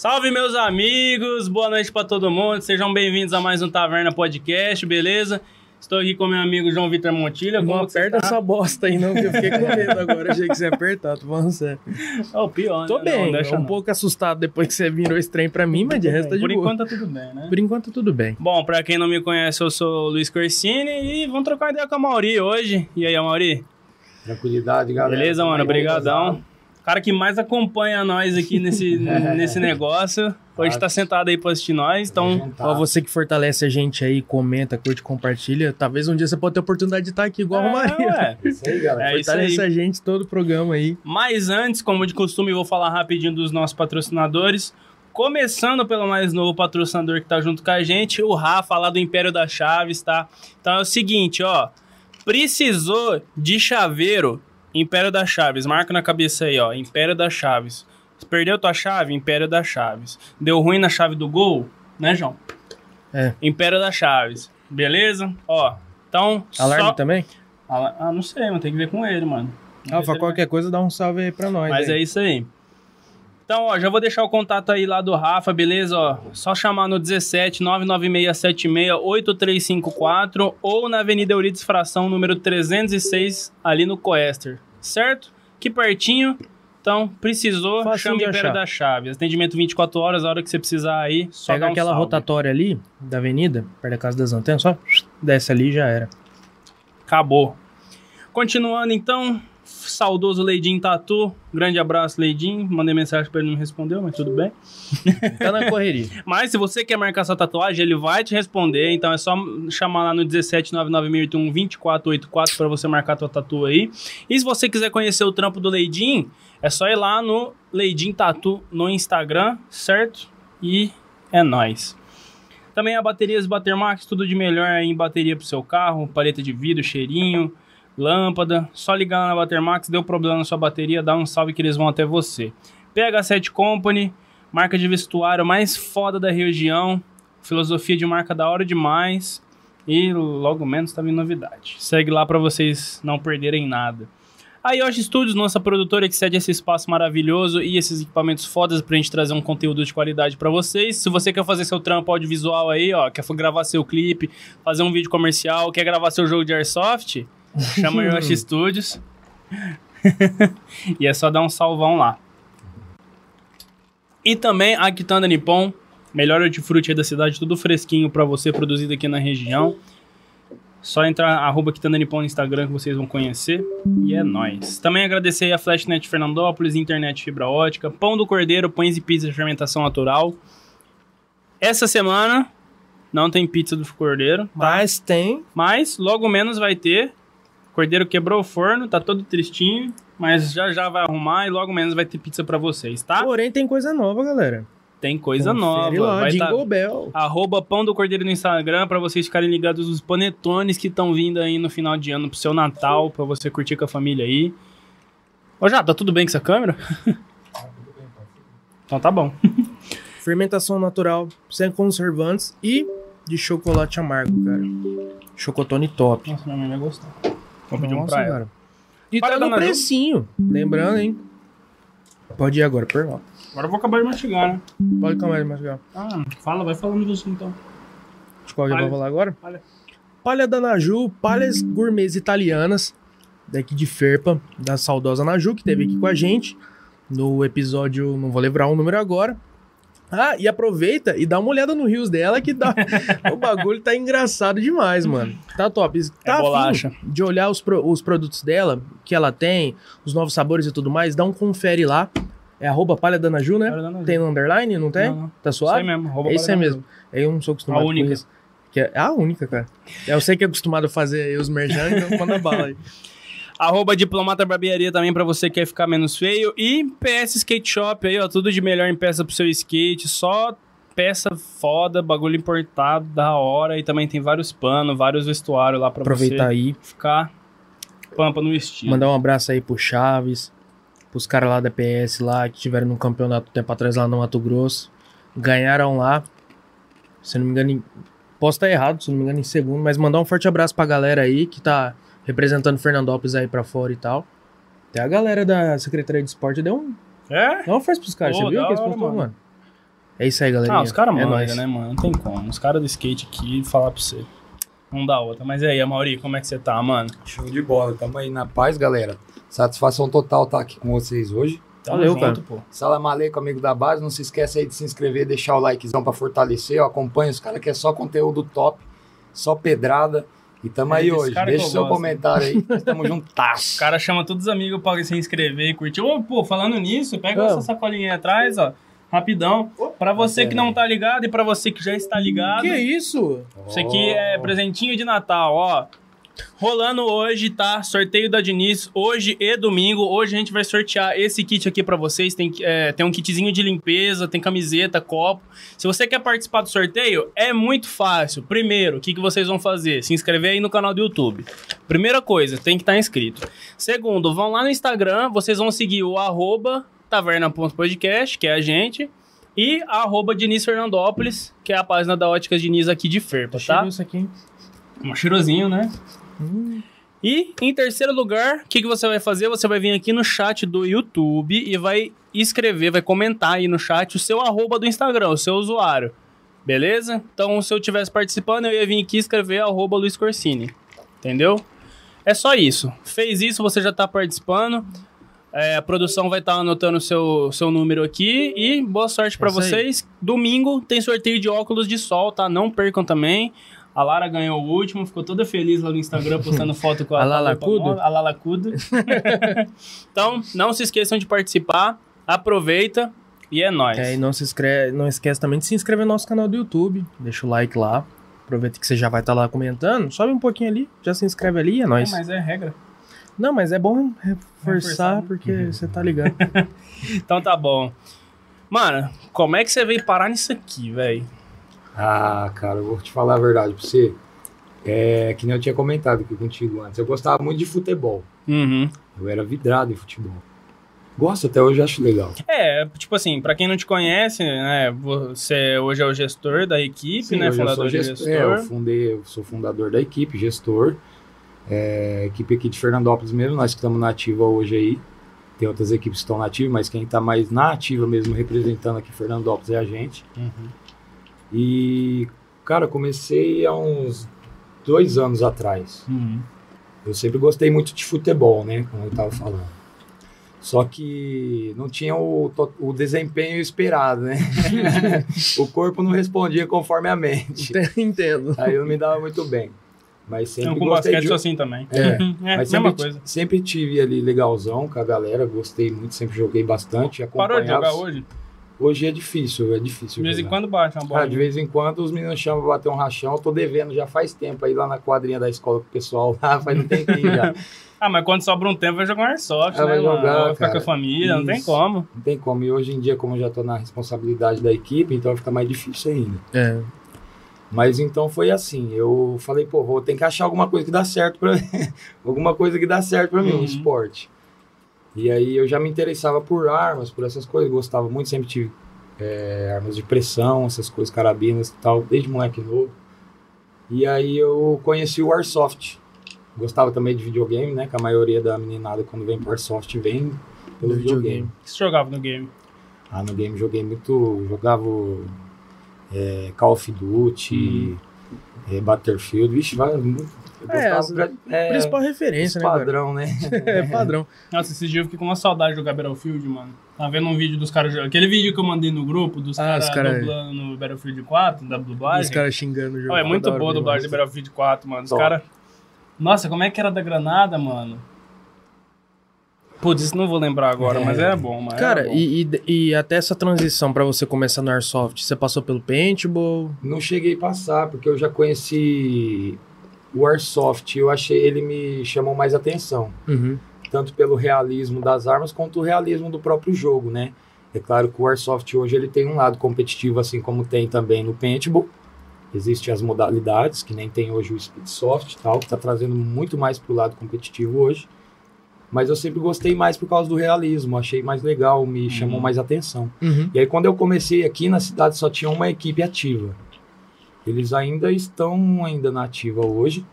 Salve, meus amigos! Boa noite pra todo mundo. Sejam bem-vindos a mais um Taverna Podcast, beleza? Estou aqui com meu amigo João Vitor Montilha. Não aperta tá? essa bosta aí, não, que eu fiquei com medo agora. Achei que você ia apertar, tô falando sério. É o pior, Tô né? bem, Não, deixa um não. pouco assustado depois que você virou estranho pra mim, mas de resto tá de Por boa. enquanto tá tudo bem, né? Por enquanto tudo bem. Bom, pra quem não me conhece, eu sou o Luiz Corsini e vamos trocar uma ideia com a Mauri hoje. E aí, Mauri? Tranquilidade, galera. Beleza, mano? Obrigadão. Cara que mais acompanha nós aqui nesse, nesse negócio. Hoje tá sentado aí pra assistir nós, então... Tá. Ó, você que fortalece a gente aí, comenta, curte, compartilha. Talvez um dia você pode ter a oportunidade de estar aqui igual a Maria. É. Isso aí, galera. É isso Fortalece aí. a gente todo o programa aí. Mas antes, como de costume, eu vou falar rapidinho dos nossos patrocinadores. Começando pelo mais novo patrocinador que tá junto com a gente, o Rafa, lá do Império das Chaves, tá? Então é o seguinte, ó. Precisou de chaveiro, Império das Chaves. Marca na cabeça aí, ó. Império das Chaves. Perdeu tua chave? Império das Chaves. Deu ruim na chave do gol? Né, João? É. Império das Chaves. Beleza? Ó. Então. Alarme só... também? Ah, não sei, mano. Tem que ver com ele, mano. Ele qualquer coisa dá um salve aí pra nós. mas aí. é isso aí. Então, ó, já vou deixar o contato aí lá do Rafa, beleza? Ó, só chamar no 17 99676 8354 ou na Avenida Eurides Fração, número 306, ali no Coester, certo? Que pertinho. Então, precisou, de o Império da Chaves. Atendimento 24 horas, a hora que você precisar aí, só Pega um aquela salve. rotatória ali da avenida, perto da casa das antenas, só desce ali e já era. Acabou. Continuando então, saudoso Leidinho Tatu. Grande abraço, Leidinho. Mandei mensagem pra ele, não respondeu, mas tudo bem. Tá na correria. Mas se você quer marcar sua tatuagem, ele vai te responder. Então é só chamar lá no 17996812484 para você marcar tua tatu aí. E se você quiser conhecer o trampo do Leidim, é só ir lá no Leidim Tatu no Instagram, certo? E é nóis. Também a baterias Batermax, tudo de melhor em bateria pro seu carro, paleta de vidro, cheirinho, lâmpada. Só ligar na Batermax, deu problema na sua bateria, dá um salve que eles vão até você. PH7 Company, marca de vestuário mais foda da região, filosofia de marca da hora demais e logo menos tá vindo novidade. Segue lá para vocês não perderem nada. A Yoshi Studios, nossa produtora que cede esse espaço maravilhoso e esses equipamentos fodas pra gente trazer um conteúdo de qualidade pra vocês. Se você quer fazer seu trampo audiovisual aí, ó, quer gravar seu clipe, fazer um vídeo comercial, quer gravar seu jogo de airsoft, chama a Yoshi Studios. e é só dar um salvão lá. E também a Quitanda Nippon, melhor hortifruti da cidade, tudo fresquinho pra você, produzido aqui na região. Só entrar arroba Quitanda Nippon no Instagram que vocês vão conhecer. E é nóis. Também agradecer a Flashnet Fernandópolis, internet fibra ótica, Pão do Cordeiro, pães e pizza de fermentação natural. Essa semana não tem pizza do Cordeiro, Mas tem. mas logo menos vai ter. Cordeiro quebrou o forno, tá todo tristinho, mas já já vai arrumar e logo menos vai ter pizza pra vocês, tá? Porém, tem coisa nova, galera. Tem coisa nova. Confere lá, vai tá- Jingle Bell. Arroba Pão do Cordeiro no Instagram pra vocês ficarem ligados nos panetones que estão vindo aí no final de ano pro seu Natal, pra você curtir com a família aí. Ô, já, tá tudo bem com essa câmera? então tá bom. Fermentação natural, sem conservantes e de chocolate amargo, cara. Chocotone top. Nossa, minha mãe vai gostar. Vou pedir um Nossa, pra ela. cara. E Para, tá no precinho. Lembrando, hein? Pode ir agora, pergunta. Agora eu vou acabar de mastigar, né? Pode aí, mais legal. Ah, fala, vai falando você então. De qual que eu vou falar agora? Palha. Palha da Naju, palhas gourmets italianas, daqui de Ferpa, da saudosa Naju, que esteve aqui com a gente no episódio, não vou lembrar o número agora. Ah, e aproveita e dá uma olhada no rios dela, que dá, o bagulho tá engraçado demais, mano. Tá top. Tá afim bolacha. de olhar os, pro- os produtos dela, que ela tem, os novos sabores e tudo mais, dá um confere lá. É arroba palha da Naju, né? Da. Tem no underline, não tem? Não, não. Tá Isso suave? aí mesmo. É isso aí mesmo. Eu não sou acostumado A única. com isso. Que é a única, cara. Eu sei que é acostumado a fazer os merchan, então manda bala aí. Arroba Diplomata Barbearia também pra você que quer ficar menos feio. E PS Skate Shop aí, ó. Tudo de melhor em peça pro seu skate. Só peça foda, bagulho importado, da hora. E também tem vários panos, vários vestuários lá pra Aproveitar você aí, ficar pampa no estilo. mandar um abraço aí pro Chaves, pros caras lá da PS lá, que tiveram num campeonato tempo atrás lá no Mato Grosso. Ganharam lá. Se não me engano, posso estar errado, se não me engano, em segundo, mas mandar um forte abraço pra galera aí que tá representando Fernandópolis aí pra fora e tal. Até a galera da Secretaria de Esporte deu, um, É? deu uma força pros caras, Pô, você viu que eles postou, mano. mano? É isso aí, galera. Ah, os caras é mandam, né, mano? Não tem como. Os caras do skate aqui, falar pra você. Um da outra. Mas aí, Amauri, como é que você tá, mano? Show de bola. Tamo aí na paz, galera. Satisfação total estar aqui com vocês hoje. Tamo Valeu, junto, cara. pô. Salam aleikum, amigo da base. Não se esquece aí de se inscrever, deixar o likezão pra fortalecer. Eu acompanho os caras que é só conteúdo top, só pedrada. E tamo É aí desse hoje. Deixa eu seu gosto. comentário aí. Tamo O juntasso. cara chama todos os amigos pra se inscrever e curtir. Ô, pô, falando nisso, pega Ah. essa sacolinha aí atrás, ó. Rapidão. Pra você que não tá ligado e pra você que já está ligado. Que isso? Isso aqui é presentinho de Natal, ó. Rolando hoje, tá? Sorteio da Diniz, hoje e domingo. Hoje a gente vai sortear esse kit aqui pra vocês. Tem, é, tem um kitzinho de limpeza, tem camiseta, copo. Se você quer participar do sorteio, é muito fácil. Primeiro, o que, que vocês vão fazer? Se inscrever aí no canal do YouTube. Primeira coisa, tem que estar inscrito. Segundo, vão lá no Instagram, vocês vão seguir o arroba taverna.podcast, que é a gente, e a arroba Diniz Fernandópolis, que é a página da Óticas Diniz aqui de Ferpa, tá? Cheiro isso aqui. Um cheirosinho, né? Hum. E em terceiro lugar, o que, que você vai fazer? Você vai vir aqui no chat do YouTube e vai escrever, vai comentar aí no chat o seu arroba do Instagram, o seu usuário. Beleza? Então, se eu estivesse participando, eu ia vir aqui escrever arroba Luiz Corsini. Entendeu? É só isso. Fez isso, você já tá participando. É, a produção vai estar anotando o seu, seu número aqui. E boa sorte pra É isso aí. vocês. Domingo tem sorteio de óculos de sol, tá? Não percam também. A Lara ganhou o último, ficou toda feliz lá no Instagram postando foto com a, A Lalacudo? A Lalacudo. então, não se esqueçam de participar. Aproveita e é nóis. É, e não se inscreve, não esquece também de se inscrever no nosso canal do YouTube. Deixa o like lá. Aproveita que você já vai estar lá comentando. Sobe um pouquinho ali, já se inscreve ali e é É, nóis. mas é regra. Não, mas é bom reforçar, né? porque você tá ligado. Então tá bom. Mano, como é que você veio parar nisso aqui, velho? Ah, cara, eu vou te falar a verdade pra você. É que nem eu tinha comentado aqui contigo antes. Eu gostava muito de futebol. Uhum. Eu era vidrado em futebol. Gosto até hoje, acho legal. É, tipo assim, pra quem não te conhece, né, você hoje é o gestor da equipe, Sim, né, eu fundador sou de gestor. gestor. É, eu fundei, eu sou fundador da equipe, gestor. É, equipe aqui de Fernandópolis mesmo, nós que estamos na ativa hoje aí. Tem outras equipes que estão na ativa, mas quem está mais na ativa mesmo, representando aqui Fernandópolis, é a gente. Uhum. E, cara, comecei há uns dois anos atrás. Uhum. Eu sempre gostei muito de futebol, né? Como eu tava falando. Só que não tinha o, o desempenho esperado, né? o corpo não respondia conforme a mente. Entendo. Aí eu não me dava muito bem. Mas sempre Então, com gostei basquete de... assim também. É, é Mas sempre, coisa. sempre tive ali legalzão com a galera, gostei muito, sempre joguei bastante. Parou de jogar hoje? Hoje é difícil, é difícil. De vez em jogar. quando bate uma bola. Ah, de vez em quando os meninos chamam pra bater um rachão, eu tô devendo já faz tempo aí lá na quadrinha da escola com o pessoal lá, faz um tempinho já. Ah, mas quando sobra um tempo vai jogar um airsoft, Ah, né? vai jogar, Vai ficar cara. com a família, não tem Isso. como. Não tem como. E hoje em dia, como eu já tô na responsabilidade da equipe, então fica mais difícil ainda. É. Mas então foi assim, eu falei, pô, vou ter que achar alguma coisa que dá certo pra alguma coisa que dá certo pra mim, Uhum. um esporte. E aí eu já me interessava por armas, por essas coisas, gostava muito, sempre tive é, armas de pressão, essas coisas, carabinas e tal, desde moleque novo. E aí eu conheci o Airsoft. Gostava também de videogame, né? Que a maioria da meninada quando vem pro Airsoft vem pelo videogame. videogame. O que você jogava no game? Ah, no game joguei muito. Jogava é, Call of Duty, é, Battlefield, vixe, vai. muito- É, gostava é, Principal referência, né, cara? padrão, né? É padrão. Nossa, esses dias eu fiquei com uma saudade de jogar Battlefield, mano. Tava vendo um vídeo dos caras jogando. Aquele vídeo que eu mandei no grupo dos Ah, caras cara- dublando no Battlefield 4, da dublagem. Os caras xingando o jogo. Ó, é muito hora boa a dublagem do Battlefield 4, mano. Os caras. Nossa, como é que era da granada, mano? Putz, isso não vou lembrar agora, É. mas era bom, mano. Cara, era bom. e, e, e até essa transição pra você começar no Airsoft, você passou pelo Paintball? Não cheguei a passar, porque eu já conheci o Airsoft. Eu achei ele me chamou mais atenção. Uhum. tanto pelo realismo das armas quanto o realismo do próprio jogo, né? É claro que o Airsoft hoje ele tem um lado competitivo, assim como tem também no Paintball. Existem as modalidades, que nem tem hoje o Speedsoft e tal, que está trazendo muito mais pro lado competitivo hoje. Mas eu sempre gostei mais por causa do realismo, achei mais legal, me chamou mais atenção. Uhum. E aí quando eu comecei aqui na cidade só tinha uma equipe ativa. Eles ainda estão ainda na ativa hoje.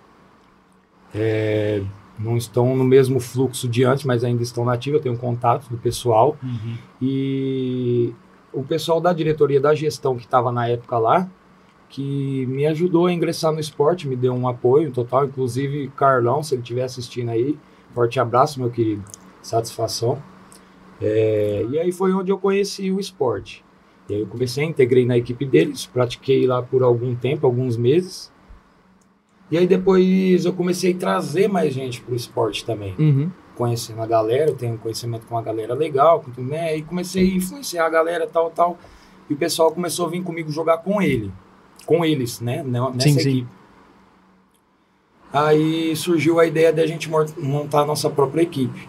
É, não estão no mesmo fluxo de antes, mas ainda estão na ativa. Eu tenho contato do pessoal. Uhum. E o pessoal da diretoria da gestão que estava na época lá, que me ajudou a ingressar no esporte, me deu um apoio total, inclusive Carlão, se ele estiver assistindo aí, forte abraço, meu querido, satisfação. É, e aí foi onde eu conheci o esporte. E aí eu comecei, integrei na equipe deles, pratiquei lá por algum tempo, alguns meses. E aí depois eu comecei a trazer mais gente pro esporte também. Uhum. Conhecendo a galera, eu tenho conhecimento com uma galera legal, com tudo, né? E comecei a influenciar a galera, tal, tal. E o pessoal começou a vir comigo jogar com ele. Com eles, né? Nessa Sim, sim. equipe. Aí surgiu a ideia de a gente montar a nossa própria equipe.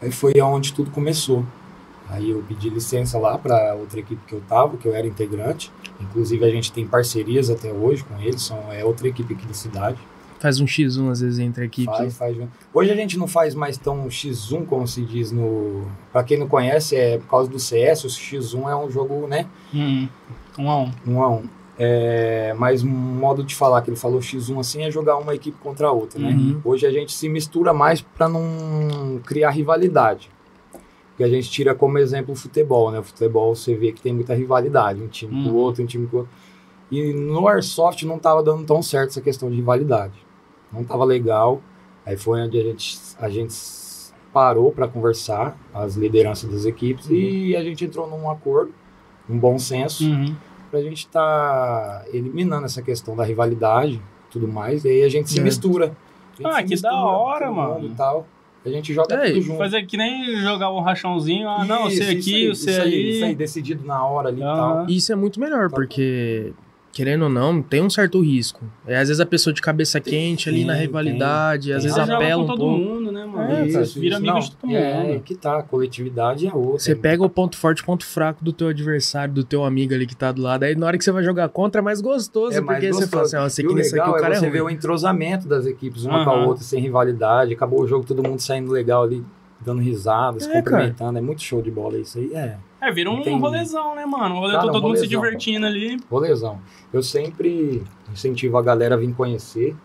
Aí foi aonde tudo começou. Aí eu pedi licença lá para outra equipe que eu tava, que eu era integrante. Inclusive a gente tem parcerias até hoje com eles, são, é outra equipe aqui da cidade. Faz um X1 às vezes entre equipes. Faz, faz. Hoje a gente não faz mais tão X1 como se diz no. Pra quem não conhece, é por causa do CS, o X1 é um jogo, né? Hum, um a um. Um a um. É, mas um modo de falar que ele falou X1 assim é jogar uma equipe contra a outra, né? Uhum. Hoje a gente se mistura mais para não criar rivalidade. Porque a gente tira como exemplo o futebol, né? O futebol você vê que tem muita rivalidade, um time com o Uhum. outro, um time com o outro. E no Airsoft não tava dando tão certo essa questão de rivalidade. Não tava legal. Aí foi onde a gente, a gente parou para conversar, as lideranças das equipes, e a gente entrou num acordo, um bom senso, Uhum. pra gente estar eliminando essa questão da rivalidade e tudo mais. E aí a gente se É. mistura. A gente Ah, se que mistura, da hora, mano. E tal. A gente joga É, tudo junto. Fazer que nem jogar um rachãozinho. Ah, não, Isso, você isso aqui, você ali. Isso aí, decidido na hora ali e Aham. tal. Isso é muito melhor, Tá porque, querendo ou não, tem um certo risco. É, às vezes a pessoa de cabeça quente ali na tem, rivalidade, às tem. vezes Você joga apela com um todo pouco. mundo, né, mano? É, cara, vira amigo não, de todo É, mundo. que tá, a coletividade é outra. Você pega o ponto forte e ponto fraco do teu adversário, do teu amigo ali que tá do lado. Aí na hora que você vai jogar contra é mais gostoso, É mais porque você fala assim, ó, você E o nesse aqui legal o cara é é você ruim. ver o entrosamento das equipes, uma com Aham. a outra, sem rivalidade. Acabou o jogo, todo mundo saindo legal ali, dando risadas, É, cumprimentando. É muito show de bola isso aí. É, É, vira um Tem- rolezão, né, mano? Um rolê, Cara, todo um mundo se divertindo ali. rolezão. Eu sempre incentivo a galera a vir conhecer,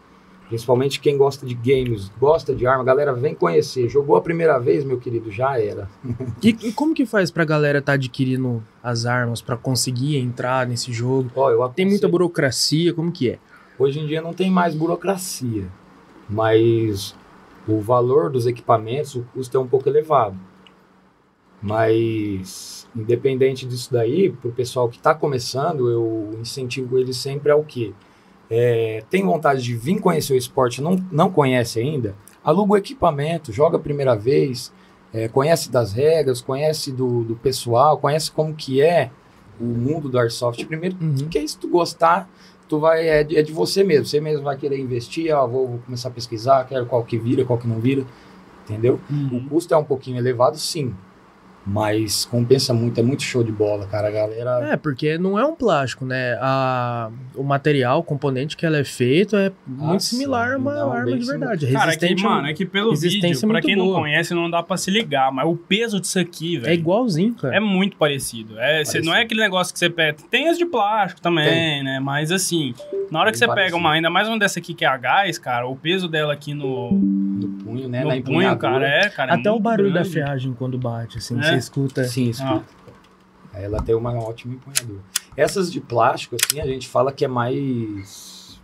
principalmente quem gosta de games, gosta de arma. A galera vem conhecer. Jogou a primeira vez, meu querido, já era. E, e como que faz pra galera tá adquirindo as armas pra conseguir entrar nesse jogo? Ó, eu Tem muita burocracia, como que é? Hoje em dia não tem mais burocracia, mas o valor dos equipamentos, o custo é um pouco elevado. Mas, independente disso daí, para o pessoal que está começando, eu incentivo eles sempre ao quê? É, tem vontade de vir conhecer o esporte, não, não conhece ainda? Aluga o equipamento, joga a primeira vez, é, conhece das regras, conhece do, do pessoal, conhece como que é o mundo do Airsoft primeiro, Uhum. porque aí se tu gostar, tu vai, é de, é de você mesmo. Você mesmo vai querer investir, ó, vou, vou começar a pesquisar, quero qual que vira, qual que não vira. Entendeu? Uhum. O custo é um pouquinho elevado, sim. Mas compensa muito, é muito show de bola, cara. A galera. É, porque não é um plástico, né? A, o material, o componente que ela é feito é muito sim, similar a uma não, arma de verdade. Cara, é que, Resistente mano, é que pelo resistência vídeo, pra muito quem não boa. conhece, não dá pra se ligar. Mas o peso disso aqui, velho. é igualzinho, cara. É muito parecido. É, cê- não é Parecido. aquele negócio que você pega. Tem as de plástico também, né? Mas assim, na hora que Bem você pega parecido. uma, ainda mais uma dessa aqui que é a gás, cara, o peso dela aqui no, No punho, né? no Na punho, cara, é, cara. é Até o muito barulho da grande. ferragem quando bate, assim, É. você escuta. Sim, escuta. Ela tem uma ótima empunhadura. Essas de plástico, assim, a gente fala que é mais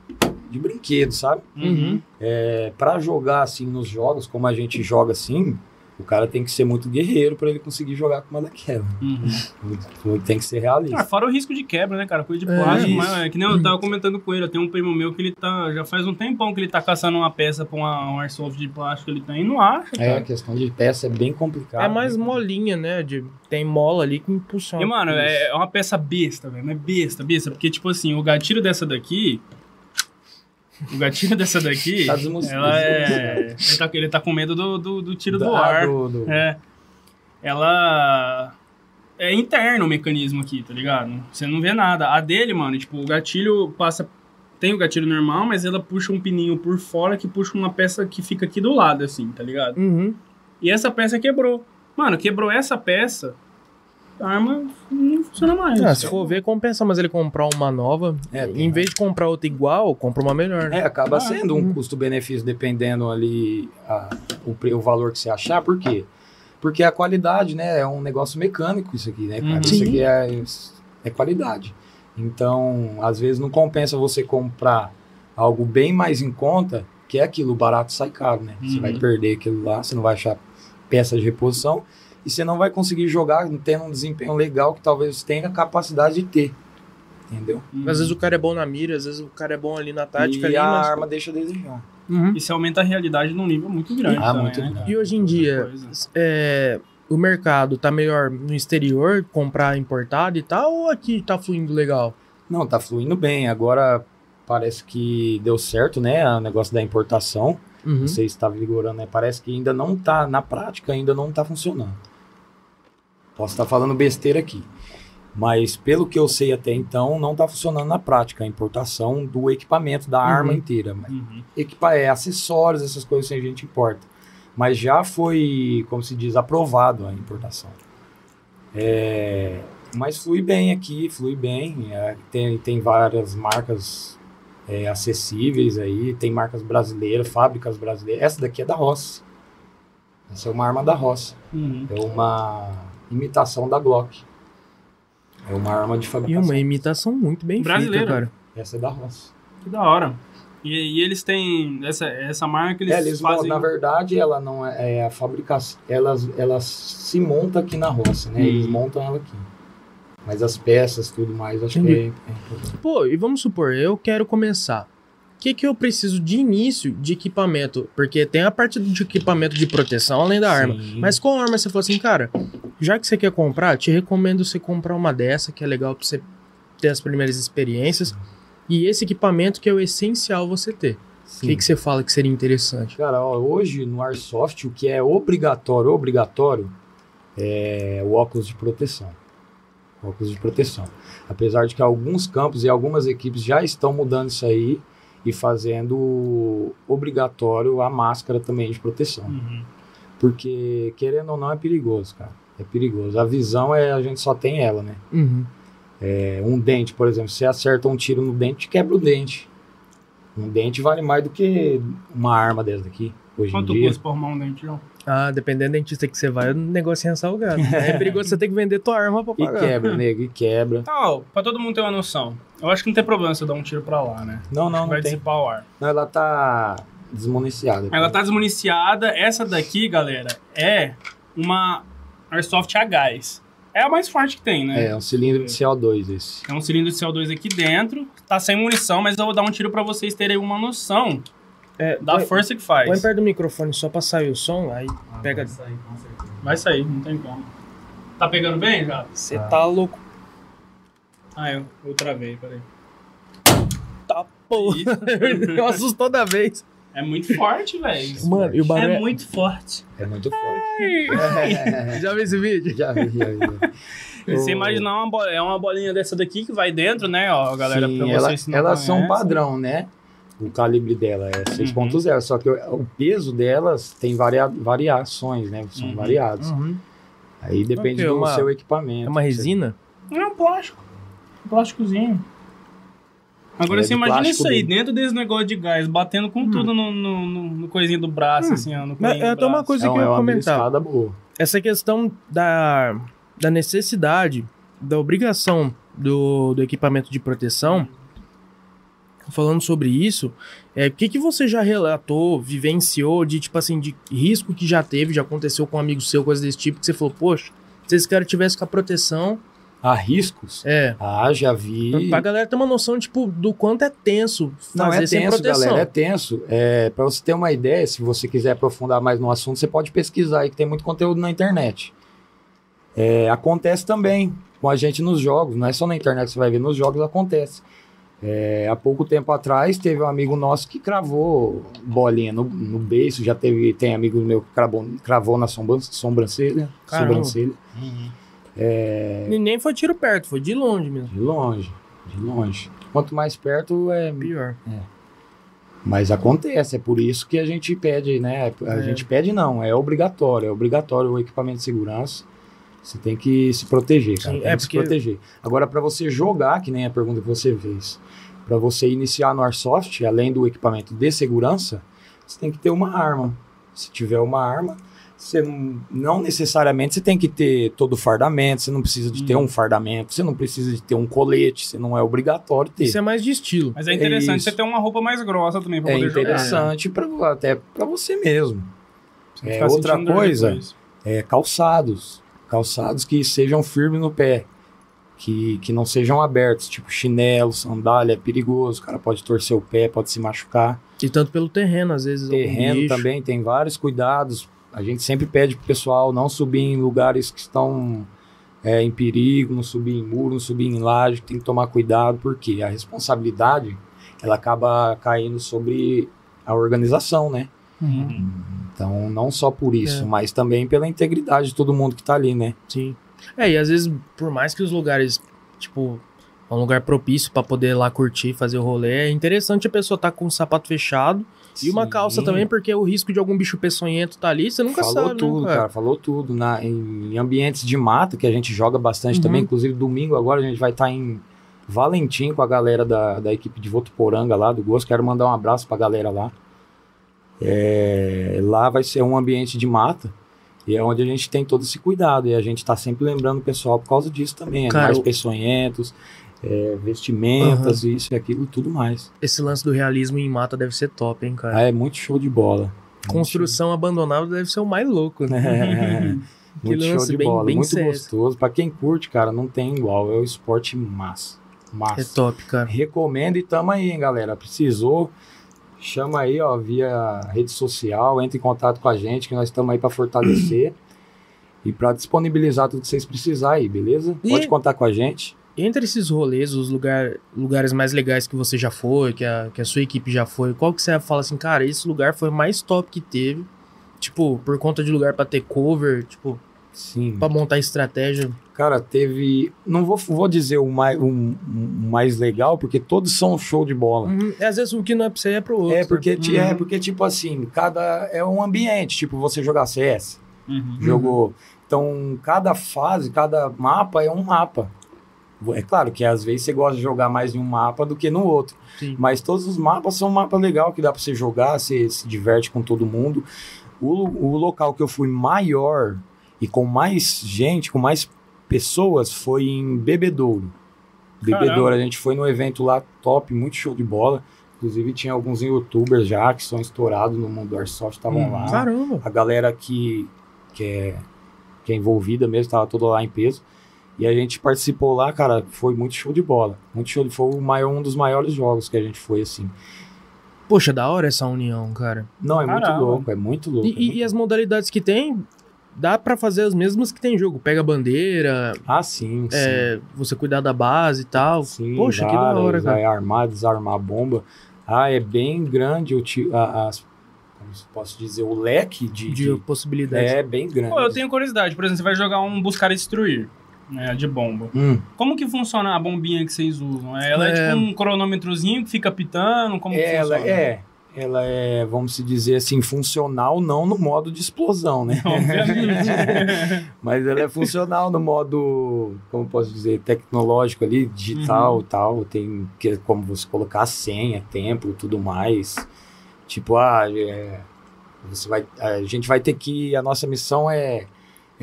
de brinquedo, sabe? Uhum. É, para jogar assim nos jogos, como a gente joga assim, o cara tem que ser muito guerreiro para ele conseguir jogar com uma daquela. Uhum. Tem que ser realista. Ah, fora o risco de quebra, né, cara? Coisa de É, plástico, mas é que nem eu tava comentando com ele, eu tenho um primo meu que ele tá. Já faz um tempão que ele tá caçando uma peça pra uma, um airsoft de plástico ele tem e não acha, É, a cara. questão de peça é bem complicada. É mais molinha, né? De, tem mola ali que impulsiona. E, mano, é uma peça besta, velho. É besta, besta. Porque, tipo assim, o gatilho dessa daqui. O gatilho dessa daqui. Tá ela é. Ele tá, ele tá com medo do, do, do tiro do Da- ar. do- do- É. Ela. É interno o mecanismo aqui, tá ligado? Você não vê nada. A dele, mano, tipo, o gatilho passa. Tem o gatilho normal, mas ela puxa um pininho por fora que puxa uma peça que fica aqui do lado, assim, tá ligado? Uhum. E essa peça quebrou. Mano, quebrou essa peça, a arma não funciona mais. Ah, se for ver, compensa mais ele comprar uma nova. É, em vez de comprar outra igual, compra uma melhor. né? É, acaba Ah, sendo um hum. custo-benefício dependendo ali a- o, o valor que você achar. Por quê? Porque a qualidade, né? É um negócio mecânico isso aqui, né, cara? Uhum. Isso Sim. aqui é, é qualidade. Então, às vezes não compensa você comprar algo bem mais em conta, que é aquilo, o barato sai caro, né? Você Uhum. vai perder aquilo lá, você não vai achar peça de reposição e você não vai conseguir jogar tendo um desempenho legal que talvez você tenha a capacidade de ter. Entendeu? Às vezes o cara é bom na mira, às vezes o cara é bom ali na tática. e ali, a mas- arma deixa a desejar. Uhum. Isso aumenta a realidade num nível muito grande. Ah, também, muito né, grande. E hoje em dia, é, o mercado tá melhor no exterior, comprar importado e tal, ou aqui tá fluindo legal? Não, tá fluindo bem. Agora parece que deu certo, né? O negócio da importação. Uhum. Não sei se está vigorando, né? Parece que ainda não tá, na prática, ainda não tá funcionando. Posso estar falando besteira aqui. Mas pelo que eu sei até então, não tá funcionando na prática a importação do equipamento, da arma Uhum. inteira. Mas Uhum. Equipa é acessórios, essas coisas assim a gente importa. Mas já foi, como se diz, aprovado a importação. É, mas flui bem aqui, flui bem. É, tem, tem várias marcas é, acessíveis aí, tem marcas brasileiras, fábricas brasileiras. Essa daqui é da Ross. Essa é uma arma da Ross. Uhum. É uma imitação da Glock. É uma arma de E fabricação. uma imitação muito bem Brasileira. feita, cara. Essa é da Ross. Que da hora. E, e eles têm essa, essa marca, eles, É, eles fazem... na verdade, ela não é, é a fabricação. Elas, ela se monta aqui na roça, né? Eles Hum. montam ela aqui. Mas as peças, tudo mais, acho Entendi. que é, é importante. Pô, e vamos supor, eu quero começar. O que, que eu preciso de início de equipamento? Porque tem a parte de equipamento de proteção além da arma. Sim. Mas qual arma você falou assim, cara? Já que você quer comprar, te recomendo você comprar uma dessa, que é legal pra você ter as primeiras experiências. E esse equipamento que é o essencial você ter. O que, que você fala que seria interessante? Cara, ó, hoje no Airsoft, o que é obrigatório, obrigatório, é o óculos de proteção. Óculos de proteção. Apesar de que alguns campos e algumas equipes já estão mudando isso aí e fazendo obrigatório a máscara também de proteção. Uhum. Porque, querendo ou não, é perigoso, cara. É perigoso. A visão é, a gente só tem ela, né? Uhum. É, um dente, por exemplo, você acerta um tiro no dente, quebra o dente. Um dente vale mais do que uma arma dessa daqui, hoje Quanto em dia. custa pra arrumar um dente, João? Ah, dependendo da dentista que você vai, o negócio é salgado. É perigoso você ter que vender tua arma pra E pagar. quebra, nego, e quebra. Não, pra todo mundo ter uma noção. Eu acho que não tem problema você dar um tiro pra lá, né? Não, não, Vai não tem. dissipar o ar. Não, ela tá desmuniciada. Ela tá desmuniciada. Essa daqui, galera, é uma Airsoft a gás. É a mais forte que tem, né? É, um cilindro de CO2 esse. É um cilindro de CO2 aqui dentro. Tá sem munição, mas eu vou dar um tiro pra vocês terem uma noção É, da põe- força que faz. Põe perto do microfone só pra sair o som, aí pega. Vai sair, não tem como. Tá pegando bem já? Você tá louco. Ah, eu, eu travei, peraí. Tá porra. Eu assusto toda vez. É muito forte, velho. Mano, e o barulho É é- muito forte. É muito forte. Já viu esse vídeo? já vi, já vi. E Você imaginar uma bolinha, é uma bolinha dessa daqui que vai dentro, né, ó, galera, Sim, pra ela- vocês não elas são padrão, né? O calibre dela é Uhum. 6.0, só que o, peso delas tem varia, variações, né? São Uhum. variados. Uhum. Aí depende Ok, do uma- seu equipamento. É uma resina? É um plástico. Um plásticozinho. Agora É você imagina isso aí, dentro desse negócio de gás, batendo com tudo no, no, no, no coisinho do braço, Hum. assim, ó, no Mas é do até uma coisa É, que um- eu é ia uma comentar. Essa questão da, da necessidade, da obrigação do, do equipamento de proteção, falando sobre isso, é, o que, que você já relatou, vivenciou de, tipo assim, de risco que já teve, já aconteceu com um amigo seu, coisa desse tipo, que você falou, poxa, se esse cara tivesse com a proteção, Há riscos? é... Ah, já vi. Pra galera ter uma noção, tipo, do quanto é tenso Não, fazer é sem tenso, proteção. galera, é tenso. É, para você ter uma ideia, se você quiser aprofundar mais no assunto, você pode pesquisar aí, que tem muito conteúdo na internet. É, acontece também com a gente nos jogos, não é só na internet que você vai ver, nos jogos acontece. É, há pouco tempo atrás, teve um amigo nosso que cravou bolinha no, no beiço, já teve, tem amigo meu que cravou, cravou na sombra- sobrancelha, Caramba. sobrancelha, Uhum. E nem foi tiro perto, foi de longe mesmo. de longe, de longe. Quanto mais perto, é Pior. Mas acontece, é por isso que a gente pede, né? A É. gente pede não, é obrigatório, é obrigatório o equipamento de segurança. Você tem que se proteger, cara. Sim, tem é que se porque- proteger. Agora, para você jogar, que nem a pergunta que você fez, para você iniciar no Airsoft, além do equipamento de segurança, você tem que ter uma arma. Se tiver uma arma, você não, não necessariamente você tem que ter todo o fardamento, você não precisa de ter Hum. um fardamento, você não precisa de ter um colete, você não é obrigatório ter. Isso é mais de estilo. Mas é interessante isso. você ter uma roupa mais grossa também pra É poder jogar. interessante pra, até para você mesmo. Você É, outra coisa. É, calçados. Calçados que sejam firmes no pé. Que, que não sejam abertos, tipo chinelo, sandália, é perigoso. O cara pode torcer o pé, pode se machucar. E tanto pelo terreno, às vezes. Terreno também tem vários cuidados. A gente sempre pede pro pessoal não subir em lugares que estão é, em perigo, não subir em muro, não subir em laje. Tem que tomar cuidado, porque a responsabilidade ela acaba caindo sobre a organização, né? Uhum. Então, não só por isso, É. mas também pela integridade de todo mundo que tá ali, né? Sim. É, e às vezes, por mais que os lugares, tipo, é um lugar propício pra poder lá curtir, fazer o rolê, é interessante a pessoa tá com o sapato fechado e uma Sim. calça também, porque o risco de algum bicho peçonhento tá ali, você nunca falou sabe, tudo, né, cara, falou tudo. Na, em ambientes de mata, que a gente joga bastante Uhum. também, inclusive domingo agora a gente vai estar em Valentim com a galera da, da equipe de Votuporanga lá, do Gosto. Quero mandar um abraço pra galera lá. É, lá vai ser um ambiente de mata. E é onde a gente tem todo esse cuidado. E a gente tá sempre lembrando o pessoal por causa disso também. Cara, Animais o- peçonhentos, é, vestimentas, isso e aquilo, tudo mais. Esse lance do realismo em mata deve ser top, hein, cara. Ah, é muito show de bola. Construção abandonada deve ser o mais louco, né? É, muito show de bem- bola, bem muito CS. gostoso. Pra quem curte, cara, não tem igual. É o esporte massa. Massa. É top, cara. Recomendo e tamo aí, hein, galera. Precisou, chama aí, ó, via rede social, entre em contato com a gente, que nós estamos aí pra fortalecer e pra disponibilizar tudo que vocês precisarem aí, beleza? E- Pode contar com a gente. Entre esses rolês, os lugar, lugares mais legais que você já foi, que a, que a sua equipe já foi, qual que você fala assim, cara, esse lugar foi o mais top que teve? Tipo, por conta de lugar pra ter cover, tipo, Sim. pra montar estratégia. Cara, teve. Não vou, vou dizer o mais, um, um mais legal, porque todos são show de bola. Uhum. E às vezes o que não é pra você é pro outro. É porque, ti- é Uhum. porque, tipo assim, cada. É um ambiente. Tipo, você jogar CS, Uhum. jogou. Então, cada fase, cada mapa é um mapa. É claro que às vezes você gosta de jogar mais em um mapa do que no outro. Sim. Mas todos os mapas são um mapa legal que dá pra você jogar, você se diverte com todo mundo. O, o local que eu fui maior e com mais gente, com mais pessoas, foi em Bebedouro. Bebedouro, Caramba. a gente foi no evento lá top, muito show de bola. Inclusive tinha alguns youtubers já que são estourados no mundo do Airsoft, estavam Hum, lá. Caramba. A galera que, que, é, que é envolvida mesmo, estava toda lá em peso. E a gente participou lá, cara, foi muito show de bola. Muito show de Foi o maior, um dos maiores jogos que a gente foi, assim. Poxa, da hora essa união, cara. Não, é Caramba. muito louco, é muito louco. E, é muito- e as modalidades que tem, dá pra fazer as mesmas que tem jogo. Pega a bandeira, Ah, sim, sim. é, você cuidar da base e tal. sim Poxa, que da hora, cara. armar, desarmar a bomba. Ah, é bem grande o a- as, como se posso dizer, o leque de, De de- possibilidades. é bem grande. Pô, eu tenho curiosidade. Por exemplo, você vai jogar um buscar e destruir, né, de bomba. Hum, Como que funciona a bombinha que vocês usam? Ela é, É. tipo um cronômetrozinho que fica pitando? Como que ela funciona? é, ela é, vamos dizer assim, funcional não no modo de explosão, né? Mas ela é funcional no modo, como posso dizer, tecnológico ali, digital Uhum. tal. Tem que, como você colocar senha, tempo e tudo mais. Tipo, ah, é, você vai, a gente vai ter que, a nossa missão é,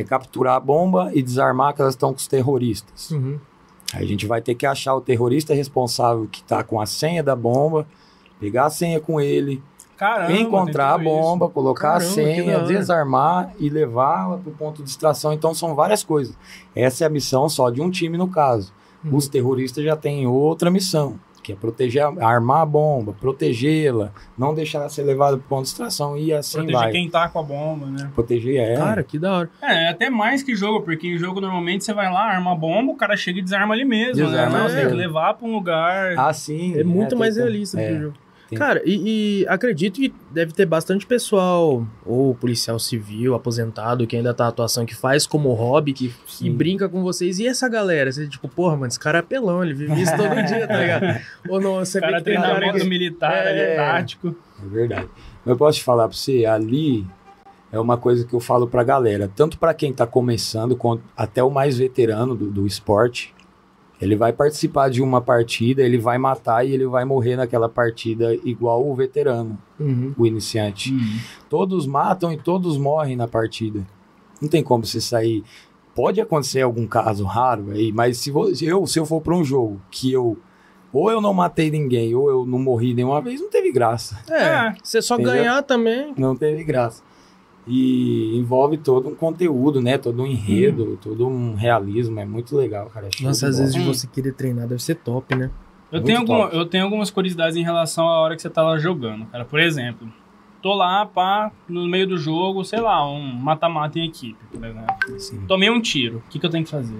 é capturar a bomba e desarmar que elas estão com os terroristas. Uhum. Aí a gente vai ter que achar o terrorista responsável que está com a senha da bomba, pegar a senha com ele, Caramba, encontrar a tudo isso. bomba, colocar Caramba, a senha, desarmar e levá-la para o ponto de extração. Então são várias coisas. Essa é a missão só de um time no caso. Uhum. Os terroristas já têm outra missão, que é proteger, armar a bomba, protegê-la, não deixar ela ser levada para o ponto de extração e assim Proteger vai. quem tá com a bomba, né? Proteger ela. Cara, que da hora. É, é até mais que jogo, porque em jogo normalmente você vai lá, arma a bomba, o cara chega e desarma ali mesmo, Desarma né? Não, ali. você tem que levar pra um lugar. Ah, sim. É muito tem mais realista é. que o jogo. Tem- Cara, e, e acredito que deve ter bastante pessoal, ou policial civil, aposentado, que ainda tá na atuação, que faz como hobby que, e brinca com vocês. E essa galera? Você, tipo, porra, mano, esse cara é pelão, ele vive isso todo dia, tá ligado? Ou não, você o vê cara que tem cara treinamento que- militar, É. ali, tático. É verdade. Mas eu posso te falar pra você, ali é uma coisa que eu falo pra galera, tanto pra quem tá começando, quanto até o mais veterano do, do esporte, Ele vai participar de uma partida, ele vai matar e ele vai morrer naquela partida igual o veterano, Uhum. o iniciante. Todos matam e todos morrem na partida. Não tem como você sair. Pode acontecer algum caso raro aí, mas se eu, se eu for para um jogo que eu ou eu não matei ninguém ou eu não morri nenhuma vez, não teve graça. É, É. você só Entendeu? ganhar também. Não teve graça. E envolve todo um conteúdo, né? Todo um enredo, todo um realismo. É muito legal, cara. É Nossa, às vezes bola. de Hum. você querer treinar deve ser top, né? Eu Muito tenho, alguma, top. eu tenho algumas curiosidades em relação à hora que você tá lá jogando, cara. Por exemplo, tô lá, pá, no meio do jogo, sei lá, um mata-mata em equipe, por exemplo. Assim. Tomei um tiro, o que, que eu tenho que fazer?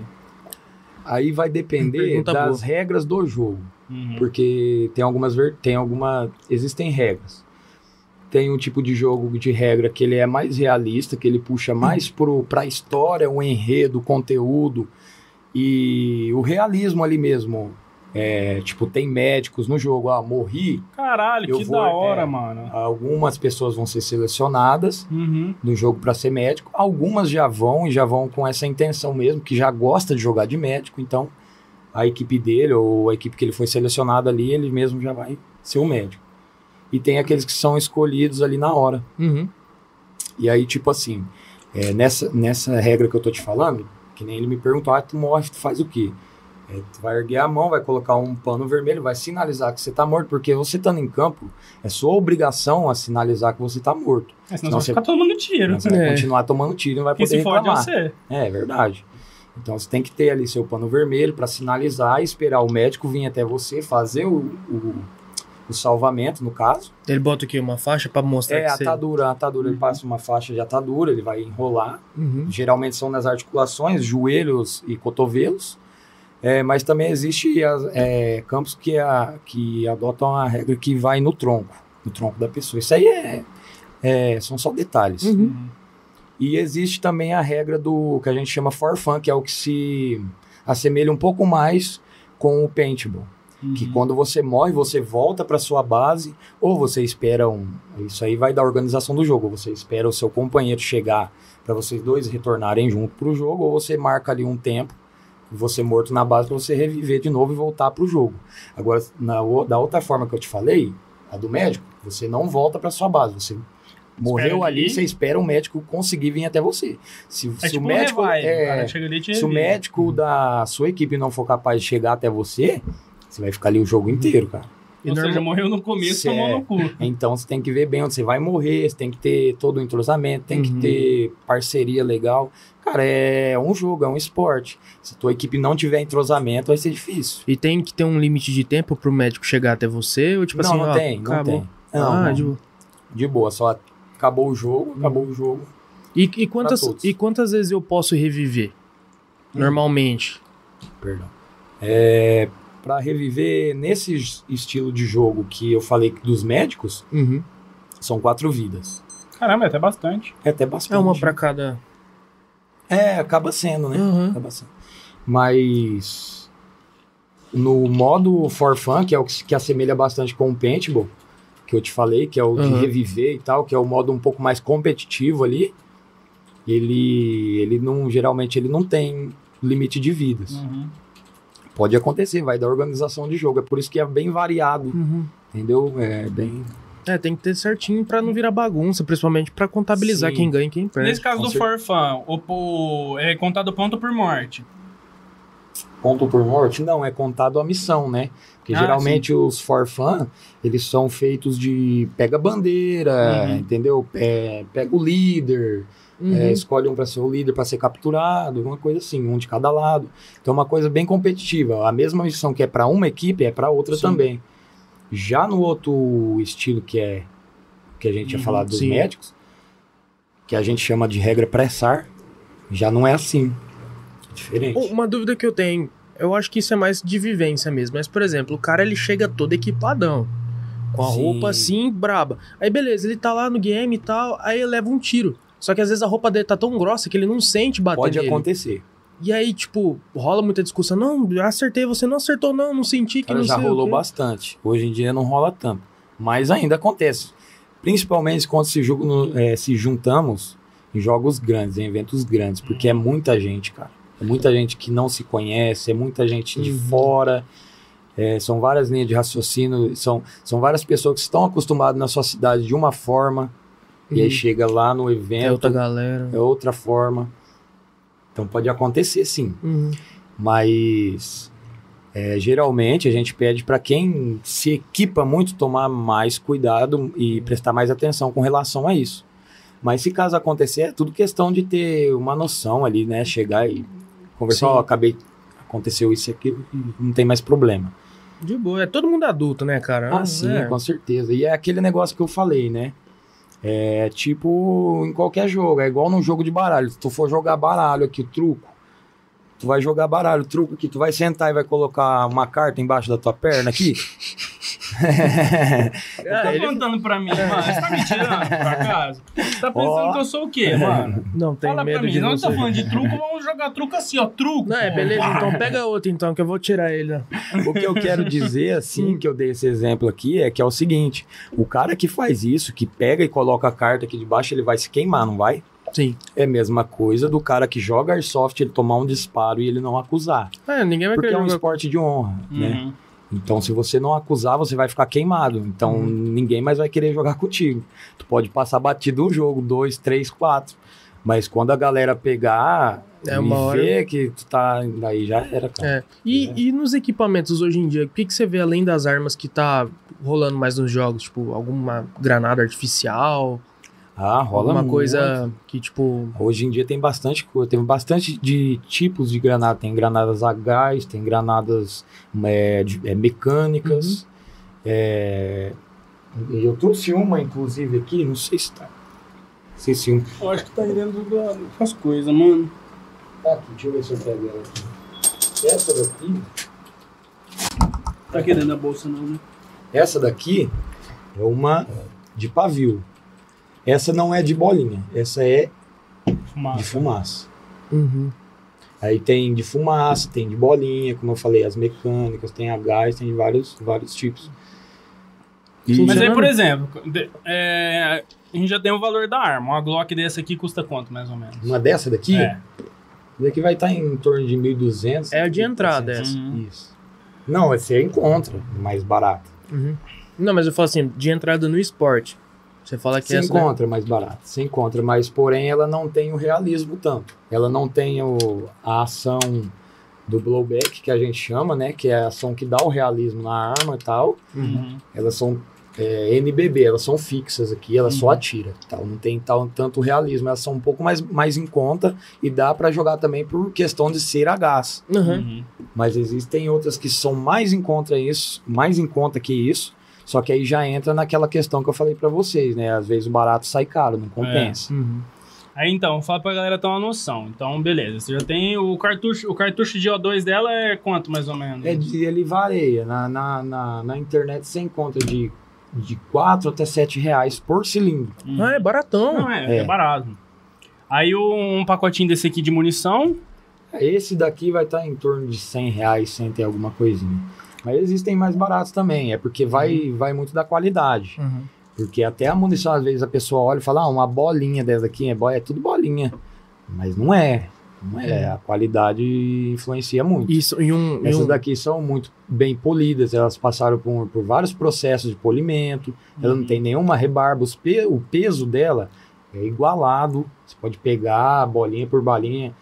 Aí vai depender Pergunta das boa. regras do jogo. Uhum. Porque tem algumas ver- tem alguma existem regras. Tem um tipo de jogo de regra que ele é mais realista, que ele puxa mais pro pra história, o enredo, o conteúdo e o realismo ali mesmo. É, tipo, tem médicos no jogo, ah, morri, Caralho, que vou- da hora, é. mano. algumas pessoas vão ser selecionadas Uhum. no jogo para ser médico, algumas já vão e já vão com essa intenção mesmo, que já gosta de jogar de médico, então a equipe dele ou a equipe que ele foi selecionado ali, ele mesmo já vai ser o médico. E tem aqueles que são escolhidos ali na hora. Uhum. E aí, tipo assim, é, nessa, nessa regra que eu tô te falando, que nem ele me perguntou, ah, tu morre, tu faz o quê? É, tu vai erguer a mão, vai colocar um pano vermelho, vai sinalizar que você tá morto, porque você estando em campo, é sua obrigação a sinalizar que você tá morto. É, senão Não, você vai você- ficar tomando tiro. Você vai É. continuar tomando tiro e não vai Quem poder se fode é reclamar. você. É, é verdade. Então você tem que ter ali seu pano vermelho para sinalizar, esperar o médico vir até você, fazer o, o, o salvamento, no caso. Ele bota o quê? Uma faixa pra mostrar É, a atadura, a atadura, ele Uhum. passa uma faixa de atadura, ele vai enrolar. Uhum. Geralmente são nas articulações, joelhos e cotovelos. É, mas também existe as, é, campos que, a, que adotam a regra que vai no tronco, no tronco da pessoa. Isso aí é, é- são só detalhes. Uhum. E existe também a regra do que a gente chama for fun, que é o que se assemelha um pouco mais com o paintball. Que Uhum. quando você morre, você volta para sua base, ou você espera um. Isso aí vai da organização do jogo. Você espera o seu companheiro chegar para vocês dois retornarem junto pro jogo, ou você marca ali um tempo, você morto na base, para você reviver de novo e voltar pro jogo. Agora, na, o- da outra forma que eu te falei, a do médico, você não volta para sua base. Você morreu ali, ali. você espera o médico conseguir vir até você. Se, É se tipo o médico. um revive, é, o se o médico da sua equipe não for capaz de chegar até você, você vai ficar ali o jogo inteiro, cara. E Ou norma- seja, morreu no começo, Cê- tomou no cu. Então você tem que ver bem onde você vai morrer, você tem que ter todo o entrosamento, tem que Uhum. ter parceria legal. Cara, é um jogo, é um esporte. Se a tua equipe não tiver entrosamento, vai ser difícil. E tem que ter um limite de tempo pro médico chegar até você? Ou tipo não, assim, não ó, tem, não acabou. tem. Não, ah, não. de boa. De boa, só acabou o jogo, acabou o jogo. E, e, quantas, e quantas vezes eu posso reviver? Hum. Normalmente. Perdão. É, para reviver nesse es- estilo de jogo que eu falei dos médicos, Uhum. são quatro vidas. Caramba, é até bastante. É até bastante. É uma pra cada. É, acaba sendo, né? Uhum. Acaba sendo. Mas no modo for fun, que é o que, que assemelha bastante com o paintball, que eu te falei, que é o de Uhum. reviver e tal, que é o modo um pouco mais competitivo ali, ele, ele não, geralmente ele não tem limite de vidas. Uhum. Pode acontecer, vai da organização de jogo. É por isso que é bem variado, Uhum. entendeu? É bem. É, tem que ter certinho pra não virar bagunça, principalmente pra contabilizar Sim. quem ganha e quem perde. Nesse caso com do cer- For Fun, o, o- é contado ponto por morte. Ponto por morte? Não, é contado a missão, né? Porque Ah, geralmente os for fun, eles são feitos de pega bandeira, Uhum. entendeu? É, pega o líder, Uhum. é, escolhe um para ser o líder para ser capturado, alguma coisa assim, um de cada lado. Então é uma coisa bem competitiva. A mesma missão que é para uma equipe é para outra Sim. também. Já no outro estilo que é que a gente tinha Uhum, falado dos sim. médicos, que a gente chama de regra pressar, já não é assim. É diferente. Uma dúvida que eu tenho, eu acho que isso é mais de vivência mesmo, mas por exemplo, o cara ele chega todo equipadão, com a Sim. roupa assim, braba. Aí beleza, ele tá lá no game e tal, aí ele leva um tiro. Só que às vezes a roupa dele tá tão grossa que ele não sente bater Pode nele. acontecer. E aí, tipo, rola muita discussão. Não, acertei, você não acertou, não, não senti que Cara, não já rolou bastante. Hoje em dia não rola tanto. Mas ainda acontece. Principalmente quando se, jogo no- eh, se juntamos em jogos grandes, em eventos grandes. Porque é muita gente, cara. É muita gente que não se conhece, é muita gente de Uhum. fora. é, são várias linhas de raciocínio, são, são várias pessoas que estão acostumadas na sua cidade de uma forma, e aí Uhum. chega lá no É evento, outra galera. é outra forma. Então pode acontecer sim. Uhum. Mas é, geralmente a gente pede para quem se equipa muito tomar mais cuidado e prestar mais atenção com relação a isso. Mas se caso acontecer, é tudo questão de ter uma noção ali, né? Chegar e conversar, ó, acabei, aconteceu isso e aquilo, não tem mais problema. De boa. É todo mundo adulto, né, cara? Ah, sim, É. com certeza. E é aquele negócio que eu falei, né? É tipo em qualquer jogo, é igual num jogo de baralho. Se tu for jogar baralho aqui, truco, tu vai jogar baralho, truco aqui, tu vai sentar e vai colocar uma carta embaixo da tua perna aqui. Ah, tá ele- contando pra mim, mano. Você tá me tirando, por acaso? Você tá pensando Ó. que eu sou o quê, mano? Não tem Fala pra medo mim, de não você. tá falando de truco, vamos jogar truco assim, ó, truco. Não, é beleza, então pega outro então, que eu vou tirar ele. o que eu quero dizer, assim, que eu dei esse exemplo aqui, é que é o seguinte: o cara que faz isso, que pega e coloca a carta aqui debaixo, ele vai se queimar, não vai? Sim. É a mesma coisa do cara que joga airsoft, ele tomar um disparo e ele não acusar. É, ninguém vai Porque é um jogar. esporte de honra, né? Uhum. Então, se você não acusar, você vai ficar queimado. Então, Uhum. ninguém mais vai querer jogar contigo. Tu pode passar batido um jogo, dois, três, quatro. Mas quando a galera pegar É e uma hora- ver que tu tá. Daí já era, cara. É. E, e nos equipamentos hoje em dia, o que, que você vê além das armas que tá rolando mais nos jogos? Tipo, alguma granada artificial? Ah, rola alguma muito. coisa que, tipo. Hoje em dia tem bastante coisa, tem bastante de tipos de granada. Tem granadas a gás, tem granadas é, de- é, mecânicas. É, eu trouxe uma, inclusive, aqui, não sei se tá. Não sei se um. Eu acho que tá aí dentro da- das coisas, mano. Tá aqui, deixa eu ver se eu pego ela aqui. Essa daqui, Tá aqui dentro da bolsa, não, né? essa daqui é uma de pavio. Essa não é de bolinha, essa é de Fumaça. fumaça. Uhum. Aí tem de fumaça, tem de bolinha, como eu falei, as mecânicas, tem a gás, tem vários, vários tipos. E- Mas aí, por exemplo, é, a gente já tem o valor da arma. Uma Glock dessa aqui custa quanto, mais ou menos? uma dessa daqui, É. essa daqui vai estar em torno de 1.200. É a de entrada, 1.300. essa. Isso. Não, você encontra mais barato. Uhum. Não, mas eu falo assim, de entrada no esporte. Você fala que Você essa. né? encontra mais barato, você encontra, mas porém ela não tem o realismo tanto. Ela não tem o, a ação do blowback, que a gente chama, né? Que é a ação que dá o realismo na arma e tal. Uhum. Elas são é, NBB, elas são fixas aqui, ela só Uhum. atira. Tal. Não tem tal, tanto realismo, elas são um pouco mais, mais em conta e dá pra jogar também por questão de ser a gás. Uhum. Uhum. Mas existem outras que são mais em conta isso, mais em conta que isso. Só que aí já entra naquela questão que eu falei pra vocês, né? Às vezes o barato sai caro, não compensa. Uhum. Aí então, fala pra galera ter uma noção. Então, beleza. Você já tem o cartucho. O cartucho de O2 dela é quanto, mais ou menos? É, de- ele varia. Na, na, na, na internet você encontra de, de 4 até 7 reais por cilindro. Hum. Ah, é baratão. Não, é, é, É. barato. Aí um pacotinho desse aqui de munição. Esse daqui vai estar em torno de 100 reais, 100 tem alguma coisinha. Mas existem mais baratos também, é porque vai, vai muito da qualidade. Uhum. Porque até a munição, às vezes a pessoa olha e fala, ah, uma bolinha dessa aqui é, bo- é tudo bolinha. Mas não é. Não é. A qualidade influencia muito. Isso, e um. e Essas um- daqui são muito bem polidas, elas passaram por, por vários processos de polimento, ela não tem nenhuma rebarba, pe- o peso dela é igualado, você pode pegar bolinha por bolinha,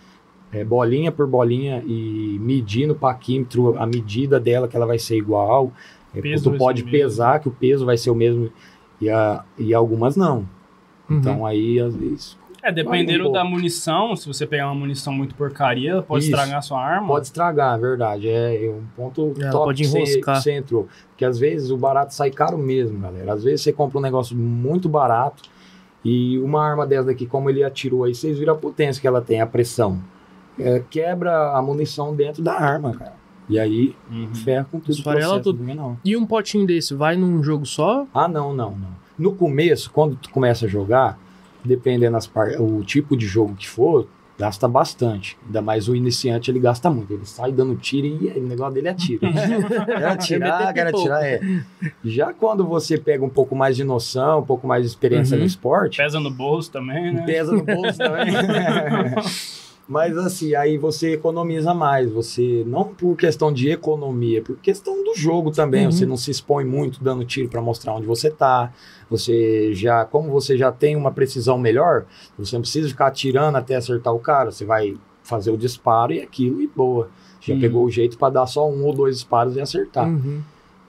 é, bolinha por bolinha e medir no paquímetro a medida dela, que ela vai ser igual, É, Peso tu pode o mesmo. pesar que o peso vai ser o mesmo e, a, e algumas não. Uhum. Então aí, às vezes, É, dependendo pouco. da munição, se você pegar uma munição muito porcaria, pode Isso. estragar a sua arma. Pode estragar, é verdade. É é um ponto Ela top pode enroscar. que você entrou. Porque às vezes o barato sai caro mesmo, galera. Às vezes você compra um negócio muito barato e uma arma dessa daqui, como ele atirou aí, vocês viram a potência que ela tem, a pressão. É, quebra a munição dentro da arma, cara. E aí Uhum. ferra com tudo. Esfarela tudo. é. E um potinho desse, vai num jogo só? Ah, não, não, não. No começo, quando tu começa a jogar, dependendo das par... o tipo de jogo que for, gasta bastante. Ainda mais o iniciante, ele gasta muito. Ele sai dando tiro e o negócio dele é tiro. quer atirar, quer pipoco. atirar, é. Já quando você pega um pouco mais de noção, um pouco mais de experiência Uhum. no esporte, Pesa no bolso também, né? pesa no bolso também. Mas assim, aí você economiza mais. Você, não por questão de economia, por questão do jogo também. Uhum. Você não se expõe muito dando tiro para mostrar onde você tá. Você já, como você já tem uma precisão melhor, você não precisa ficar atirando até acertar o cara. Você vai fazer o disparo e aquilo e boa. Já Uhum. pegou o jeito para dar só um ou dois disparos e acertar. Uhum.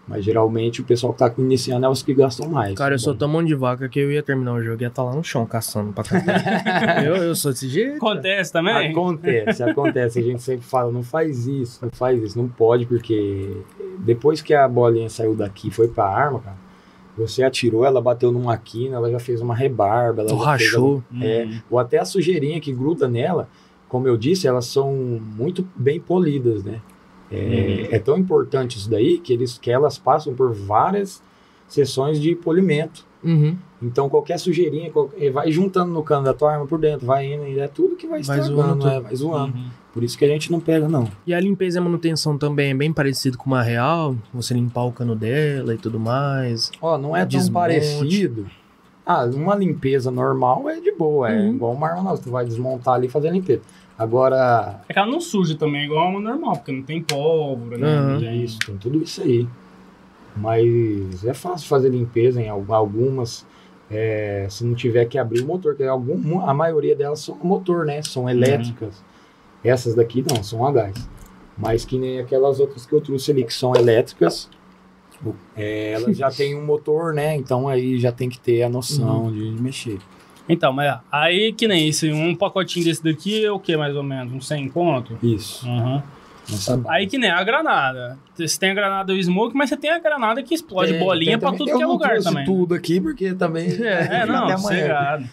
Mas geralmente o pessoal que tá iniciando é os que gastam mais. Cara, eu sou Bom. tão mão de vaca que eu ia terminar o jogo e ia estar lá no chão caçando pra caralho. eu, eu sou desse jeito. Acontece também? Acontece, acontece. A gente sempre fala, não faz isso, não faz isso, não pode, porque depois que a bolinha saiu daqui e foi pra arma, cara, você atirou, ela bateu numa quina, ela já fez uma rebarba, ela Tu já fez- rachou. é, ou até a sujeirinha que gruda nela, como eu disse, elas são muito bem polidas, né? É, Uhum. é tão importante isso daí que, eles, que elas passam por várias sessões de polimento. Uhum. Então qualquer sujeirinha qual- eh, vai juntando no cano da tua arma por dentro, vai indo, e é tudo que vai, Vai estragando, zoando né? tudo. vai zoando. Uhum. Por isso que a gente não pega, não. E a limpeza e a manutenção também é bem parecido com uma real. Você limpar o cano dela e tudo mais. Ó, não é tão Desmonte. parecido. Ah, uma limpeza normal é de boa, é Uhum. igual uma arma nossa, tu vai desmontar ali e fazer a limpeza. Agora, É que ela não suja também, igual uma normal, porque não tem pólvora, né? Uhum. Não tem- isso, tem tudo isso aí. Mas é fácil fazer limpeza em al- algumas. é, se não tiver que abrir o motor, que algum, a maioria delas são motor, né? São elétricas. Essas daqui não, são a gás. Mas que nem aquelas outras que eu trouxe ali, que são elétricas, é, elas já têm um motor, né? Então aí já tem que ter a noção de, de mexer. Então, mas aí que nem isso, um pacotinho desse daqui é o que mais ou menos? Um 100 conto? Isso. Uhum. Aí que nem a granada. Você tem a granada do smoke, mas você tem a granada que explode tem- bolinha tem pra tudo que é não lugar também. tudo aqui, porque também... É, não, até amanhã. cegado.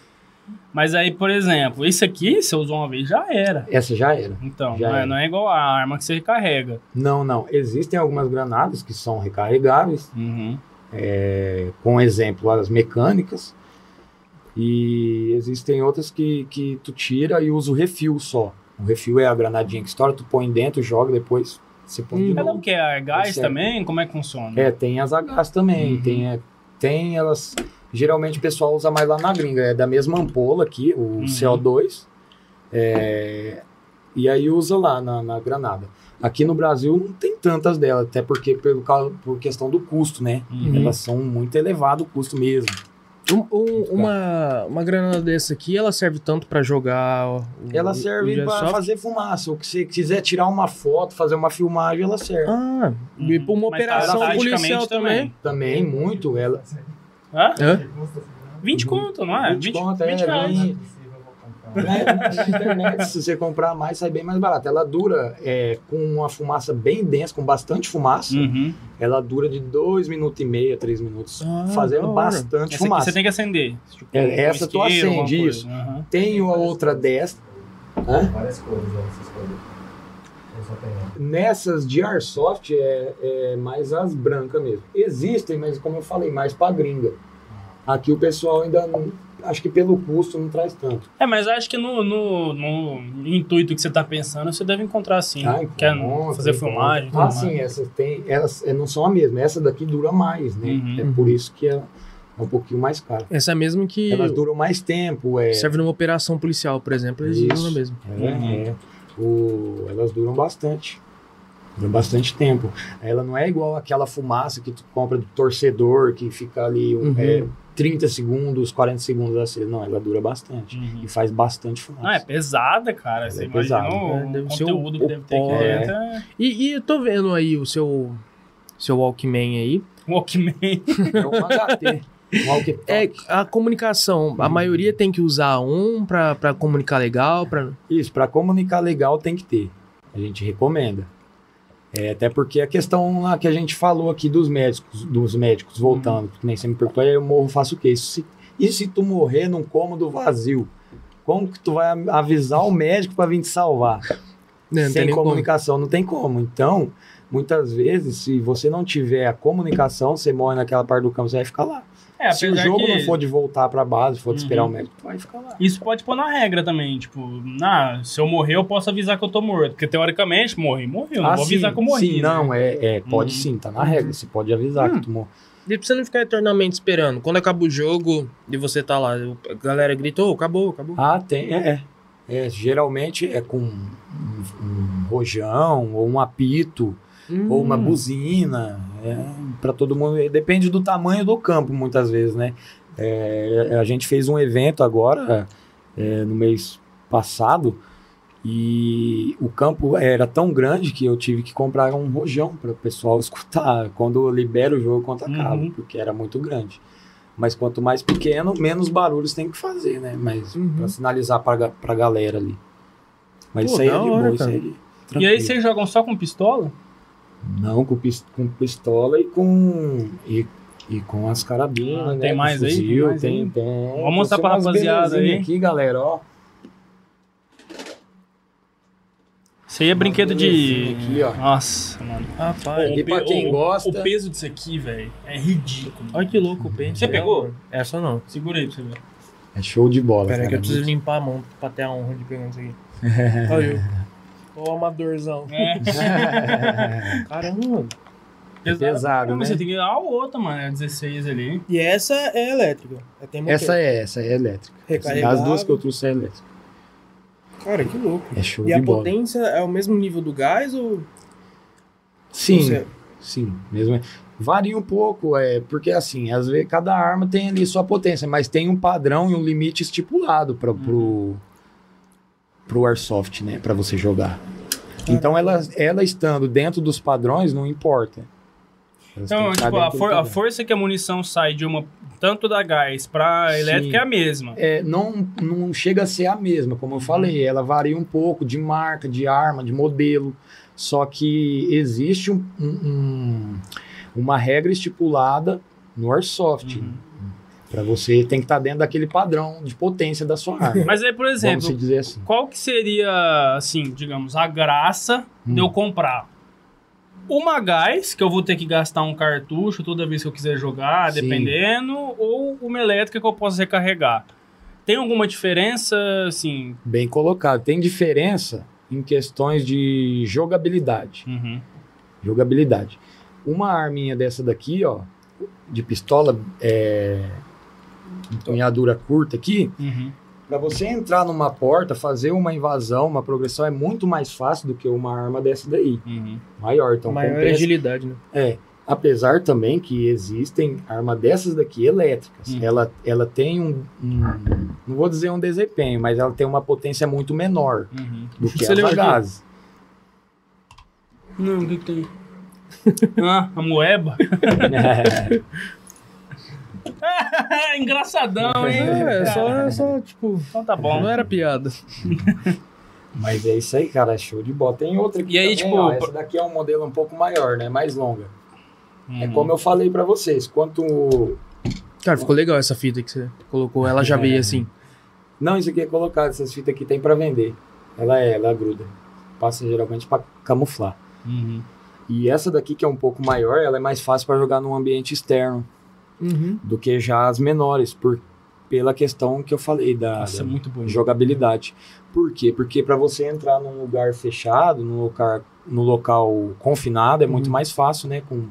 Mas aí, por exemplo, isso aqui, você usou uma vez, já era. Essa já era. Então, Já não é, era. não é igual a arma que você recarrega. Não, não. Existem algumas granadas que são recarregáveis, Uhum. é, com exemplo as mecânicas, e existem outras que, que tu tira e usa o refil só. O refil é a granadinha que estoura, tu põe dentro, joga, depois você põe de Hum. Ela novo. que? É gás Certo. também? Como é que funciona? É, tem as Hs também, Uhum. tem, é, tem elas... Geralmente o pessoal usa mais lá na gringa, é da mesma ampola aqui, o Uhum. CO2, é, e aí usa lá na, na granada. Aqui no Brasil não tem tantas delas, até porque pelo, por questão do custo, né? Uhum. Elas são muito elevado o custo mesmo. Um- um- uma, uma granada dessa aqui, ela serve tanto pra jogar. o- Ela o- serve o para fazer fumaça. Ou que você quiser tirar uma foto, fazer uma filmagem, ela serve. Ah, e pra uma Mas operação taticamente policial também. Também muito. Ela Hã? Hã? 20 conto, não é? 20 conto, é, 20 reais. vem- né, na internet, se você comprar mais, sai bem mais barato. Ela dura é, com uma fumaça bem densa, com bastante fumaça. Uhum. Ela dura de 2 minutos e meio a 3 minutos, Ah, fazendo bastante Essa aqui fumaça. você tem que acender. Tipo, É, com essa tu acende, isso. Uhum. Tenho a outra dessa. Hã? Várias cores, essas cores. Nessas de Airsoft é, é mais as brancas mesmo. Existem, mas como eu falei, mais pra gringa. Aqui o pessoal ainda não. Acho que pelo custo não traz tanto. É, mas acho que no, no, no intuito que você tá pensando, você deve encontrar sim. Ah, Quer encontra, fazer encontra. filmagem. Ah, sim, essas tem. Elas é, não são a mesma. Essa daqui dura mais, né? Uhum. É por isso que ela é um pouquinho mais cara. Essa é a mesma que Elas duram mais tempo. É, serve numa operação policial, por exemplo, eles a mesma. É, Uhum. é. O, elas duram bastante. Duram bastante tempo. Ela não é igual aquela fumaça que tu compra do torcedor, que fica ali um, Uhum. é, 30 segundos, 40 segundos assim. Não, ela dura bastante. Uhum. E faz bastante fumaça. Ah, é pesada, cara. Ela Você é pesada. o, É, deve conteúdo o- que o deve ter pó, é. É E, e eu tô vendo aí o seu seu Walkman aí. Walkman. É um HT. Um. É a comunicação, a maioria tem que usar um pra, pra comunicar legal, pra... Isso, para comunicar legal tem que ter. A gente recomenda. É, até porque a questão lá que a gente falou aqui dos médicos, dos médicos voltando, que nem você me perguntou, aí eu morro, faço o quê? E se, e se tu morrer num cômodo vazio? Como que tu vai avisar o médico para vir te salvar? né, não tem Sem nem como. comunicação, não tem como. Então, muitas vezes, se você não tiver a comunicação, você morre naquela parte do campo, você vai ficar lá. É, se o jogo que não for de voltar para base, for de esperar Uhum. o médico, vai ficar lá. Isso pode pôr na regra também. Tipo, ah, se eu morrer, eu posso avisar que eu tô morto. Porque teoricamente, morri, morri. Eu não Ah, vou sim, avisar que eu morri. Sim, né? não, é, é pode Uhum. sim, tá na regra. Você pode avisar que tu morreu. E pra você não ficar eternamente esperando. Quando acaba o jogo e você tá lá, a galera grita, ô, acabou, acabou. Ah, tem, é, é. É, geralmente é com um, um rojão ou um apito ou uma Hum. buzina. É, para todo mundo. Depende do tamanho do campo, muitas vezes, né? É, a gente fez um evento agora, é, no mês passado, e o campo era tão grande que eu tive que comprar um rojão para o pessoal escutar quando libera o jogo contra Uhum. cabo, porque era muito grande. Mas quanto mais pequeno, menos barulhos tem que fazer, né? Mas Uhum. para sinalizar para a galera ali. Mas Pô, isso aí é de hora, boa, isso aí. é E aí vocês jogam só com pistola? Não, com, com pistola e com. E, e com as carabinas. Ah, né? tem mais aí? Tem fuzil, mais tem, aí? tem. Vamos mostrar pra rapaziada aí. aqui, galera, ó. Isso aí é brinquedo de. aqui, ó. Nossa, mano. Rapaz, E pra quem gosta- O peso disso aqui, velho, é ridículo. olha que louco o pente. Você pegou? Essa não. Segura aí pra você ver. É show de bola. Pera aí cara. que eu preciso limpar a mão pra ter a honra de pegar isso aqui. Olha eu. Ô amadorzão. É. Caramba, mano. pesado, Não, mas né? Você tem que ir a outra, mano. É 16 ali. E essa é elétrica. É. Essa é, essa é elétrica. Recarregável. As duas que eu trouxe é elétrica. Cara, que louco. É show E de a bola. potência é o mesmo nível do gás ou... Sim, Você- sim, mesmo. Varia um pouco, é, porque assim, às vezes cada arma tem ali sua potência, mas tem um padrão e um limite estipulado para pro, pro Airsoft, né, para você jogar. Então ela, ela estando dentro dos padrões não importa. Elas Então, tipo, a, for- a força que a munição sai de uma. Tanto da gás Sim. elétrica é a mesma. É, não, não chega a ser a mesma, como eu falei, ela varia um pouco de marca, de arma, de modelo, só que existe um- um- uma regra estipulada no Airsoft. Uhum. Para você tem que estar dentro daquele padrão de potência da sua arma. Mas aí, por exemplo, assim. qual que seria, assim, digamos, a graça de eu Hum. comprar uma gás, que eu vou ter que gastar um cartucho toda vez que eu quiser jogar, Sim. dependendo, ou uma elétrica que eu posso recarregar? Tem alguma diferença, assim? Bem colocado. Tem diferença em questões de jogabilidade. Uhum. Jogabilidade. Uma arminha dessa daqui, ó, de pistola, é, empunhadura curta aqui, Uhum. Para você entrar numa porta, fazer uma invasão, uma progressão é muito mais fácil do que uma arma dessa daí, Uhum. maior. Então, maior compensa- agilidade, né? É, apesar também que existem armas dessas daqui elétricas. Hum. Ela, ela tem um, um- não vou dizer um desempenho, mas ela tem uma potência muito menor Uhum. do que as a gás. Não, o que, que tem? ah, a moeba? Engraçadão, hein? É, é só, é só, tipo, Então tá bom. não era piada. mas é isso aí, cara, é show de bola. Tem outra aqui E aí, também, tipo, ó, essa daqui é um modelo um pouco maior, né, mais longa. É Uhum. como eu falei para vocês, quanto Cara, ficou legal essa fita que você colocou. Ela já veio assim. Não, isso aqui é colocado, essas fitas aqui tem para vender. Ela é, ela gruda. Passa geralmente para camuflar. Uhum. E essa daqui que é um pouco maior, ela é mais fácil para jogar num ambiente externo Uhum. do que já as menores, por pela questão que eu falei da, Nossa, da muito bonito. jogabilidade. Por quê? Porque para você entrar num lugar fechado, num local, no local confinado, é muito Uhum. mais fácil, né? Com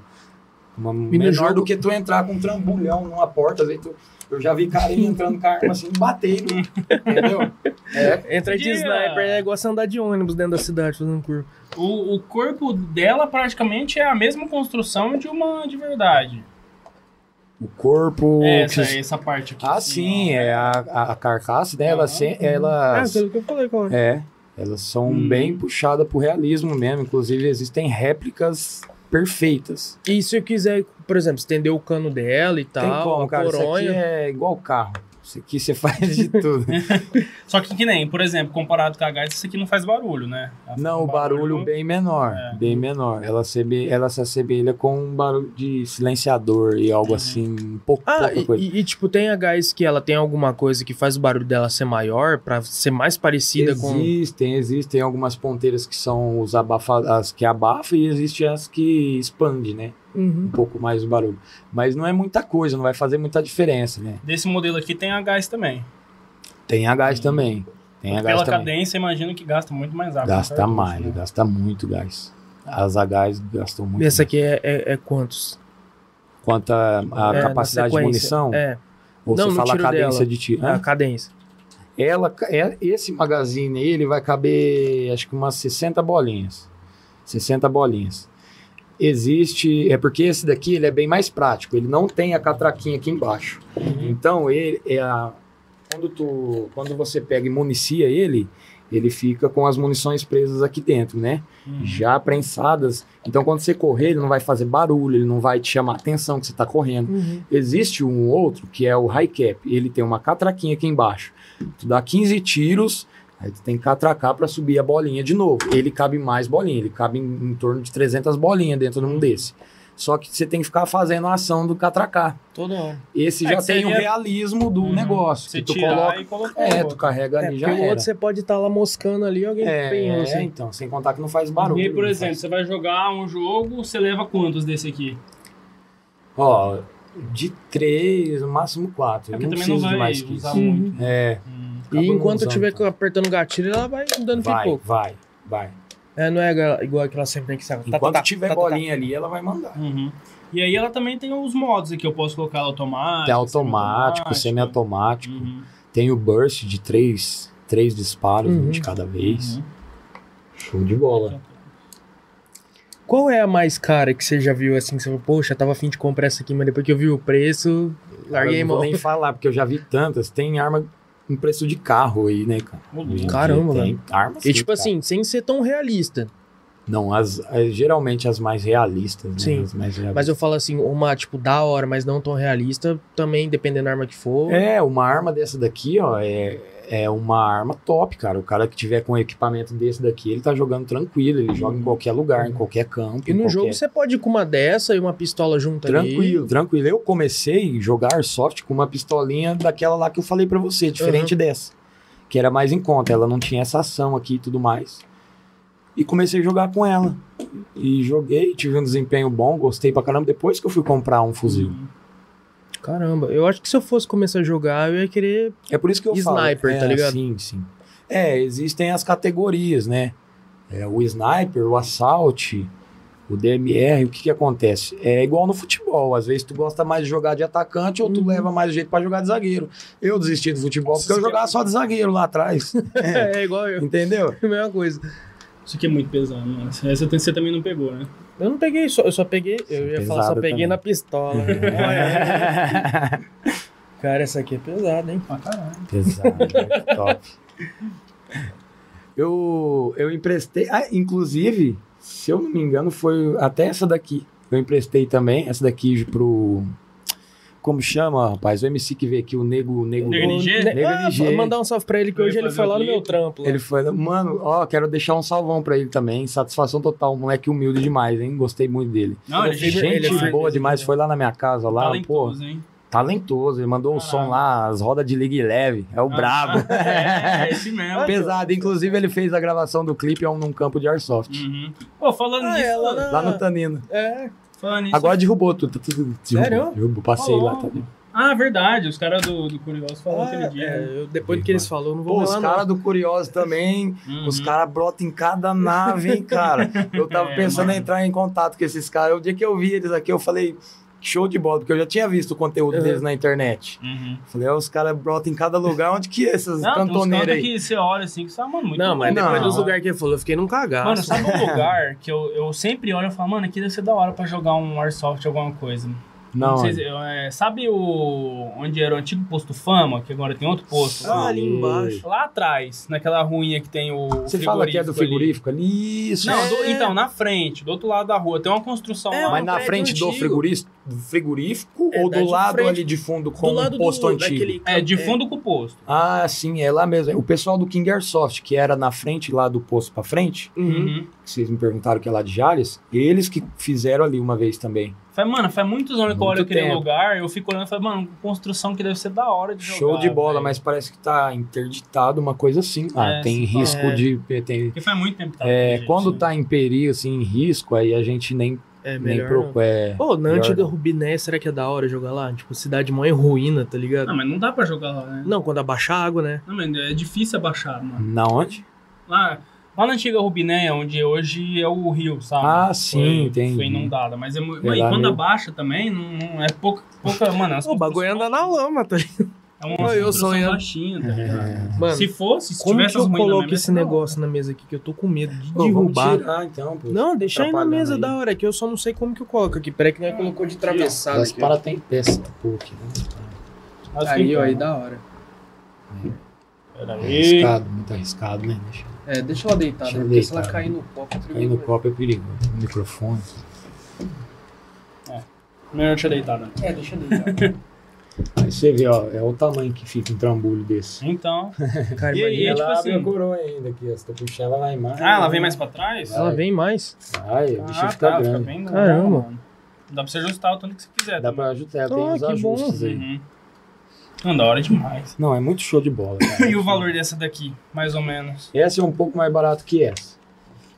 uma no menor jogo- do que tu entrar com um trambolhão numa porta, às vezes tu- eu já vi carinha entrando com a arma assim, batendo, entendeu? É, Entra de sniper, é igual você andar de ônibus dentro da cidade fazendo curva. O, o corpo dela praticamente é a mesma construção de uma de verdade. O corpo... É, essa, que- essa parte aqui. Ah, assim, sim, ó. é a, a, a carcaça dela, Ah, sem, É, elas, aquilo que eu falei, qual é? é, elas são Hum. bem puxadas pro realismo mesmo, inclusive existem réplicas perfeitas. E se eu quiser, por exemplo, estender o cano dela e tal, Tem como, cara, isso coronha. aqui é igual carro, isso aqui você faz de tudo. Só que que nem, por exemplo, comparado com a gás, isso aqui não faz barulho, né? Ela Não, o faz barulho bem menor, É. bem menor. Ela se, ela se assemelha com um barulho de silenciador e algo Uhum. assim, um pouco Ah, pouca e, coisa. e, e, tipo, tem a gás que ela tem alguma coisa que faz o barulho dela ser maior, pra ser mais parecida com. Existem, existem algumas ponteiras que são os abafa, as que abafam e existem as que expandem, né? Uhum. Um pouco mais o barulho. Mas não é muita coisa, não vai fazer muita diferença, né? Desse modelo aqui tem a gás também. Tem a gás também. Tem a gás Pela também. cadência, imagino que gasta muito mais água. Gasta certo? mais, Né? gasta muito gás. As a gás gastam muito. E essa mais. aqui é, é, é quantos? Quanto a, a É, capacidade de munição, É, ou Não, você fala a cadência dela. de tiro. a Hã? cadência. Ela, é, esse magazine aí, ele vai caber, acho que umas 60 bolinhas. 60 bolinhas. Existe, é porque esse daqui ele é bem mais prático, ele não tem a catraquinha aqui embaixo. Então, ele é a, quando, tu, quando você pega e municia ele, ele fica com as munições presas aqui dentro, né? Já prensadas. Então, quando você correr, ele não vai fazer barulho, ele não vai te chamar a atenção que você está correndo. Uhum. Existe um outro que é o high cap. Ele tem uma catraquinha aqui embaixo. Tu dá 15 tiros, aí tu tem que catracar para subir a bolinha de novo. Ele cabe mais bolinha, ele cabe em, em torno de 300 bolinhas dentro de um desse. Só que você tem que ficar fazendo a ação do catracar. Toda hora. Esse É já tem o realismo do Uhum. negócio. Você que tu tirar coloca. e colocar É, tu carrega É, ali já o era. outro você pode estar lá moscando ali alguém É, você. então, sem contar que não faz barulho. E aí, por exemplo, faz- você vai jogar um jogo, você leva quantos desse aqui? Ó, de três, no máximo quatro. É Eu não também não preciso de mais que isso. muito. É, Hum. E enquanto eu estiver tanto. apertando o gatilho, ela vai dando vai, pipoco. vai, vai. É, não é igual- igual aquela sempre tem que saber. Tá, Enquanto tiver bolinha ali, ela vai mandar. Uhum. E aí ela também tem os modos aqui, eu posso colocar ela automática. Tem automático, semi-automático. Uhum. Tem o burst de três, três disparos Uhum. de cada vez. Uhum. Show de bola. Qual é a mais cara que você já viu assim? Que você falou, poxa, tava afim de comprar essa aqui, mas depois que eu vi o preço, larguei eu não mão. vou nem falar, porque eu já vi tantas. Tem arma em preço de carro aí, né, cara? Caramba, tem velho. Armas E tipo cara. assim, sem ser tão realista. Não, as, as- geralmente as mais realistas, né? Sim. As mais realistas. Mas eu falo assim, uma, tipo, da hora, mas não tão realista, também dependendo da arma que for. É, uma arma dessa daqui, ó, é, é uma arma top, cara. O cara que tiver com um equipamento desse daqui, ele tá jogando tranquilo, ele joga em qualquer lugar, em qualquer campo. E no qualquer... jogo você pode ir com uma dessa e uma pistola junto ali. Tranquilo, tranquilo. Eu comecei a jogar Airsoft com uma pistolinha daquela lá que eu falei pra você, diferente dessa. Que era mais em conta, ela não tinha essa ação aqui e tudo mais. E comecei a jogar com ela. E joguei, tive um desempenho bom, gostei pra caramba. Depois que eu fui comprar um fuzil. Caramba, eu acho que se eu fosse começar a jogar, eu ia querer. É por isso que eu Sniper, falo. tá é, ligado? Sim, sim. É, existem as categorias, né? É, o sniper, o assault, o DMR, o que que acontece? É igual no futebol, às vezes tu gosta mais de jogar de atacante ou tu Uhum. leva mais jeito pra jogar de zagueiro. Eu desisti do futebol porque eu Nossa, jogava só de zagueiro lá atrás. É, igual eu. Entendeu? Mesma coisa. Isso aqui é muito pesado, mano. Essa você também não pegou, né? Eu não peguei, só, eu só peguei. Eu ia falar, só peguei também. na pistola. Cara, essa aqui é pesada, hein? Pra caralho. Pesado, muito top. Eu, eu emprestei, ah, inclusive, se eu não me engano, foi até essa daqui. Eu emprestei também, essa daqui pro. Como chama, rapaz? O MC que veio aqui, o Nego. Nego, Nego NG? Nego ah, NG. vou mandar um salve pra ele, que Vai hoje ele foi o lá no meu trampo. lá. Ele foi, mano, ó, quero deixar um salvão pra ele também. Satisfação total, moleque humilde demais, hein? Gostei muito dele. Não, ele, é Gente ele é boa é demais, foi lá na minha casa lá, pô. talentoso, hein? Talentoso, ele mandou o som lá, as rodas de ligue leve. É o brabo. É, é esse mesmo. Pesado, inclusive ele fez a gravação do clipe é um- num campo de airsoft. Uhum. Pô, falando Ah, nisso, é, lá na- Lá no Tanino. É, falando nisso. Agora derrubou tudo. tudo, tudo derrubou, Sério? derrubou, passei lá. Tá vendo? Ah, verdade. Os caras do, do Curioso falaram ah, aquele dia. é, né? eu- depois do que eles falaram, não vou Pô, os caras do Curioso também, Uhum. os caras brotam em cada nave, hein, cara. Eu tava É, pensando mano. em entrar em contato com esses caras. O dia que eu vi eles aqui, eu falei, show de bola, porque eu já tinha visto o conteúdo Uhum. deles na internet. Uhum. Falei, ó, os caras brotam em cada lugar, onde que é essas Não, cantoneiras aí? que você olha assim, que você fala, mano, muito Não, mas louco. depois Não. dos lugares que ele falou, eu fiquei num cagaço. Mano, sabe um lugar que eu, eu sempre olho e falo, mano, aqui deve ser da hora pra jogar um Airsoft, alguma coisa. Não, sei se- é, sabe o onde era o antigo posto Fama, que agora tem outro posto? Ah, ali embaixo. Lá atrás, naquela ruinha que tem o Você fala que é do ali. frigorífico ali? Isso. Não, do- É. então, na frente, do outro lado da rua, tem uma construção É, lá. Mas na frente do antigo. frigorífico, do frigorífico É, ou da do de lado frente. ali de fundo com do lado o posto do, antigo? É, de campo- fundo com o posto. Ah, sim, é lá mesmo. O pessoal do King Airsoft, que era na frente lá do posto pra frente. Uhum. que vocês me perguntaram que é lá de Jales, eles que fizeram ali uma vez também. Faz, mano, faz muitos anos que eu olho aquele tempo. lugar, eu fico olhando e falo, mano, construção que deve ser da hora de jogar. Show de bola, velho. mas parece que tá interditado uma coisa assim. Ah, É, tem risco fala. de. Tem, Porque faz muito tempo que tá é, daquele quando jeito, tá em perigo, assim, em risco, aí a gente nem, É nem melhor. não. procura. É, Pô, na não. Rubiné, será que é da hora jogar lá? Tipo, cidade mãe ruína, tá ligado? Não, mas não dá pra jogar lá, né? Não, quando abaixar a água, né? Não, mas é difícil abaixar, mano. Na onde? Lá, lá na antiga Rubiné, onde hoje é o rio, sabe? Ah, sim, foi, entendi. Foi inundada, mas é mu- É e lá quando abaixa também, não, não- é pouca, pouca mano, O bagulho anda na lama, tá ligado? É É uma eu sonhando. baixinha, tá ligado? Mano, Se fosse, se como tivesse que eu coloco mesa, esse não. negócio na mesa aqui que eu tô com medo de Pô, derrubar? tirar então, pô. Não, deixa aí na mesa aí. da hora, que eu só não sei como que eu coloco aqui. Peraí que nós colocou de travessado As aqui. ó. para tem peça, pô, aqui, né? Mas Aí, ó, aí da hora. É aí. arriscado, muito arriscado, né? Deixa É, deixa ela deitada, Deixa ela porque se ela deitada. cair no copo, eu cair no copo é perigoso. O microfone. Melhor deixa deitada. É, deixa deitada. Aí você vê, ó, é o tamanho que fica um trambolho desse. Então. Cara, E aí, imagina- tipo ela abre assim- a coroa ainda aqui, ó. Se tu puxar, ela vai mais. Ah, ela vem mais pra trás? Ela vem mais. Vai, o bichinho Ah, fica tá, grande. bem Caramba. mano. Dá pra você ajustar o tanto que você quiser. Dá também. pra ajustar, tem Ah, os que bom. ajustes aí. Uhum. Não, da hora demais. Não, é muito show de bola. cara. E o valor dessa daqui, mais ou menos? Essa é um pouco mais barato que essa.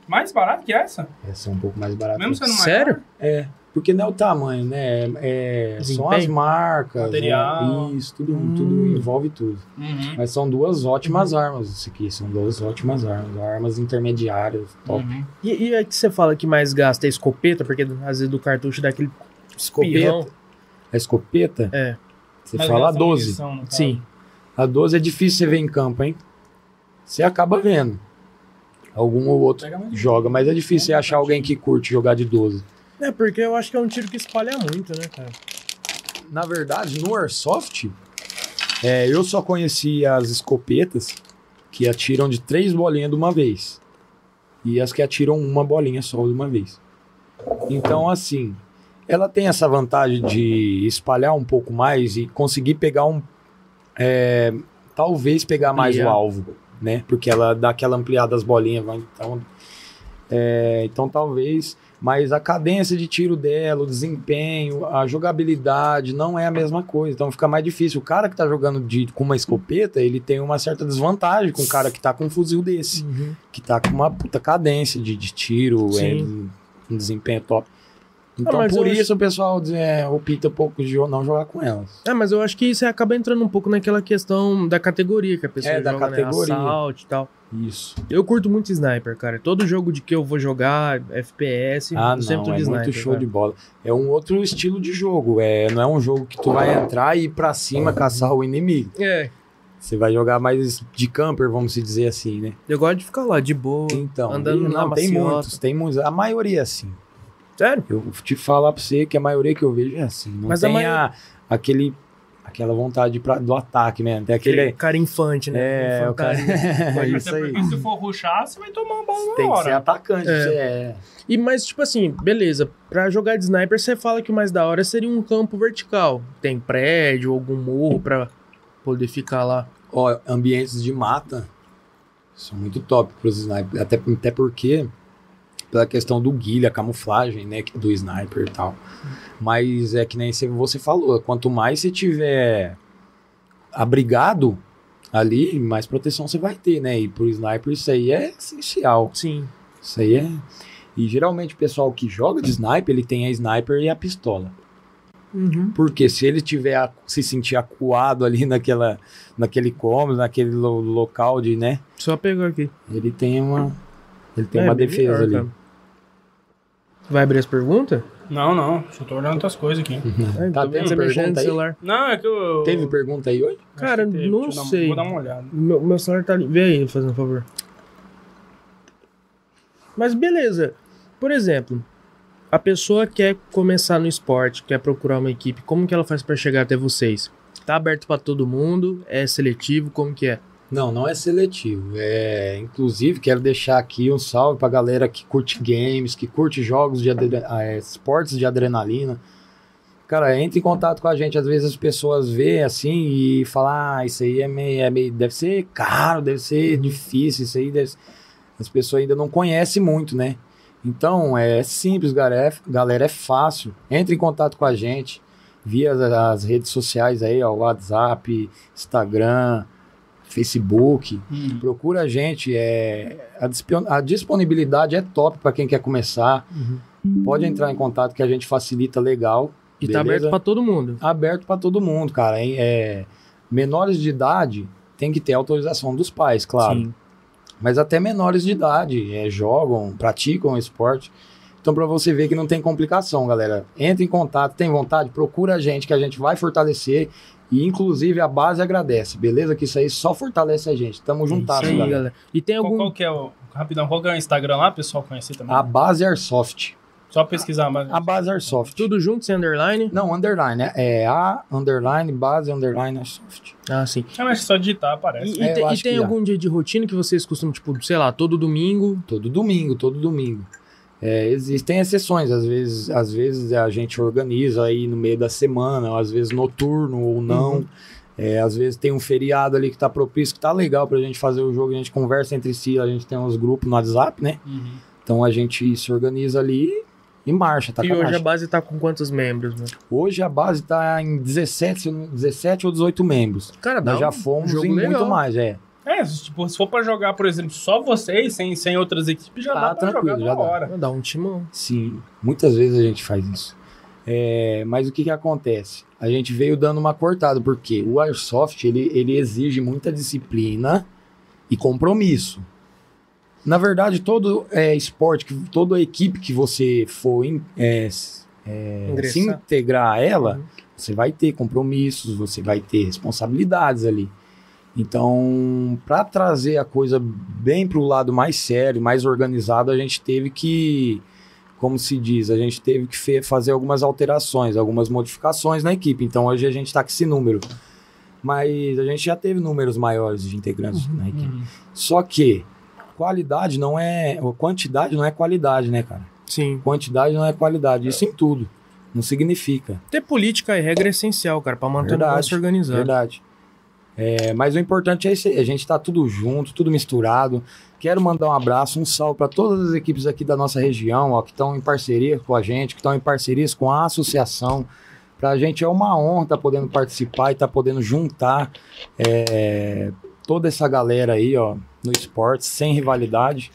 Mais barato que essa? Essa é um pouco mais barata. Mesmo sendo maior? Sério? É, porque não é o tamanho, né? É, são Desempenho? as marcas. Material. né? Isso, tudo, Hum. tudo envolve tudo. Uhum. Mas são duas ótimas armas. Isso aqui são duas ótimas armas. Armas intermediárias, top. Uhum. E, e é que você fala que mais gasta é escopeta, porque às vezes do cartucho dá aquele Escopeta. espirrão. A escopeta, É, você Mas fala a gasta 12. munição, no caso. sim. A 12 é difícil você ver em campo, hein? Você acaba vendo. Algum ou outro joga, mas é difícil você achar alguém que curte jogar de 12. É, porque eu acho que é um tiro que espalha muito, né, cara? Na verdade, no Airsoft, é, eu só conheci as escopetas que atiram de três bolinhas de uma vez. E as que atiram uma bolinha só de uma vez. Então, assim, ela tem essa vantagem de espalhar um pouco mais e conseguir pegar um. é, talvez pegar mais o Ampliar. alvo, né? Porque ela dá aquela ampliada das bolinhas. vai, Então, é, então talvez. Mas a cadência de tiro dela, o desempenho, a jogabilidade não é a mesma coisa. Então fica mais difícil. O cara que tá jogando de, com uma escopeta, ele tem uma certa desvantagem com o cara que tá com um fuzil desse. Que tá com uma puta cadência de, de tiro, é, Sim. um desempenho top. Então mas por isso o pessoal é, opta um pouco de não jogar com elas. É, mas eu acho que você acaba entrando um pouco naquela questão da categoria que a pessoa É, da joga, categoria. né? Assault e tal. Isso. Eu curto muito sniper, cara. Todo jogo de que eu vou jogar, FPS, Ah, eu sempre não, tô é de sniper. muito show cara. de bola. É um outro estilo de jogo. É, não é um jogo que tu vai entrar e ir pra cima caçar o inimigo. É, Você vai jogar mais de camper, vamos se dizer assim, né? eu gosto de ficar lá, de boa. Então, Andando e na não, tem maciota. muitos, tem muitos. A maioria é assim. Sério? Eu te falar pra você que a maioria que eu vejo é assim. Não Mas a tem maioria- a- aquele, aquela vontade pra, do ataque mesmo. Tem aquele. Cara infante, né? É, o cara. Infantaria. É isso Até aí. porque se for ruxar, você vai tomar uma bola na Tem que ser hora. atacante. É. você é. E mas, tipo assim, beleza. Pra jogar de sniper, você fala que o mais da hora seria um campo vertical. Tem prédio, algum morro pra poder ficar lá. Ó, ambientes de mata são muito top pros snipers. Até, até porque, pela questão do guilha, a camuflagem, né, do sniper e tal. Mas é que nem você- falou, quanto mais você tiver abrigado ali, mais proteção você vai ter, né? E pro sniper isso aí é essencial. Sim. Isso aí é. E geralmente o pessoal que joga de sniper, ele tem a sniper e a pistola. Uhum. Porque se ele tiver a- se sentir acuado ali naquela, naquele cômodo, naquele lo- local de, né? Só pegou aqui. Ele tem uma, ele tem É, uma defesa melhor, ali. cara. Vai abrir as perguntas? Não, não. Só tô olhando outras coisas aqui. É, Tá tô vendo tendo você mexendo pergunta no aí? celular. Não, é que eu. Teve pergunta aí hoje? Cara, não Deixa eu dar- sei. Vou dar uma olhada. Meu, meu celular tá ali. Vê aí, fazendo um favor. Mas beleza. Por exemplo, a pessoa quer começar no esporte, quer procurar uma equipe, como que ela faz pra chegar até vocês? Tá aberto pra todo mundo? É seletivo? Como que é? Não, não é seletivo. É, inclusive, quero deixar aqui um salve pra galera que curte games, que curte jogos de ah, é, esportes de adrenalina. Cara, entre em contato com a gente. Às vezes as pessoas vê assim e falam: Ah, isso aí é meio, é meio- Deve ser caro, deve ser difícil, isso aí deve... As pessoas ainda não conhecem muito, né? Então, é simples, galera. É, galera, é fácil. Entre em contato com a gente via as, as redes sociais aí, ó, WhatsApp, Instagram, Facebook. Hum. Procura a gente. É, a, a disponibilidade é top para quem quer começar. Pode entrar em contato que a gente facilita legal. E tá beleza? aberto pra todo mundo. aberto para todo mundo, cara. hein? É, menores de idade tem que ter autorização dos pais, claro. Sim. Mas até menores de idade é, jogam, praticam esporte. Então, para você ver que não tem complicação, galera, entre em contato, tem vontade, procura a gente, que a gente vai fortalecer. E inclusive a base agradece, beleza? Que isso aí só fortalece a gente. Tamo juntados, Isso aí, galera. galera. E tem Qual, algum. qual que é o. Rapidão, qual que é o Instagram lá, pessoal conhecer também? A base Airsoft. Só pesquisar, mas. A base Airsoft. Tudo junto, sem underline? Não, underline, né? É A, underline, base, underline, Airsoft. Ah, sim. É, mas só digitar, aparece. E, e É, e tem algum dia de rotina que vocês costumam, tipo, sei lá, todo domingo? Todo domingo, todo domingo. É, existem exceções, às vezes, às vezes a gente organiza aí no meio da semana, às vezes noturno ou não. Uhum. É, às vezes tem um feriado ali que tá propício, que tá legal pra gente fazer o jogo, a gente conversa entre si, a gente tem uns grupos no WhatsApp, né? Uhum. Então a gente se organiza ali e marcha, tá e a hoje a marcha. base tá com quantos membros, né? Hoje a base tá em 17, se eu não- 17 ou 18 membros. Cara, dá Nós já um fomos jogo em legal. muito mais, é. É, se, tipo, se for pra jogar, por exemplo, só vocês, sem, sem outras equipes, já Ah, dá pra tranquilo, jogar já na dá. hora. Dá um timão. Sim, muitas vezes a gente faz isso. É, mas o que, que acontece? A gente veio dando uma cortada, porque o Airsoft ele, ele exige muita disciplina e compromisso. Na verdade, todo é, esporte, que- toda equipe que você for em- é, é, se integrar a ela, Uhum. você vai ter compromissos, você vai ter responsabilidades ali. Então, para trazer a coisa bem para o lado mais sério, mais organizado, a gente teve que, como se diz, a gente teve que fazer algumas alterações, algumas modificações na equipe. Então, hoje a gente está com esse número. Mas a gente já teve números maiores de integrantes na equipe. Uhum. Só que qualidade não é. Quantidade não é qualidade, né, cara? Sim. Quantidade não é qualidade. Isso em tudo. Não significa. Ter política e regra é essencial, cara, pra manter o Verdade, negócio organizado. Verdade. É, mas o importante é esse, a gente tá tudo junto, tudo misturado. Quero mandar um abraço, um salve para todas as equipes aqui da nossa região, ó, que estão em parceria com a gente, que estão em parcerias com a associação. Pra gente é uma honra estar podendo participar e estar podendo juntar é, toda essa galera aí, ó, no esporte, sem rivalidade.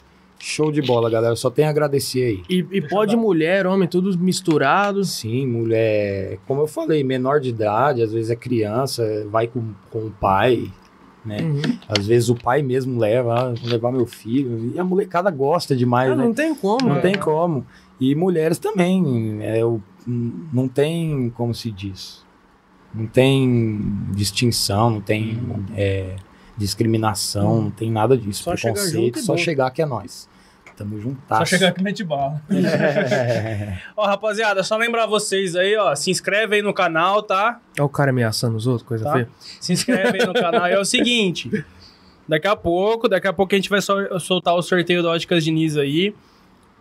Show de bola, galera. Só tenho a agradecer aí. E, e pode eu mulher, homem, todos misturados. Sim, mulher, como eu falei, menor de idade, às vezes é criança, vai com, com o pai, né? Uhum. Às vezes o pai mesmo leva, ah, vou levar meu filho. E a molecada gosta demais, Ah, né? não tem como. Não né? tem como. E mulheres também, é, o- não tem, como se diz, não tem distinção, não tem é, discriminação, não tem nada disso. Só chegar Preconceito, e só bom. chegar que é nós. Tamo juntas. Só chegar aqui e mete bala. Ó, rapaziada, só lembrar vocês aí, ó, se inscreve aí no canal, tá? Olha o cara ameaçando os outros, coisa Tá. feia. Se inscreve aí no canal. E é o seguinte, daqui a pouco, daqui a pouco a gente vai sol- soltar o sorteio da Óticas Diniz aí.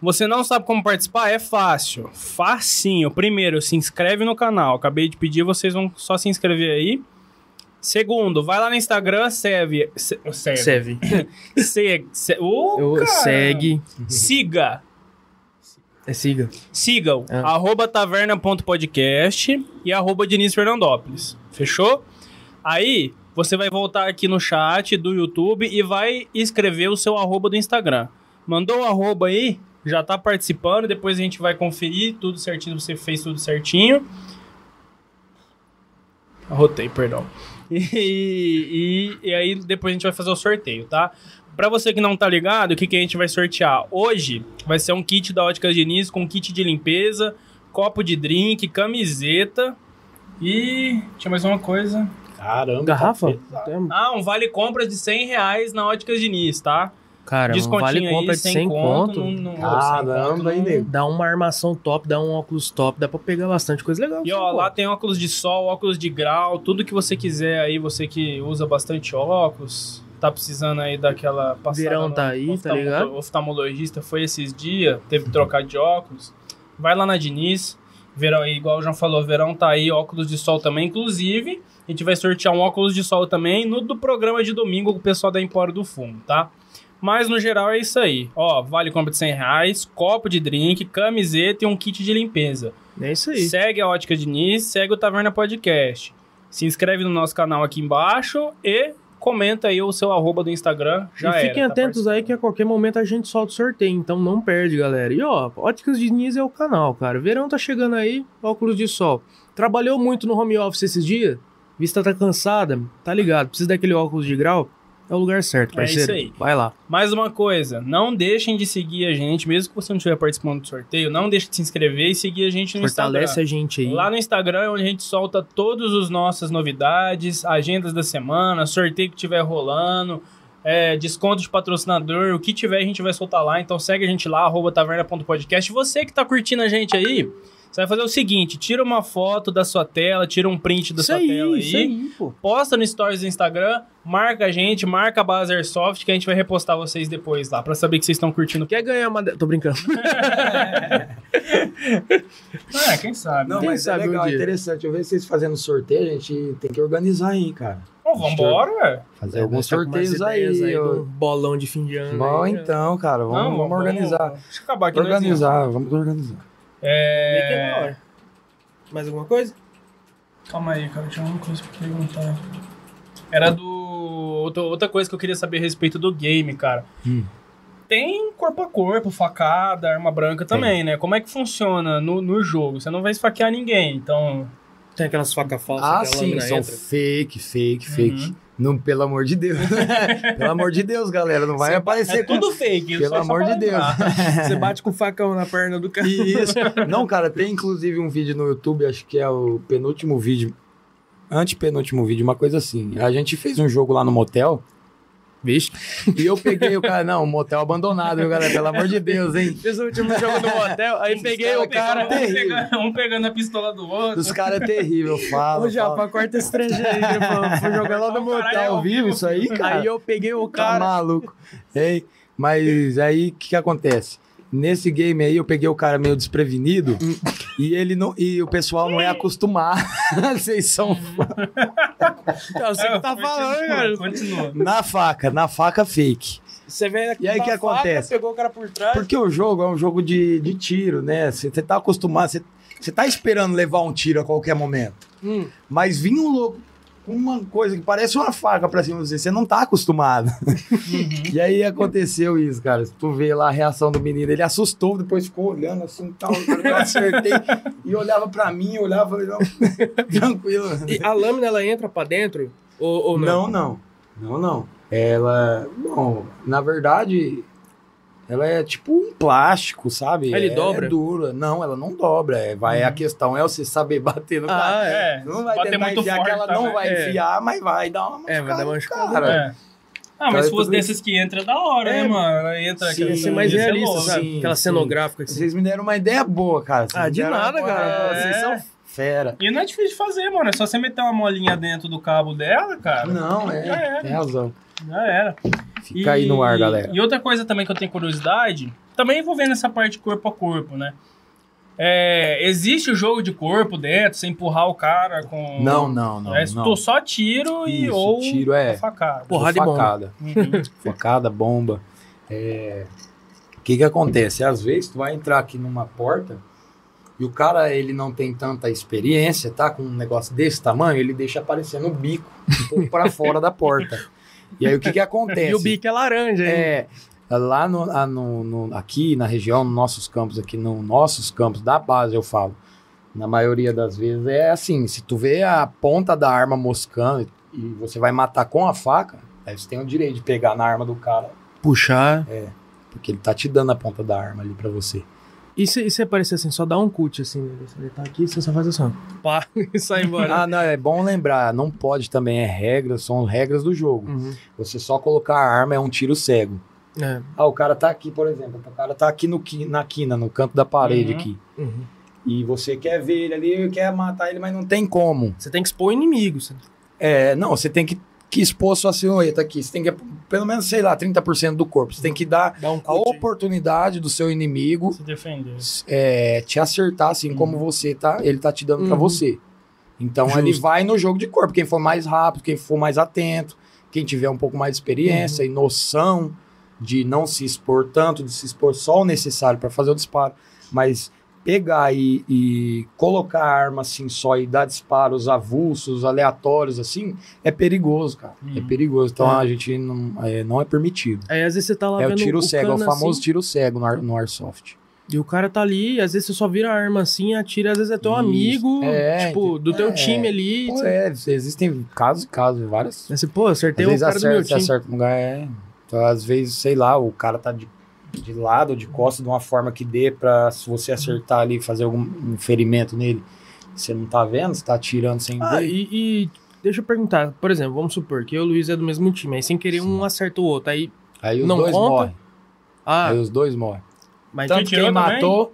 Você não sabe como participar? É fácil. Facinho. Primeiro, se inscreve no canal. Acabei de pedir, vocês vão só se inscrever aí. Segundo, vai lá no Instagram, serve. se- Serve. Serve. Se, se, Ô, Eu- cara. segue. Siga. É siga. Sigam, É. arroba taverna.podcast e arroba Diniz Fernandópolis. Fechou? Aí, você vai voltar aqui no chat do YouTube e vai escrever o seu arroba do Instagram. Mandou o arroba aí, já tá participando, depois a gente vai conferir tudo certinho, você fez tudo certinho. Arrotei, perdão. E, e, e aí depois a gente vai fazer o sorteio, tá? Pra você que não tá ligado, o que, que a gente vai sortear? Hoje vai ser um kit da Óticas Diniz com kit de limpeza, copo de drink, camiseta e... tinha mais uma coisa. Caramba. Garrafa? tá Ah, um vale compra de 100 reais na Óticas Diniz, tá? Cara, um vale aí, compra de 100 conto. Não, não, Caramba, aí, nego. Dá uma armação top, dá um óculos top, dá pra pegar bastante coisa legal. E ó, lá tem óculos de sol, óculos de grau, tudo que você quiser aí, você que usa bastante óculos, tá precisando aí daquela passada Verão no tá aí, tá ligado? Oftalmologista foi esses dias, teve que trocar de óculos. Vai lá na Diniz, verão, igual o João falou, verão tá aí, óculos de sol também, inclusive, a gente vai sortear um óculos de sol também no do programa de domingo com o pessoal da Empório do Fundo, tá? Mas no geral é isso aí. Ó, vale compra de 100 reais, copo de drink, camiseta e um kit de limpeza. É isso aí. Segue a Ótica Diniz, segue o Taverna Podcast. Se inscreve no nosso canal aqui embaixo e comenta aí o seu arroba do Instagram. Já e fiquem era, tá atentos aí que a qualquer momento a gente solta o sorteio, então não perde, galera. E ó, Óticas Diniz é o canal, cara. Verão tá chegando aí, óculos de sol. Trabalhou muito no home office esses dias? Vista tá cansada? Tá ligado? Precisa daquele óculos de grau? É o lugar certo, É parceiro. isso aí. Vai lá. Mais uma coisa, não deixem de seguir a gente, mesmo que você não estiver participando do sorteio, não deixe de se inscrever e seguir a gente no Fortalece Instagram. a gente aí. Lá no Instagram é onde a gente solta todas as nossas novidades, agendas da semana, sorteio que tiver rolando, é, desconto de patrocinador, o que tiver a gente vai soltar lá. Então segue a gente lá, arroba taverna.podcast. Você que tá curtindo a gente aí, você vai fazer o seguinte, tira uma foto da sua tela, tira um print da Isso sua aí, tela isso aí, pô. posta no Stories do Instagram, marca a gente, marca a base Airsoft, que a gente vai repostar vocês depois lá, pra saber que vocês estão curtindo. Quer ganhar uma... de- Tô brincando. É, quem sabe. Não, Quem mas sabe é legal, um é interessante. Eu vejo vocês fazendo sorteio, a gente tem que organizar aí, cara. Ô, vambora, ué. Fazer É, alguns tá sorteios aí. um bolão de fim de ano. Bom, aí, então, cara, vamos, Não, vamos organizar. Deixa eu acabar aqui. Organizar, vamos organizar. Meio que é da É... hora. Mais alguma coisa? Calma aí, cara, tinha uma coisa pra perguntar. Era do... Outra, outra coisa que eu queria saber a respeito do game, cara. Hum. Tem corpo a corpo, facada, arma branca também, né? Como é que funciona no, no jogo? Você não vai esfaquear ninguém, então... Tem aquelas facas falsas Ah, sim, são entra. fake, fake, fake. Não, pelo amor de Deus. pelo amor de Deus, galera, não vai Você- aparecer É tudo fake. Pelo amor de Deus. Você bate com o facão na perna do cara. Isso. Não, cara, tem inclusive um vídeo no YouTube, acho que é o penúltimo vídeo, antepenúltimo vídeo, uma coisa assim. A gente fez um jogo lá no motel Vixe. e eu peguei o cara, não, um motel abandonado, viu, galera? Pelo amor de Deus, hein? Fiz o último jogo do motel, aí peguei o cara. Um terrível. pegando, um pegando a pistola do outro. Os caras é terrível, fala. Ô, Japa, corta esse trecho aí. Fui jogar lá no motel. Tá ao vivo isso aí, cara? Aí eu peguei o Tá cara. maluco. Ei, mas aí o que, que acontece? Nesse game aí eu peguei o cara meio desprevenido e ele não e o pessoal não é acostumado. Vocês são É você que tá Continua, falando, cara. Continua. na faca, na faca fake. Você vem aqui E aí, que faca, acontece? pegou o cara por trás. Porque o jogo é um jogo de, de tiro, né? Você tá acostumado, você você tá esperando levar um tiro a qualquer momento. Hum. Mas vinha um louco uma coisa que parece uma faca pra cima de você, você não tá acostumado. E aí aconteceu isso, cara. Tu vê lá a reação do menino, ele assustou, depois ficou olhando assim, tal, eu acertei e olhava pra mim, olhava, falei, não, tranquilo. E a lâmina, ela entra pra dentro? Ou, ou não? Não, não. Não, não. Ela, bom, na verdade, ela é tipo um plástico, sabe? Ele é, dobra? É dura. Não, ela não dobra. É, vai, A questão é você saber bater no cara. Ah, é. É, Não vai bater tentar muito enfiar forte que ela não também. vai É. enfiar, mas vai dar uma É, vai dar uma machucada, machucada. cara. É. Ah, mas Cara, se fosse tudo desses que entra, é da hora, É, né, mano? Ela entra sim, aquela- ser mais realista, louco. sabe? Sim, Aquela sim. cenográfica. Assim. Vocês me deram uma ideia boa, cara. Vocês Ah, de nada, uma- cara. Vocês É. são fera. E não é difícil de fazer, mano. É só você meter uma molinha dentro do cabo dela, cara. Não, Já é. era. Tem razão. Já era. Fica aí no ar, galera. E outra coisa também que eu tenho curiosidade, também envolvendo essa parte corpo a corpo, né? É, existe o jogo de corpo dentro, você empurrar o cara com. Não, não, não. É, não. só tiro e Isso, ou tiro é- facada. Porrada e bomba. facada. Uhum. Facada, bomba. É... O que que acontece? Às vezes tu vai entrar aqui numa porta e o cara, ele não tem tanta experiência, tá? Com um negócio desse tamanho, ele deixa aparecendo o bico um pouco pra fora da porta. E aí o que que acontece? E o bico é laranja, hein? É, lá no, no- no- aqui na região, nos nossos campos, aqui nos nossos campos da base, eu falo. Na maioria das vezes é assim, se tu vê a ponta da arma moscando e você vai matar com a faca, aí você tem o direito de pegar na arma do cara, Puxar. porque ele tá te dando a ponta da arma ali pra você. E se, e se aparecer assim, só dá um cut assim, né? Ele tá aqui, você só faz assim. Pá, e sai embora. Ah, não, é bom lembrar, não pode também, é regra, são regras do jogo. Uhum. Você só colocar a arma é um tiro cego. É. Ah, o cara tá aqui, por exemplo, o cara tá aqui no, na quina, no canto da parede Uhum. aqui. Uhum. E você quer ver ele ali, quer matar ele, mas não tem como. Você tem que expor o inimigo. Você... É, não, você tem que, que expor sua silhueta aqui. Você tem que, pelo menos, sei lá, 30% do corpo. Você tem que dar um a oportunidade do seu inimigo Se defender. é, te acertar, assim Uhum. como você tá, ele tá te dando pra Uhum. você. Então Justo. ele vai no jogo de corpo. Quem for mais rápido, quem for mais atento, quem tiver um pouco mais de experiência Uhum. e noção de não se expor tanto, de se expor só o necessário para fazer o disparo, mas pegar e, e colocar a arma assim só e dar disparos avulsos, aleatórios assim, é perigoso, cara. É Uhum. perigoso. Então É. a gente não é, não é permitido. Aí às vezes você tá lá É o tiro cego, é o cano famoso assim, tiro cego no, ar- no Airsoft. E o cara tá ali, às vezes você só vira a arma assim, atira, às vezes é teu Isso. amigo, É, tipo, do teu é. time ali. Pô, é, existem casos e casos, várias. Você, pô, acertei Às o vezes cara do meu acerta, time. acerta um lugar, é. Então, às vezes, sei lá, o cara tá de, de lado, de costas, de uma forma que dê pra, se você acertar ali, fazer algum um ferimento nele, você não tá vendo, você tá atirando sem Ah, ver. e, e deixa eu perguntar, por exemplo, vamos supor que eu e o Luiz é do mesmo time, aí sem querer um acerta o outro, aí, Aí os não dois conta? morrem. ah, Aí os dois morrem. mas Tanto atirou quem também? matou,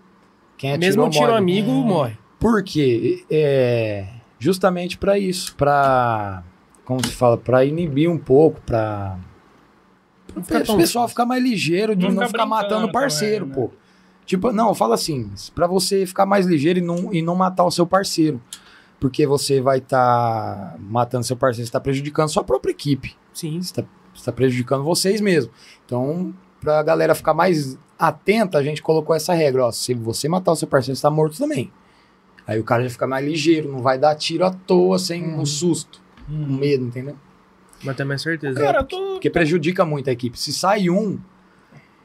quem atirou mesmo tiro morre. amigo, morre. Por quê? É justamente pra isso, pra como se fala, Pra inibir um pouco, pra Não fica o tão- pessoal ficar mais ligeiro de Não não, ficar matando o brincando parceiro, também, né? pô. Tipo, não, fala assim, pra você ficar mais ligeiro e não, e não matar o seu parceiro. Porque você vai estar matando seu parceiro, você tá prejudicando sua própria equipe. Sim. Você está prejudicando vocês mesmo. Então, pra galera ficar mais atenta, a gente colocou essa regra. Ó, se você matar o seu parceiro, você tá morto também. Aí o cara já fica mais ligeiro, não vai dar tiro à toa, sem um susto, com medo, entendeu? Mas tem mais certeza. Cara, tô. Porque prejudica muito a equipe. Se sai um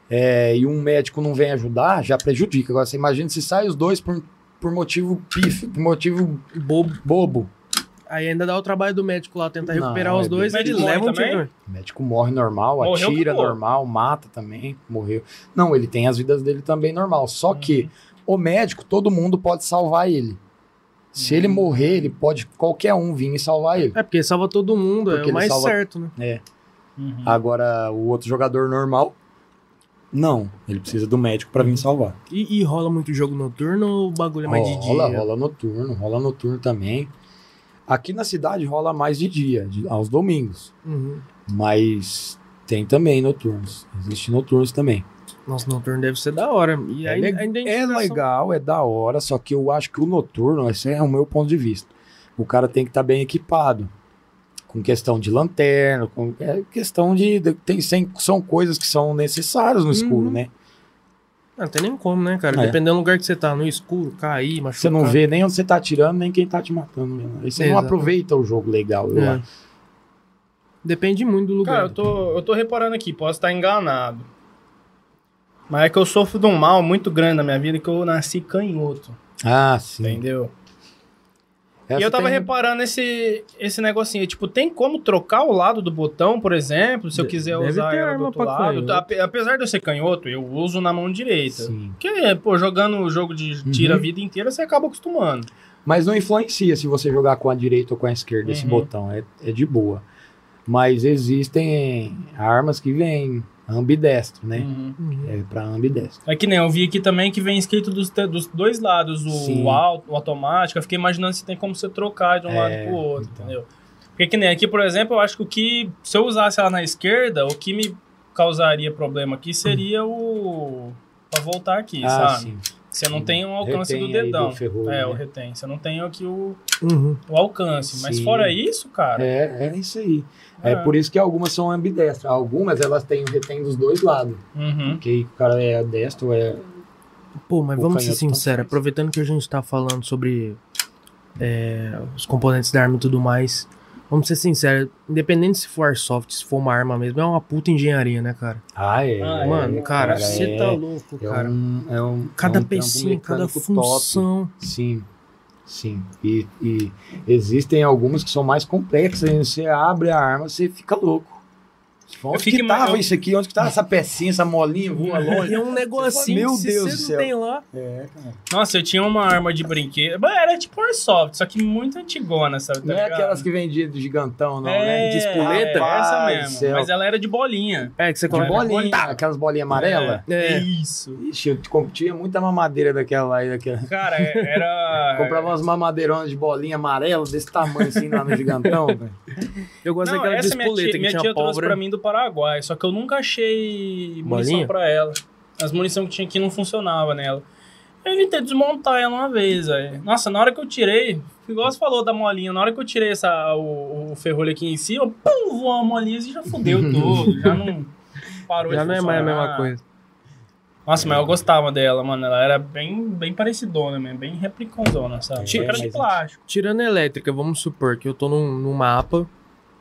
é, e um médico não vem ajudar, já prejudica. Agora, você imagina se sai os dois por, por motivo pif, por motivo bobo. bobo. Aí ainda dá o trabalho do médico lá tentar Não, recuperar os é dois, ele leva também? também. O médico morre normal, Morreu atira normal, mata também, morreu. Não, ele tem as vidas dele também normal. Só Uhum. que o médico, todo mundo pode salvar ele. Se Uhum. ele morrer, ele pode qualquer um vir e salvar ele. É porque salva todo mundo, Porque é ele o mais salva- certo, né? É. Uhum. Agora, o outro jogador normal, não. Ele precisa do médico pra vir salvar. E, e rola muito jogo noturno ou o bagulho é mais de rola, dia? rola noturno, rola noturno também. Aqui na cidade rola mais de dia, de- aos domingos. Uhum. Mas tem também noturnos. Existe noturnos também. Nossa, noturno deve ser da hora. E É, le- é legal, é da hora, só que eu acho que o noturno, esse é o meu ponto de vista. O cara tem que estar bem equipado. Com questão de lanterna, com é questão de. de- tem, sem- são coisas que são necessárias no escuro, Uhum. né? Não tem nem como, né, cara? É. Dependendo do lugar que você tá, no escuro, cair, machucar. Você não vê nem onde você tá atirando, nem quem tá te matando. mesmo. Aí você não Exato. aproveita o jogo legal, eu É. acho. Depende muito do lugar. Cara, eu tô, eu tô reparando aqui, posso estar enganado. Mas é que eu sofro de um mal muito grande na minha vida que eu nasci canhoto, Ah, sim. entendeu? Essa e eu tava tem- reparando esse, esse negocinho, tipo, tem como trocar o lado do botão, por exemplo, se eu quiser deve usar ela do arma outro pra lado. canhoto. Ape- Apesar de eu ser canhoto, eu uso na mão direita. Sim. Porque, pô, jogando o jogo de tira a Uhum. vida inteira, você acaba acostumando. Mas não influencia se você jogar com a direita ou com a esquerda esse Uhum. botão. É, é de boa. Mas existem armas que vêm ambidestro, né? Uhum. É pra ambidestro. É que nem eu vi aqui também que vem escrito dos, dos dois lados, o, Sim. auto, o automático. Eu fiquei imaginando se tem como você trocar de um É, lado pro outro, então. entendeu? Porque que nem aqui, por exemplo, eu acho que o que. Se eu usasse ela na esquerda, o que me causaria problema aqui seria o. Pra voltar aqui, ah, sabe? sim. Você não tem um alcance Retém do dedão. do ferrolho, é, né? o retém. Você não tem aqui o, Uhum. o alcance. Mas Sim. fora isso, cara. É, é isso aí. É. É. por isso que algumas são ambidestras. Algumas elas têm o retém dos dois lados. Uhum. Porque o cara é destro, é. Pô, mas O vamos ser sinceros, aproveitando que a gente tá falando sobre é, os componentes da arma e tudo mais, vamos ser sinceros, independente se for airsoft, se for uma arma mesmo, é uma puta engenharia, né, cara? Ah, é. Ah, Mano, é, cara, cara, você é- tá louco, É cara. um, é um, Cada é um pecinha, cada função. Sim, sim. E, e existem algumas que são mais complexas. hein? Você abre a arma, você fica louco. Onde fico que tava eu- isso aqui? Onde que tava essa pecinha, essa molinha, voa longe? E é um negocinho Meu se Deus você do não céu. tem lá. É, cara. Nossa, eu tinha uma arma de brinquedo. Mas Era tipo Airsoft, só que muito antigona, sabe? tá Não é ligado? aquelas que vendiam de gigantão, não, é, né? De espoleta? É, essa mesmo. céu. Mas ela era de bolinha. É, que você De coloca. bolinha, aquelas bolinhas amarelas. É. Isso. Ixi, eu tinha muita mamadeira daquela lá e daquela. Cara, é- era. Comprava umas mamadeironas de bolinha amarela desse tamanho assim lá no gigantão, velho. Eu gosto Não, daquela de essa minha espoleta tia, que minha tinha tia trouxe pra mim do Paraguai, só que eu nunca achei munição pra ela. As munições que tinha aqui não funcionava nela. Eu tentei desmontar ela uma vez, velho. Nossa, na hora que eu tirei, igual você falou da molinha, na hora que eu tirei essa, o, o ferrolho aqui em cima, pum, voou a molinha e já fudeu tudo. já não parou Já de não é mais a mesma coisa. Nossa, mas eu gostava dela, mano. Ela era bem, bem parecidona mesmo, bem replicãozona, sabe? É, que era de plástico. Tirando a elétrica, vamos supor que eu tô num, num mapa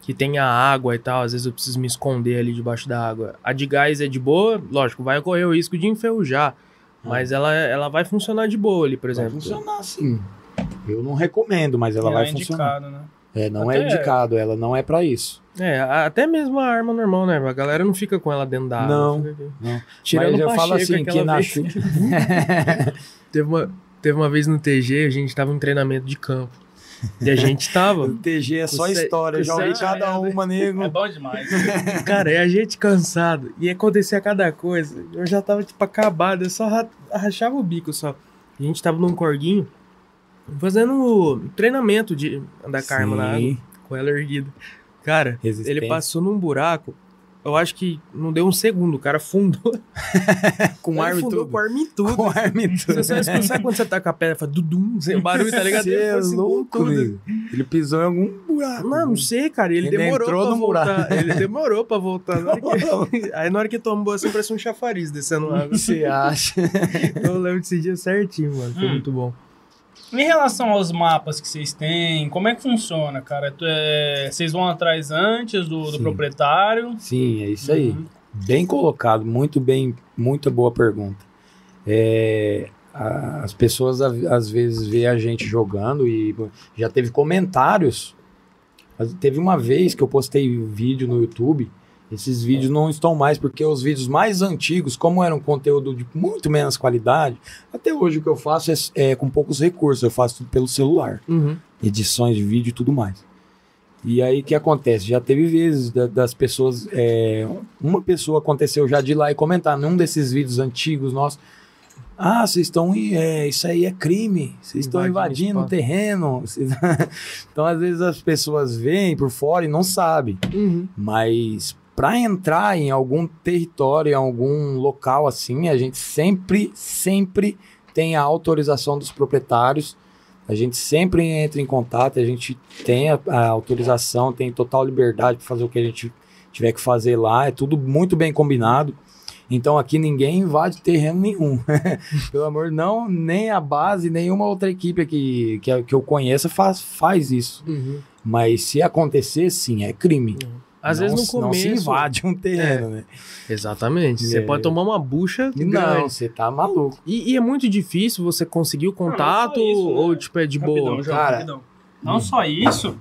que tenha água e tal, às vezes eu preciso me esconder ali debaixo da água. A de gás é de boa, lógico, vai ocorrer o risco de enferrujar. Mas ela, ela vai funcionar de boa ali, por Vai exemplo. funcionar sim. Eu não recomendo, mas ela Não vai é funcionar. indicado, né? É, não é Até- indicado, ela não é pra isso. É, até mesmo a arma normal, né? A galera não fica com ela dentro da arma. Não, não. Tirando Mas eu o falo Pacheco, assim, que na vez- chuva. Teve uma, teve uma vez no TG, a gente tava em treinamento de campo. E a gente tava. O TG é só história, com já ouvi cada anos. uma, nego. É bom demais. Cara, é a gente cansado. E acontecia cada coisa. Eu já tava, tipo, acabado. Eu só ra- rachava o bico só. A gente tava num corguinho fazendo treinamento de andar com a arma na água, com ela erguida. Cara, ele passou num buraco. Eu acho que não deu um segundo. O cara fundou. com arma e tudo. com arma e tudo. Com arma e tudo. Você só escuta, sabe quando você tá com a pedra, faz dudum, sem o barulho, tá ligado? Você Ele é assim, louco, tudo. Ele pisou em algum buraco. Não, não sei, cara. Ele, Ele demorou entrou pra no voltar. buraco. Ele demorou pra voltar. Na hora que- Aí na hora que tombou assim, parece um chafariz descendo água. Você acha? Eu lembro desse dia certinho, mano. Foi Hum. muito bom. Em relação aos mapas que vocês têm, como é que funciona, cara? É- Vocês vão atrás antes do, do proprietário? Sim, é isso aí. Uhum. Bem colocado, muito bem, muita boa pergunta. É, as pessoas às vezes vê a gente jogando e já teve comentários. Teve uma vez que eu postei vídeo no YouTube. Esses vídeos não estão mais porque os vídeos mais antigos, como era um conteúdo de muito menos qualidade, até hoje o que eu faço é, é com poucos recursos, eu faço tudo pelo celular Uhum. edições de vídeo e tudo mais. E aí o que acontece? Já teve vezes da- das pessoas. é, uma pessoa aconteceu já de ir lá e comentar num desses vídeos antigos nossos. Ah, vocês estão. É, isso aí é crime. Vocês estão Invadindo o espaço." terreno. Vocês- então, às vezes, as pessoas veem por fora e não sabem. Uhum. Mas para entrar em algum território, em algum local assim, a gente sempre, sempre tem a autorização dos proprietários. A gente sempre entra em contato, a gente tem a, a autorização, tem total liberdade para fazer o que a gente tiver que fazer lá. É tudo muito bem combinado. Então aqui ninguém invade terreno nenhum. Pelo amor, não, nem a base, nenhuma outra equipe aqui que, que eu conheça faz, faz isso. Uhum. Mas se acontecer, sim, é crime. Às Não vezes se- no Não começo. se invade um terreno, né? Exatamente. Você É. pode tomar uma bucha Não, grande. você tá maluco. E, e é muito difícil você conseguir o contato não isso, né? ou, tipo, é de Rapidão, boa. João, cara. rapidão. Não só isso,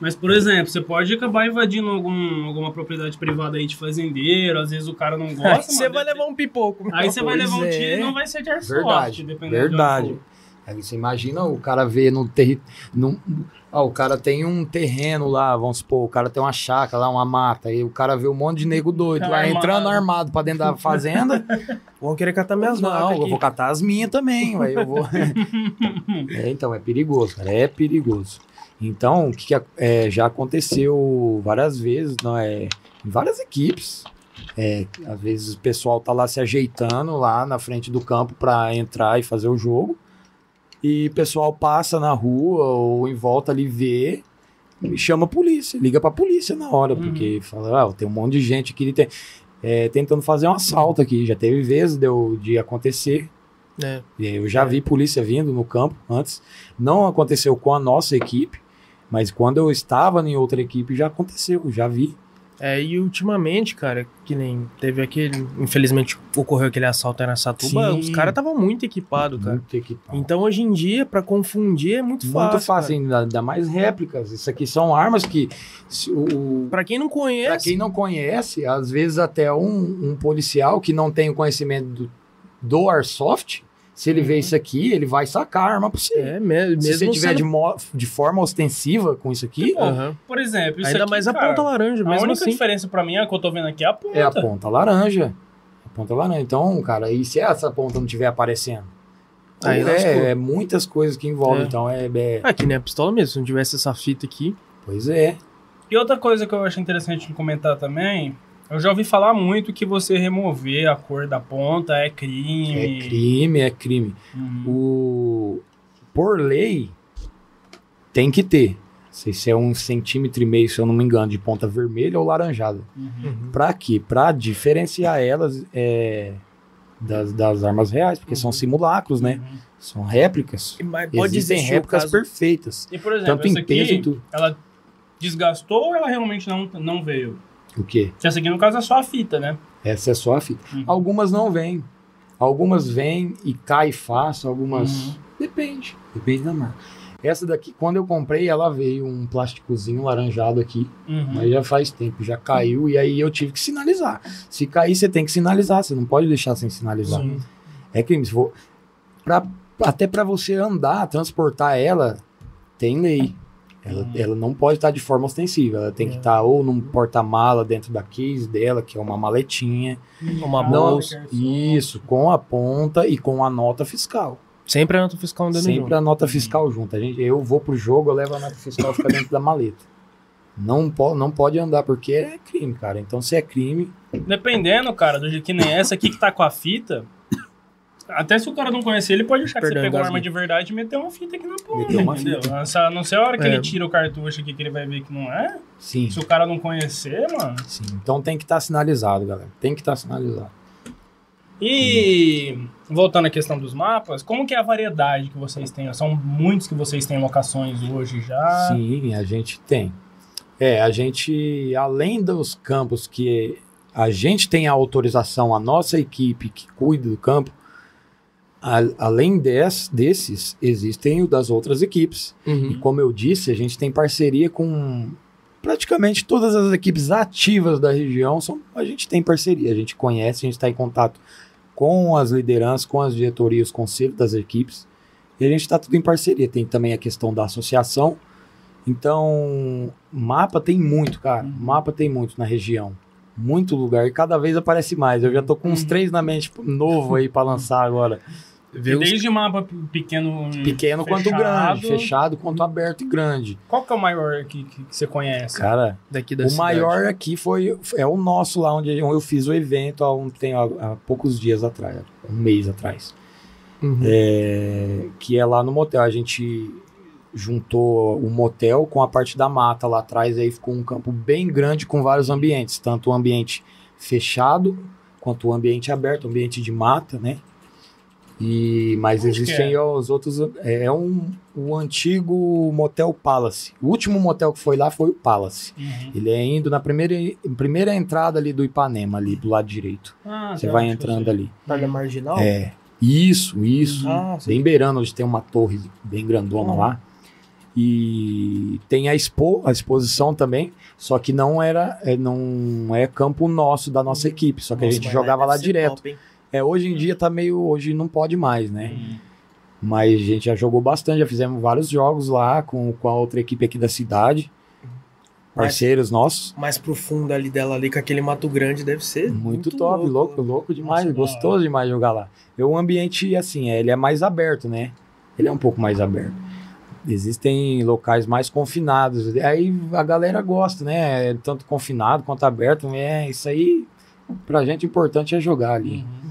mas, por exemplo, você pode acabar invadindo algum, alguma propriedade privada aí de fazendeiro, às vezes o cara não gosta. Aí você vai levar um pipoco. Aí você vai levar um é. tiro e não vai ser de airsoft, Verdade, dependendo verdade. for. Aí você imagina o cara ver no terreno. Ah, o cara tem um terreno lá, vamos supor, o cara tem uma chácara lá, uma mata, aí o cara vê um monte de nego doido Tá lá armado. entrando armado pra dentro da fazenda. Vão querer catar minhas não, vacas eu vou catar as minhas também, aí eu vou. é, então, é perigoso, cara, é perigoso. Então, o que, que é, já aconteceu várias vezes, não é? Em várias equipes. É, às vezes o pessoal tá lá se ajeitando lá na frente do campo para entrar e fazer o jogo. E o pessoal passa na rua ou em volta ali vê e chama a polícia, liga pra polícia na hora, Uhum. porque fala, ah, tem um monte de gente aqui tem, é, tentando fazer um assalto aqui. Já teve vezes de, de acontecer. É. Eu já vi polícia vindo no campo antes. Não aconteceu com a nossa equipe, mas quando eu estava em outra equipe já aconteceu, já vi. É, e ultimamente, cara, que nem teve aquele. Infelizmente ocorreu aquele assalto aí na Satuba, Sim. os caras estavam muito equipados, cara. Muito equipado. Então hoje em dia, pra confundir, é muito, Muito fácil. fácil, ainda, ainda mais réplicas. Isso aqui são armas que se o. Pra quem não Pra conhece. quem não conhece, às vezes até um, um policial que não tem o conhecimento do, do Airsoft, se ele vê isso aqui, ele vai sacar a arma pra você. É, me- mesmo. se você tiver sendo- de, mo- de forma ostensiva com isso aqui, Aham. Por exemplo, isso Ainda aqui, mais a cara, ponta laranja, A mesmo única assim. diferença pra mim é que eu tô vendo aqui é a ponta. é a ponta laranja. A ponta laranja. Então, cara, e se essa ponta não estiver aparecendo? Aí é, é muitas coisas que envolvem. É. Então, é, é- Ah, que nem a pistola mesmo. Se não tivesse essa fita aqui. Pois é. E outra coisa que eu acho interessante de comentar também, eu já ouvi falar muito que você remover a cor da ponta é crime. É crime, é crime. Uhum. O, por lei, tem que ter. Não sei se é um centímetro e meio, se eu não me engano, de ponta vermelha ou laranjada. Uhum. Pra quê? Pra diferenciar elas é, das, das armas reais, porque são simulacros, né? Uhum. São réplicas. Mas pode Existem réplicas caso- perfeitas. E por exemplo, Tanto essa em peso e aqui, tudo. ela desgastou ou ela realmente não, não veio? O quê? Essa aqui, no caso, é só a fita, né? Essa é só a fita. Uhum. Algumas não vêm. Algumas vêm e cai fácil, algumas. Uhum. Depende. Depende da marca. Essa daqui, quando eu comprei, ela veio um plásticozinho laranjado aqui, Uhum. mas já faz tempo, já caiu, e aí eu tive que sinalizar. Se cair, você tem que sinalizar, você não pode deixar sem sinalizar. Sim. É crime. Se for, pra, até para você andar, transportar ela, tem lei. Ela, Hum. ela não pode estar de forma ostensiva. Ela tem que estar ou num porta-mala dentro da case dela, que é uma maletinha. Uma Ah, Não, bolsa. isso, com a ponta e com a nota fiscal. Sempre a nota fiscal andando Sempre junto. a nota fiscal junto. A gente, eu vou pro jogo, eu levo a nota fiscal fica dentro da maleta. Não, po, não pode andar, porque é crime, cara. Então, se é crime, Dependendo, cara, do jeito que nem essa aqui que tá com a fita. Até se o cara não conhecer, ele pode achar que Perdão, você pegou uma arma de verdade e meteu uma fita aqui na porra, entendeu? fita. Não sei a hora que É. ele tira o cartucho aqui que ele vai ver que não é. sim. Se o cara não conhecer, mano. sim. Então tem que estar sinalizado, galera. Tem que estar sinalizado. E voltando à questão dos mapas, como que é a variedade que vocês têm? São muitos que vocês têm locações hoje já. Sim, a gente tem. É, a gente, além dos campos que a gente tem a autorização, a nossa equipe que cuida do campo, a- além des, desses, existem o das outras equipes. E Uhum. como eu disse, a gente tem parceria com praticamente todas as equipes ativas da região. São, a gente tem parceria, a gente conhece, a gente está em contato com as lideranças, com as diretorias, os conselhos das equipes. E a gente está tudo em parceria. Tem também a questão da associação. Então, mapa tem muito, cara. Mapa tem muito na região. Muito lugar. E cada vez aparece mais. Eu já tô com uns Uhum. três na mente novo aí para lançar agora. Vê os- Desde mapa p- pequeno. Pequeno quanto fechado. grande. Fechado quanto aberto e grande. Qual que é o maior que, que, que você conhece? Cara, daqui da o cidade. maior aqui foi é o nosso lá onde eu fiz o evento há, um, tem, há, há poucos dias atrás, um mês atrás. Uhum. É, que é lá no motel. A gente juntou o motel com a parte da mata lá atrás, aí ficou um campo bem grande com vários ambientes, tanto o ambiente fechado quanto o ambiente aberto, ambiente de mata, né? E mas Onde existem é? os outros é um o antigo motel Palace. O último motel que foi lá foi o Palace. Uhum. Ele é indo na primeira primeira entrada ali do Ipanema ali do lado direito. Ah, Você tá, vai que eu entrando sei. ali. Perto da marginal? É. Isso, isso. Ah, bem beirando, onde tem uma torre bem grandona Uhum. lá. E tem a, expo, a exposição também, só que não era, é, não é campo nosso da nossa equipe, só que a Nossa, gente mas jogava lá direto. top? É, hoje em dia tá meio, hoje não pode mais, né? Uhum. Mas a gente já jogou bastante, já fizemos vários jogos lá com, com a outra equipe aqui da cidade. Parceiros nossos. Mais profundo ali dela, ali com aquele Mato Grande, deve ser Muito, top, louco, louco demais, Nossa, gostoso demais jogar lá. E o ambiente, assim, é, ele é mais aberto, né? Ele é um pouco mais aberto. Existem locais mais confinados. Aí a galera gosta, né? Tanto confinado quanto aberto. É, isso aí, pra gente, o importante é jogar ali. Uhum.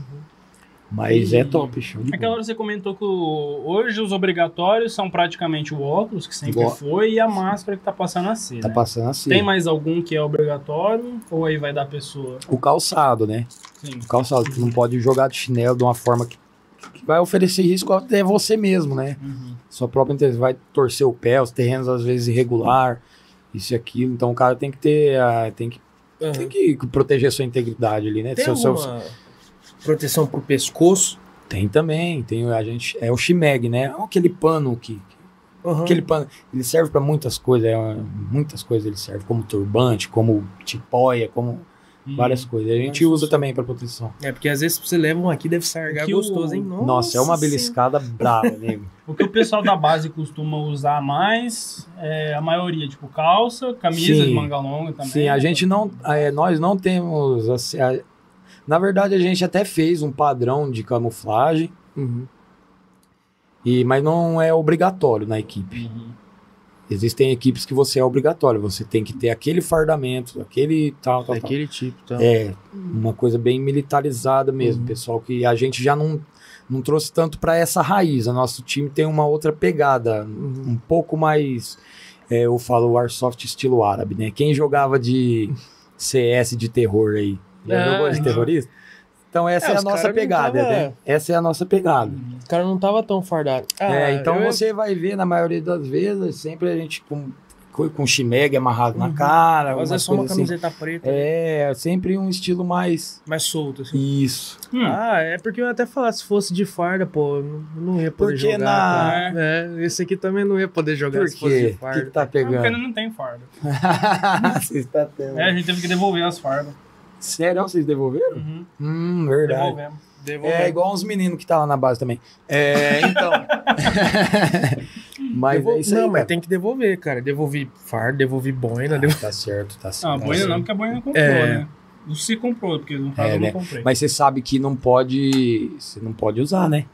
Mas é top, show Aquela hora você comentou que hoje os obrigatórios são praticamente o óculos, que sempre Ó. foi, e a máscara que tá passando a ser. Tá né? passando assim. Tem mais algum que é obrigatório? Ou aí vai da pessoa? O calçado, né? Sim. O calçado, tu não pode jogar de chinelo de uma forma que, que vai oferecer risco até você mesmo, né? Uhum. sua própria intenção, vai torcer o pé, os terrenos às vezes irregular, isso e aquilo. Então o cara tem que ter, ah, tem que, Aham. tem que proteger sua integridade ali, né? Tem Seu- seu- alguma proteção pro pescoço? tem também, tem a gente é o Shimeg, né? É Aquele pano que Aham. aquele pano, ele serve para muitas coisas, é, muitas coisas ele serve, como turbante, como tipóia, como Uhum. várias coisas. A gente usa também para proteção. É porque às vezes você leva um aqui, deve sargar Que o- gostoso, hein? Nossa, é uma beliscada brava, nego. O que o pessoal da base costuma usar mais é a maioria, tipo calça, camisa Sim. de manga longa também. Sim, a gente não, é, nós não temos, assim, a- na verdade a gente até fez um padrão de camuflagem, Uhum. E, mas não é obrigatório na equipe. Uhum. Existem equipes que você é obrigatório, você tem que ter aquele fardamento, aquele tal, tal, tal. Daquele tipo, tá? É, uma coisa bem militarizada mesmo, Uhum. pessoal, que a gente já não, não trouxe tanto para essa raiz. O nosso time tem uma outra pegada, Uhum. um pouco mais, é, eu falo Warsoft estilo árabe, né? Quem jogava de CS de terror aí? Já É, jogou de então. terrorista? Então essa É, é, a os nossa pegada, tava- né? Essa é a nossa pegada. O cara não tava tão fardado. Ah, É, então eu- você vai ver, na maioria das vezes, sempre a gente com- co- com chimeg amarrado na cara. Às vezes é só uma assim. camiseta preta. É, sempre um estilo mais. Mais solto, assim. Isso. Hum. Ah, é porque eu ia até falar, se fosse de farda, pô, não, ia poder Porque jogar. na- cara. É, esse aqui também não ia poder jogar Por se fosse de quê? O que, farda. que tá Ah, porque pegando? não tem farda. Você está tendo. É, a gente teve que devolver as fardas. Sério, vocês devolveram? Uhum. Hum, verdade. Devolvemos. É igual uns meninos que tá lá na base também. É, então. mas Devol- é isso aí. não, mas cara. tem que devolver, cara. Devolvi farda, devolvi boina. devolvi- Tá certo, tá certo. Não, a tá boina certo. não, porque a boina comprou, É. né? Você comprou, porque no caso É, eu né? não comprei. Mas você sabe que não pode. Você não pode usar, né?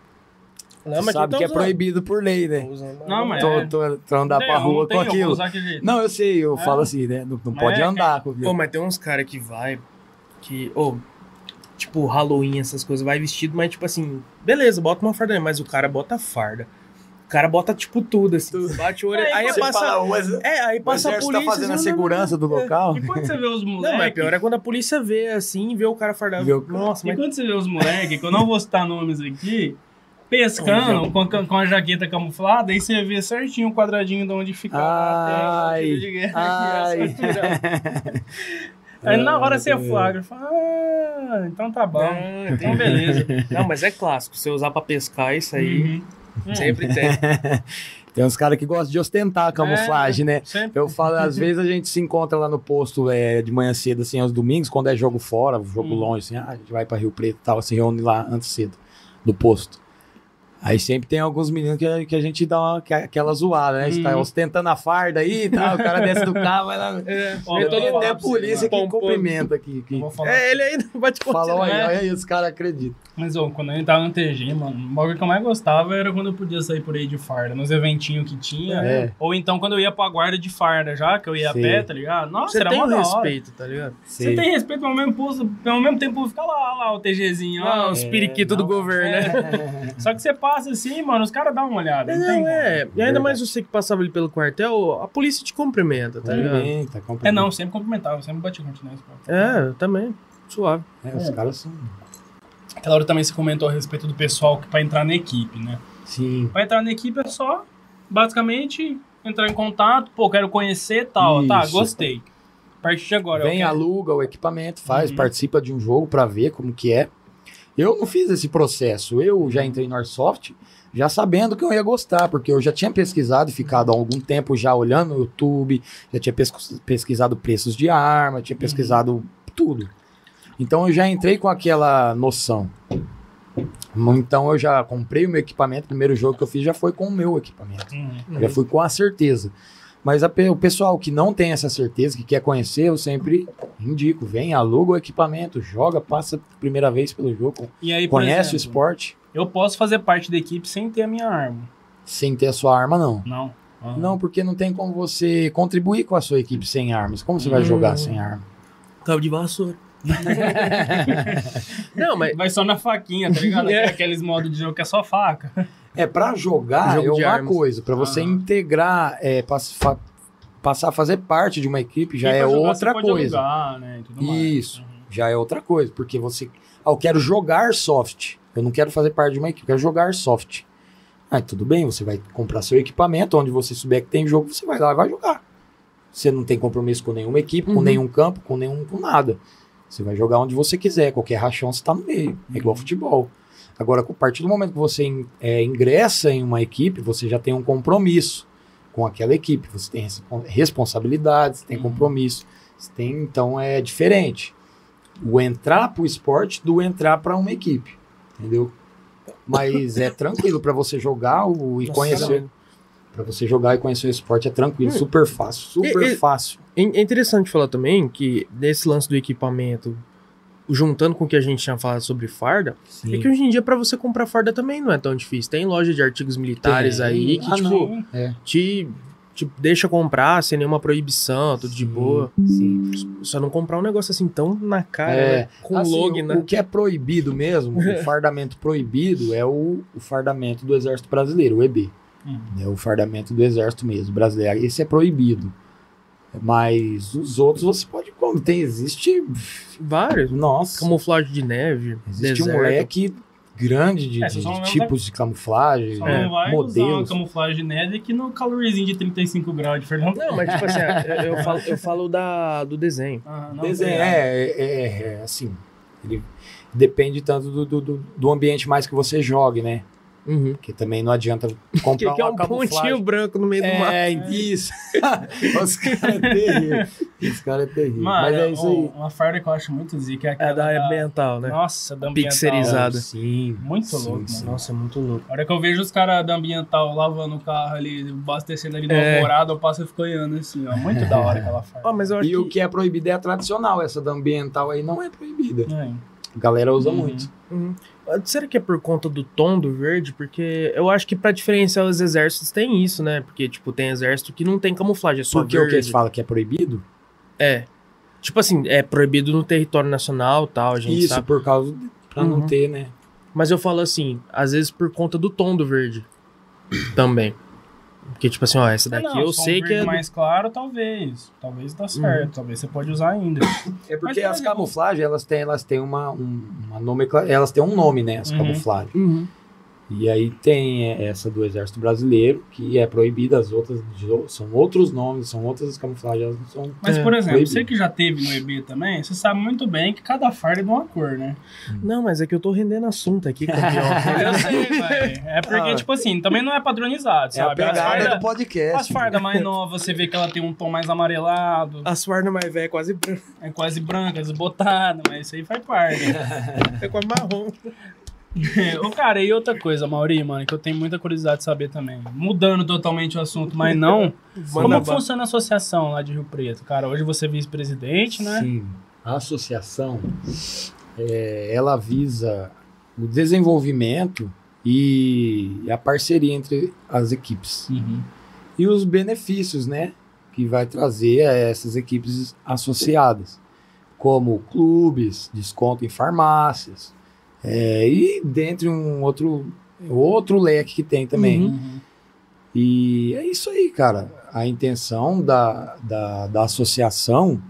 Não, Você mas sabe quem que é tá proibido por lei, né? Não, mas- Tô, é. tô, tô andar Não, pra não rua com aquilo. Não, eu sei, eu É. falo assim, né? Não, não Mas pode é, andar com Pô, aquilo. mas tem uns caras que vai, que, ô, tipo, Halloween, essas coisas, vai vestido, mas tipo assim, beleza, bota uma farda, mas o cara bota farda. O cara bota, tipo, tudo, assim, bate o olho, Aí aí, passa... fala, mas, É, aí passa a exército polícia... tá fazendo a não, não, segurança do local. E quando você vê os Não, moleques. mas pior é quando a polícia vê, assim, vê o cara fardado. Vê o- Nossa, E mas... quando você vê os moleques, que eu não vou citar nomes aqui, pescando com, com a jaqueta camuflada, aí você vê certinho o quadradinho de onde ficava a Ai, tiro de guerra. ai. e Aí na hora você flagra, fala, ah, então tá bom. Não, Então beleza. Não, mas é clássico. Você usar pra pescar, isso aí Uhum. sempre tem. Tem uns caras que gostam de ostentar a camuflagem, né? Sempre. Eu falo, às vezes a gente se encontra lá no posto é, de manhã cedo, assim, aos domingos, quando é jogo fora, jogo Hum. longe, assim, ah, a gente vai pra Rio Preto e tal, se reúne lá antes cedo, do posto. Aí sempre tem alguns meninos que, a- que a gente dá uma, que- aquela zoada, né? Você tá Hum. ostentando a farda aí e tal, o cara desce do carro, vai lá. É, Ó, Tem eu vou até a polícia que Pomposo. cumprimenta aqui. Que é, ele ainda vai te olha, né? olha aí, os caras acreditam. Mas ó, quando gente tava no TG, mano, o bagulho que eu mais gostava era quando eu podia sair por aí de farda, nos eventinhos que tinha. É. Ou então quando eu ia pra guarda de farda já, que eu ia Sim. a pé, tá ligado? Nossa, Você era tem mó um respeito, tá ligado? Você tem respeito pelo mesmo, posto, pelo mesmo tempo fica lá, lá o TGzinho. Ah, ó. os É, periquitos do não. governo, né? Só que você passa assim, mano, os caras dão uma olhada. Não, Não, como. é. E ainda mais você que passava ali pelo quartel, a polícia te cumprimenta, tá ligado? Cumprimenta, cumprimenta. É, não, sempre cumprimentava, sempre batia continência. É, eu também. Suave. É, os caras são. Aquela hora também você comentou a respeito do pessoal que pra entrar na equipe, né? Sim. Pra entrar na equipe é só, basicamente, entrar em contato, pô, quero conhecer e tal. Tá, Isso. gostei. A partir de agora. Vem, quero- aluga o equipamento, faz, Uhum. participa de um jogo pra ver como que é. Eu não fiz esse processo. Eu já entrei no Airsoft já sabendo que eu ia gostar, porque eu já tinha pesquisado e ficado há algum tempo já olhando no YouTube, já tinha pesquis- pesquisado preços de arma, tinha pesquisado tudo. Então eu já entrei com aquela noção. Então eu já comprei o meu equipamento, o primeiro jogo que eu fiz já foi com o meu equipamento. Uhum. Já fui com a certeza. Mas a o pessoal que não tem essa certeza, que quer conhecer, eu sempre indico. Vem, aluga o equipamento, joga, passa a primeira vez pelo jogo. E aí, Conhece o exemplo, esporte Eu posso fazer parte da equipe sem ter a minha arma. sem ter a sua arma, não. Não. Ah. Não, porque não tem como você contribuir com a sua equipe sem armas. Como você vai Hum. jogar sem arma? Cabo de vassoura. não, mas. Vai só na faquinha, tá ligado? É. Aqueles modos de jogo que é só faca. É, pra jogar Jogo é uma armas. coisa. Pra você integrar, é, pass- fa- passar a fazer parte de uma equipe já é jogar, outra você pode coisa. alugar, né, tudo mais. Isso. Uhum. já é outra coisa, porque você. Ah, eu quero jogar soft. Eu não quero fazer parte de uma equipe, eu quero jogar soft. Ah, tudo bem, você vai comprar seu equipamento, onde você souber que tem jogo, você vai lá e vai jogar. Você não tem compromisso com nenhuma equipe, com Uhum. nenhum campo, com nenhum com nada. Você vai jogar onde você quiser, qualquer rachão você tá no meio. É igual futebol. Agora, a partir do momento que você é, ingressa em uma equipe, você já tem um compromisso com aquela equipe. Você tem respo- responsabilidades, tem Uhum. compromisso. Você tem, então é diferente o entrar pro esporte do entrar para uma equipe, entendeu? Mas é tranquilo para você jogar o, e Nossa, conhecer, para você jogar e conhecer o esporte é tranquilo, Hum. super fácil, super E- e- fácil. É é interessante falar também que nesse lance do equipamento, juntando com o que a gente tinha falado sobre farda, é que hoje em dia pra você comprar farda também não é tão difícil. Tem loja de artigos militares Tem. aí que Ah, tipo. É. te, te deixa comprar sem nenhuma proibição, tudo de Sim, boa. Sim. Só não comprar um negócio assim tão na cara, É, né? com Assim, log, o, né? o que é proibido mesmo, o fardamento proibido é o, o fardamento do Exército Brasileiro, o EB. Uhum. É o fardamento do Exército mesmo, brasileiro. Esse é proibido. Mas os outros você pode como tem existe Vários. nossa Camuflagem de neve, existe um deserto. moleque grande de, É, de- de vai tipos de camuflagem, Só É, não vai usar uma modelos. camuflagem de neve aqui no calorzinho de 35 graus de Fernando. Não, mas tipo assim, eu, eu falo, eu falo da, do desenho. Ah, não, Desenho, obrigado. é, é, é, assim, ele depende tanto do, do, do- do ambiente mais que você jogue, né? Uhum. Porque também não adianta Que, comprar que é uma um camuflagem. pontinho branco no meio do mar. É, isso. Os caras é terrível. Os caras é terrível. Mano, Mas é isso um- aí. uma farda que eu acho muito zica é aquela É da ambiental, né? Nossa, da ambiental. Pixelizada. Sim. Muito sim, louco, sim. mano. Nossa, é muito louco. A hora que eu vejo os caras da ambiental lavando o carro ali, abastecendo ali no É. alvorada, eu passo e fico olhando assim, ó. Muito da hora aquela farda. Acho E o que... que é proibido é a tradicional. Essa da ambiental aí não é proibida. É. A galera usa Uhum. muito. Uhum. Será que é por conta do tom do verde? Porque eu acho que pra diferenciar os exércitos tem isso, né? Porque, tipo, tem exército que não tem camuflagem, é só Porque o verde. que eles falam que é proibido? É. Tipo assim, é proibido no território nacional tal, a gente Isso, sabe. por causa. De, pra Uhum. não ter, né? Mas eu falo assim, às vezes por conta do tom do verde. Também. Porque, tipo assim, ó, essa daqui Não, eu um sei que é. do- mais claro, talvez. Talvez dá certo. Talvez você pode usar ainda. É porque Mas, por as camuflagens, elas têm, elas têm uma, um, uma nomenclatura. Elas têm um nome, né? As Uhum. camuflagens. Uhum. E aí tem essa do Exército Brasileiro, que é proibida, as outras são outros nomes, são outras camuflagens, são. Mas, É, por exemplo, proibido. você que já teve no EB também, você sabe muito bem que cada farda é de uma cor, né? Não, mas é que eu tô rendendo assunto aqui, campeão. Eu sei, velho. É porque, Ah. tipo assim, também não é padronizado, É a sabe? As pegada fardas do podcast. as fardas mais novas, você vê que ela tem um tom mais amarelado, A suarna mais velha é quase branca, é quase branca, desbotada, mas isso aí faz parte. é quase marrom. Ô, cara, e outra coisa, Mauri, mano, que eu tenho muita curiosidade de saber também. Mudando totalmente o assunto, mas não. Como funciona a associação lá de Rio Preto? Cara, hoje você é vice-presidente, né? Sim. A associação, é, ela visa o desenvolvimento e a parceria entre as equipes. Uhum. e os benefícios, né, que vai trazer a essas equipes associadas, como clubes, desconto em farmácias, é, e dentre um outro outro leque que tem também. Uhum. E é isso aí, cara. A intenção da, da, da associação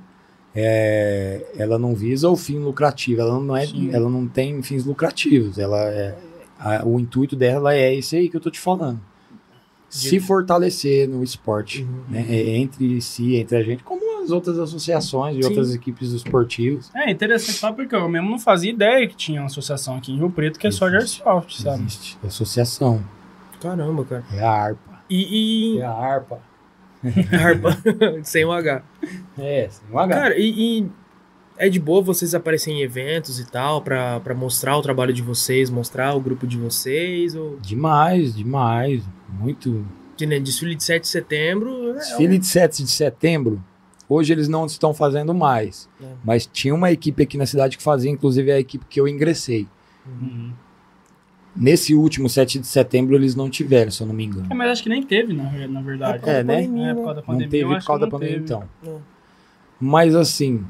é, ela não visa o fim lucrativo, ela não, é, Sim. ela não tem fins lucrativos. Ela é, a- o intuito dela é esse aí que eu tô te falando. Se fortalecer no esporte, Uhum. né, é, entre si, entre a gente, como as outras associações e Sim. outras equipes esportivas. É interessante só porque eu mesmo não fazia ideia que tinha uma associação aqui em Rio Preto que é só de Airsoft, sabe? Existe associação, Caramba, cara. é a ARPA. E, e... É a ARPA. Harpa, sem o H. É, sem um H. Cara, e, e é de boa vocês aparecerem em eventos e tal, pra, pra mostrar o trabalho de vocês, mostrar o grupo de vocês, ou Demais, demais. Muito. que desfile de 7 de setembro. é Desfile de 7 de setembro, hoje eles não estão fazendo mais. É. Mas tinha uma equipe aqui na cidade que fazia, inclusive a equipe que eu ingressei. Uhum. Nesse último 7 de setembro eles não tiveram, se eu não me engano. É, mas acho que nem teve, na, na verdade. É, né? É, por causa da Não pandemia. teve eu por causa da não pandemia, teve. então. É. Mas assim,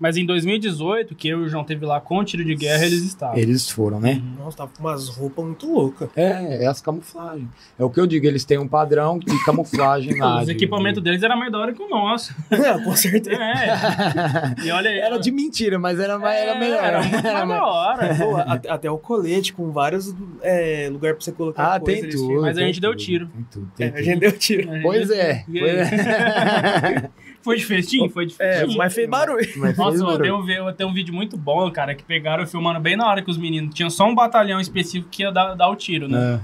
Mas em 2018, que eu e o João teve lá com o tiro de guerra, eles estavam. eles foram, né? Uhum. Nossa, tava com umas roupas muito loucas. É, é as camuflagens. É o que eu digo, eles têm um padrão de camuflagem lá. Os de- equipamentos deles eram mais da hora que o nosso. com certeza. É. E olha aí. Era de mentira, mas era, mais- era É, melhor. Era muito mais da hora. Pô, a- até o colete com vários é, lugares pra você colocar Ah, coisa, tem tudo. Mas a tem gente deu tudo, tiro. Tem tudo, É, tem a tudo. gente deu tiro. Pois é. Pois é. Foi de festim? Foi de É, festim. mas fez barulho. Mas Nossa, eu barulho. tenho, um, eu tenho um vídeo muito bom, cara, que pegaram filmando bem na hora que os meninos. Tinha só um batalhão específico que ia dar, dar o tiro, né? É.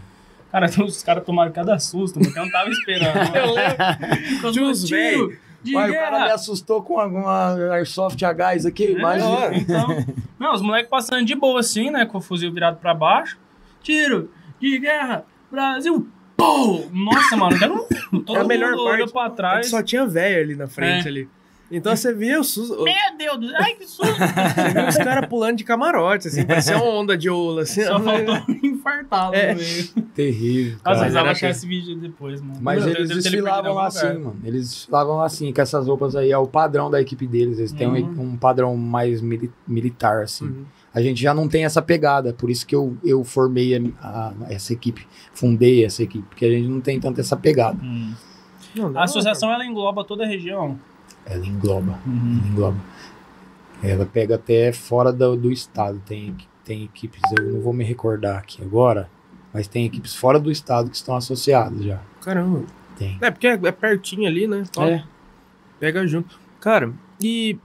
Cara, os caras tomaram cada susto, porque eu não tava esperando. Eu lembro. Tinha uns Uai, o cara me assustou com alguma Airsoft a gás aqui, É, imagina. Então, não, os moleques passando de boa assim, né? Com o fuzil virado pra baixo. Tiro de guerra, Brasil. Pô! Nossa, mano, cara, todo É a melhor mundo parte. olhou pra que trás. só tinha velho ali na frente É. ali. Então você via os, sus- Meu Deus do Ai, que susto! você via os caras pulando de camarote, assim, parecia uma onda de ola, assim. Só faltou infartá-lo É. no meio. Terrível. Nossa, cara. precisava era achar esse vídeo depois, mano. Mas Meu eles Deus, ele desfilavam lá assim, lugar. mano. Eles desfilavam lá assim, com essas roupas aí, é o padrão da equipe deles. Eles têm um- Uhum. um, padrão mais mili- militar, assim. Uhum. A gente já não tem essa pegada, por isso que eu, eu formei a- a- essa equipe, fundei essa equipe, porque a gente não tem tanto essa pegada. Hum. Não, não, A associação, ela engloba toda a região. Ela engloba, Uhum. ela engloba. Ela pega até fora do, do estado. Tem, tem equipes, eu não vou me recordar aqui agora, mas tem equipes fora do estado que estão associadas já. Caramba. Tem. É, porque é, é pertinho ali, né? Ó, É. Pega junto. Cara, e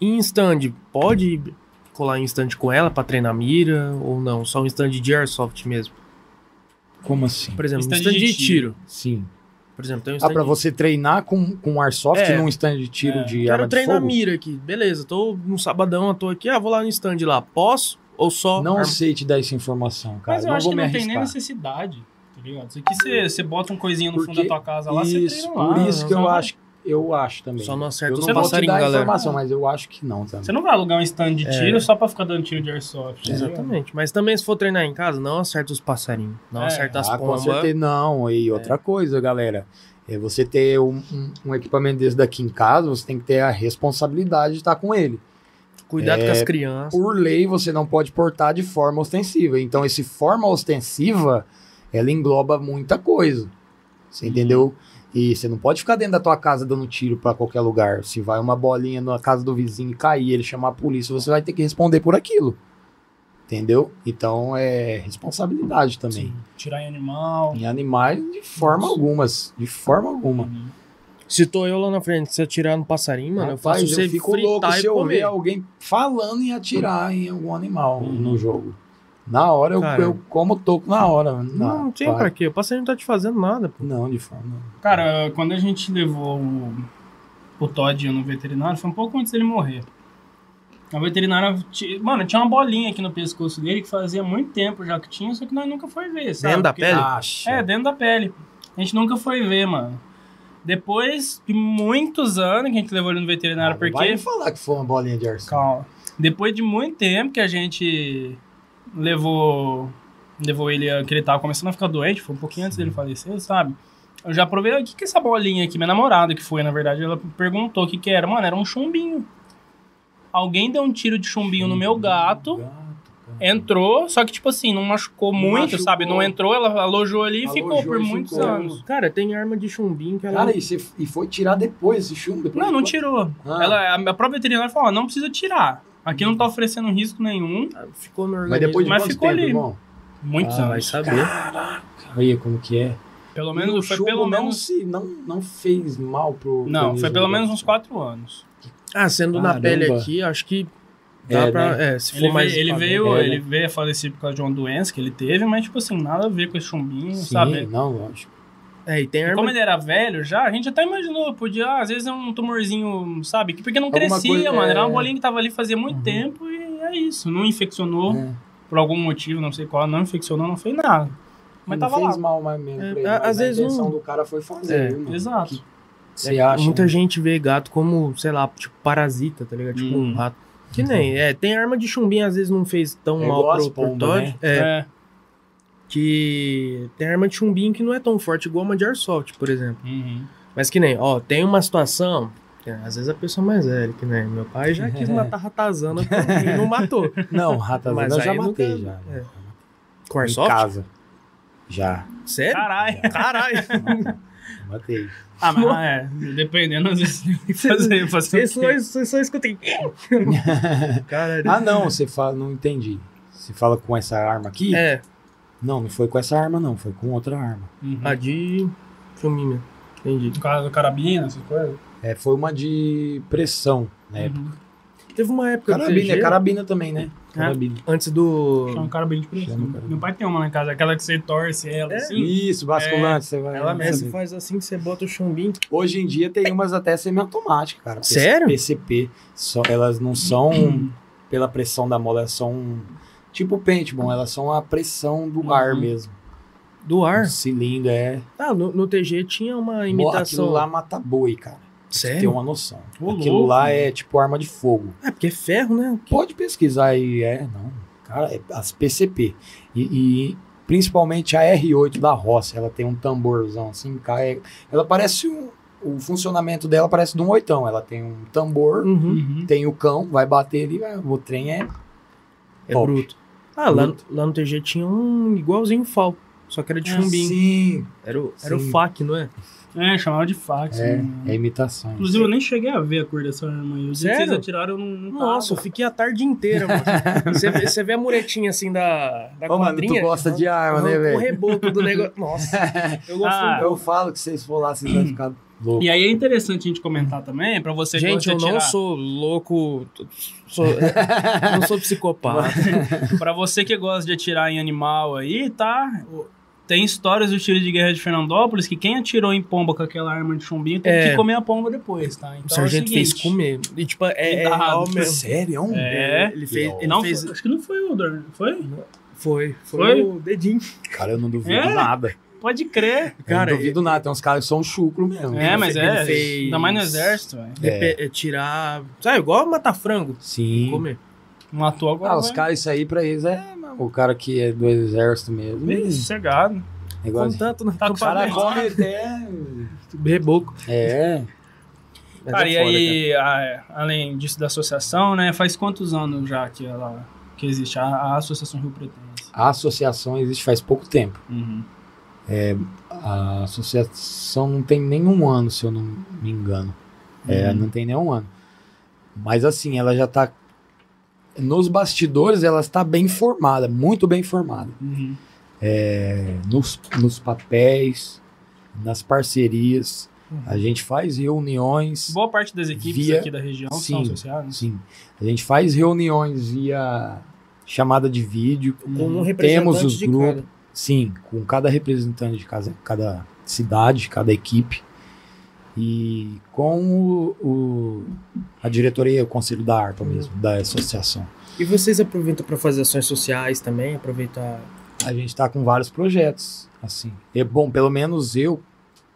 em stand, pode colar em stand com ela pra treinar mira ou não? Só um stand de airsoft mesmo? Como assim? Por exemplo, um Stand stand de de tiro. Sim. Por exemplo, tem um Ah, stand pra de- você treinar com, com airsoft É. num stand de tiro É. de Quero arma de treinar fogo? mira aqui. Beleza, tô no sabadão, eu tô aqui, ah, vou lá no stand lá. Posso ou só Não arma- sei te dar essa informação, cara. Mas eu não acho vou que não tem nem necessidade, tá ligado? Isso aqui você, você bota um coisinho no fundo Porque- da tua casa lá, você treina lá. por isso que eu acho, eu acho também. Só não acerta eu os passarinhos, galera. informação, mas eu acho que não também. Você não vai alugar um stand de É. tiro só pra ficar dando tiro de airsoft. ligado? Exatamente. Mas também se for treinar em casa, não acerta os passarinhos. Não É. acerta as Ah, com pombas. certeza não. E outra coisa, galera, é você ter um, um- um equipamento desse daqui em casa, você tem que ter a responsabilidade de estar com ele. Cuidado É, com as crianças. Por lei, você não pode portar de forma ostensiva. Então, esse forma ostensiva, ela engloba muita coisa. Você entendeu? E você não pode ficar dentro da tua casa dando tiro pra qualquer lugar. Se vai uma bolinha na casa do vizinho e cair, ele chamar a polícia, você vai ter que responder por aquilo. Entendeu? Então é responsabilidade também. Tirar em animal. Em animais, de forma alguma. De forma alguma. Uhum. Se tô eu lá na frente, se atirar no passarinho, mano, eu Rapaz, faço você fico fritar louco e se eu ver alguém falando em atirar em algum animal no jogo. Na hora eu, Cara. eu como toco na hora. mano. Não, não tem vai. pra quê. O passarinho não tá te fazendo nada, pô. Não, de forma. Cara, quando a gente levou o, o Todd no veterinário, foi um pouco antes dele morrer. A veterinária, mano, tinha uma bolinha aqui no pescoço dele que fazia muito tempo já que tinha, só que nós nunca foi ver, sabe? Dentro da Porque- pele? Acha. É, dentro da pele. A gente nunca foi ver, mano. Depois de muitos anos que a gente levou ele no veterinário, Vai porque. me falar que foi uma bolinha de arção. Calma. Depois de muito tempo que a gente levou levou ele, a- que ele tava começando a ficar doente, foi um pouquinho antes dele falecer, sabe? Eu já provei, o que que é essa bolinha aqui? Minha namorada que foi, na verdade, ela perguntou o que que era. Mano, era um chumbinho. Alguém deu um tiro de chumbinho no meu gato, cara. entrou, só que, tipo assim, não machucou Não muito, machucou. sabe? Não entrou, ela alojou ali e Alojou ficou por e muitos ficou. anos. Cara, tem arma de chumbinho que ela. Cara, e, você, e foi tirar depois esse chumbo? Depois Não, não tirou. Ah. Ela, a própria veterinária falou, não precisa tirar. Aqui não tá oferecendo risco nenhum. ficou no Mas depois de Mas ficou tempo, ali. irmão? Muitos Ah, vai anos. saber. Aí, como que é? Pelo o menos, foi pelo não, menos... se, não, não fez mal pro Não, foi pelo menos uns 4 anos. Ah, sendo na Caramba. pele aqui, acho que dá É, pra. né? É, se for Ele, mais. veio, ele, veio, É, né? ele veio a falecer por causa de uma doença que ele teve, mas, tipo assim, nada a ver com esse chumbinho, Sim, sabe? não, lógico. É, e tem E arma. como ele era velho já, a gente até imaginou, podia, ah, às vezes é um tumorzinho, sabe? Que- Porque não Alguma crescia, coisa- mano. Era uma é. bolinha que tava ali fazia muito Uhum. tempo e é isso. Não infeccionou É. por algum motivo, não sei qual, não infeccionou, não fez nada. Mas não tava fez lá. mal mais mesmo É, pra ele, a- mas às a vezes intenção não- do cara foi fazer, É. Exato. Você acha? Muita né? gente vê gato como, sei lá, tipo, parasita, tá ligado? Tipo Hum. um rato. Que nem, é, tem arma de chumbinho, às vezes não fez tão É mal pro, as pro Todd. né? É, É. que tem arma de chumbinho que não é tão forte igual uma de airsoft, por exemplo. Uhum. Mas que nem, ó, tem uma situação. que Às vezes a pessoa mais velha, que nem meu pai já quis matar ratazana e não matou. Não, ratazana Mas eu já matei, nunca- já. é. Com Em airsoft? casa. Já. Sério? Caralho. Caralho. Matei. Ah, mas é, dependendo, às vezes tem que fazer, fazer Você o só. Caralho. Ah, não, você fala, não entendi. Você fala com essa arma aqui? É, Não, não foi com essa arma, não. Foi com outra arma. Uhum. a de chumbinho. Entendi. No caso carabina, essas coisas. É, foi uma de pressão, né? Uhum. Teve uma época Carabina, é carabina também, né? Carabina. antes do... Chama carabina de pressão. Carabina. Meu pai tem uma lá em casa, aquela que você torce ela É? assim. Isso, basculante, você vai. Ela mesmo faz assim, você bota o chumbinho. Hoje em dia tem umas até semiautomáticas, cara. P- Sério? PCP. Só, elas não são pela pressão da mola, elas são tipo paintball, elas são a pressão do Uhum. ar mesmo. Do ar. O cilindro é. Ah, no, no TG tinha uma Aquilo imitação. lá mata boi, cara. Sério? uma noção. Ô, Aquilo louco. lá é tipo arma de fogo. É, porque é ferro, né? Pode pesquisar aí, é, não. Cara, é as PCP. E, e principalmente a R8 da Roça, ela tem um tamborzão assim, cai. Ela parece um. O funcionamento dela parece de um oitão. Ela tem um tambor, Uhum. Tem o cão, vai bater ali, vai- o trem é. É Top. bruto. Ah, lá, lá no TG tinha um igualzinho FAL, só que era de chumbinho. Sim. Era o, era o. FAC, não é? É, chamava de fax. É, né? é imitação. Inclusive, eu nem cheguei a ver a cor dessa arma aí. Que vocês atiraram, eu não, não Nossa, eu fiquei a tarde inteira, mano. Você vê, você vê a muretinha assim da, da Ô, mano, tu gosta de arma, né, velho? O reboco do negócio. Nossa, eu gosto Ah, Eu falo que vocês for lá, vocês vão ficar loucos. E aí é interessante a gente comentar também, pra você que Gente, eu não sou louco. Sou, não sou psicopata. Pra você que gosta de atirar em animal aí, tá? Tem histórias do tiro de guerra de Fernandópolis que quem atirou em pomba com aquela arma de chumbinho teve É. que comer a pomba depois, tá? Então o sargento é o fez seguinte, comer. E, tipo, é, é real mesmo. Sério? É. Ele fez. Ele não, fez foi- acho que não foi o Dorn, foi? foi, foi. Foi? o dedinho. Cara, eu não duvido É? nada. Pode crer. Cara, eu não duvido nada. Tem uns caras que são chucro mesmo. É, mas é. fez- Ainda mais no exército, velho. É. É, tirar. Sabe, igual matar frango. Sim. Comer. Matou agora. Ah, os caras, isso aí pra eles é mano, o cara que é do exército mesmo. Meio sossegado. Negócio de- Contanto no Tá com O cara come até. reboco. É. Mas Cara, é e aí, a- além disso da associação, né? Faz quantos anos já que ela que existe a, a Associação Rio Pretense? A associação existe faz pouco tempo. Uhum. A associação não tem nenhum ano, se eu não me engano. É, Uhum. não tem nenhum ano. Mas assim, ela já tá. Nos bastidores, ela está bem formada, muito bem formada. Uhum. É, nos, nos papéis, nas parcerias. A gente faz reuniões. Boa parte das equipes Via- aqui da região são Sim. associadas. Sim. A gente faz reuniões via chamada de vídeo. Com um Temos os grupos. Sim, com cada representante de cada, cada cidade, cada equipe. E com o, o- a diretoria, o conselho da ARPA mesmo, da associação. E vocês aproveitam para fazer ações sociais também? Aproveitar. A gente está com vários projetos, assim. É bom, pelo menos eu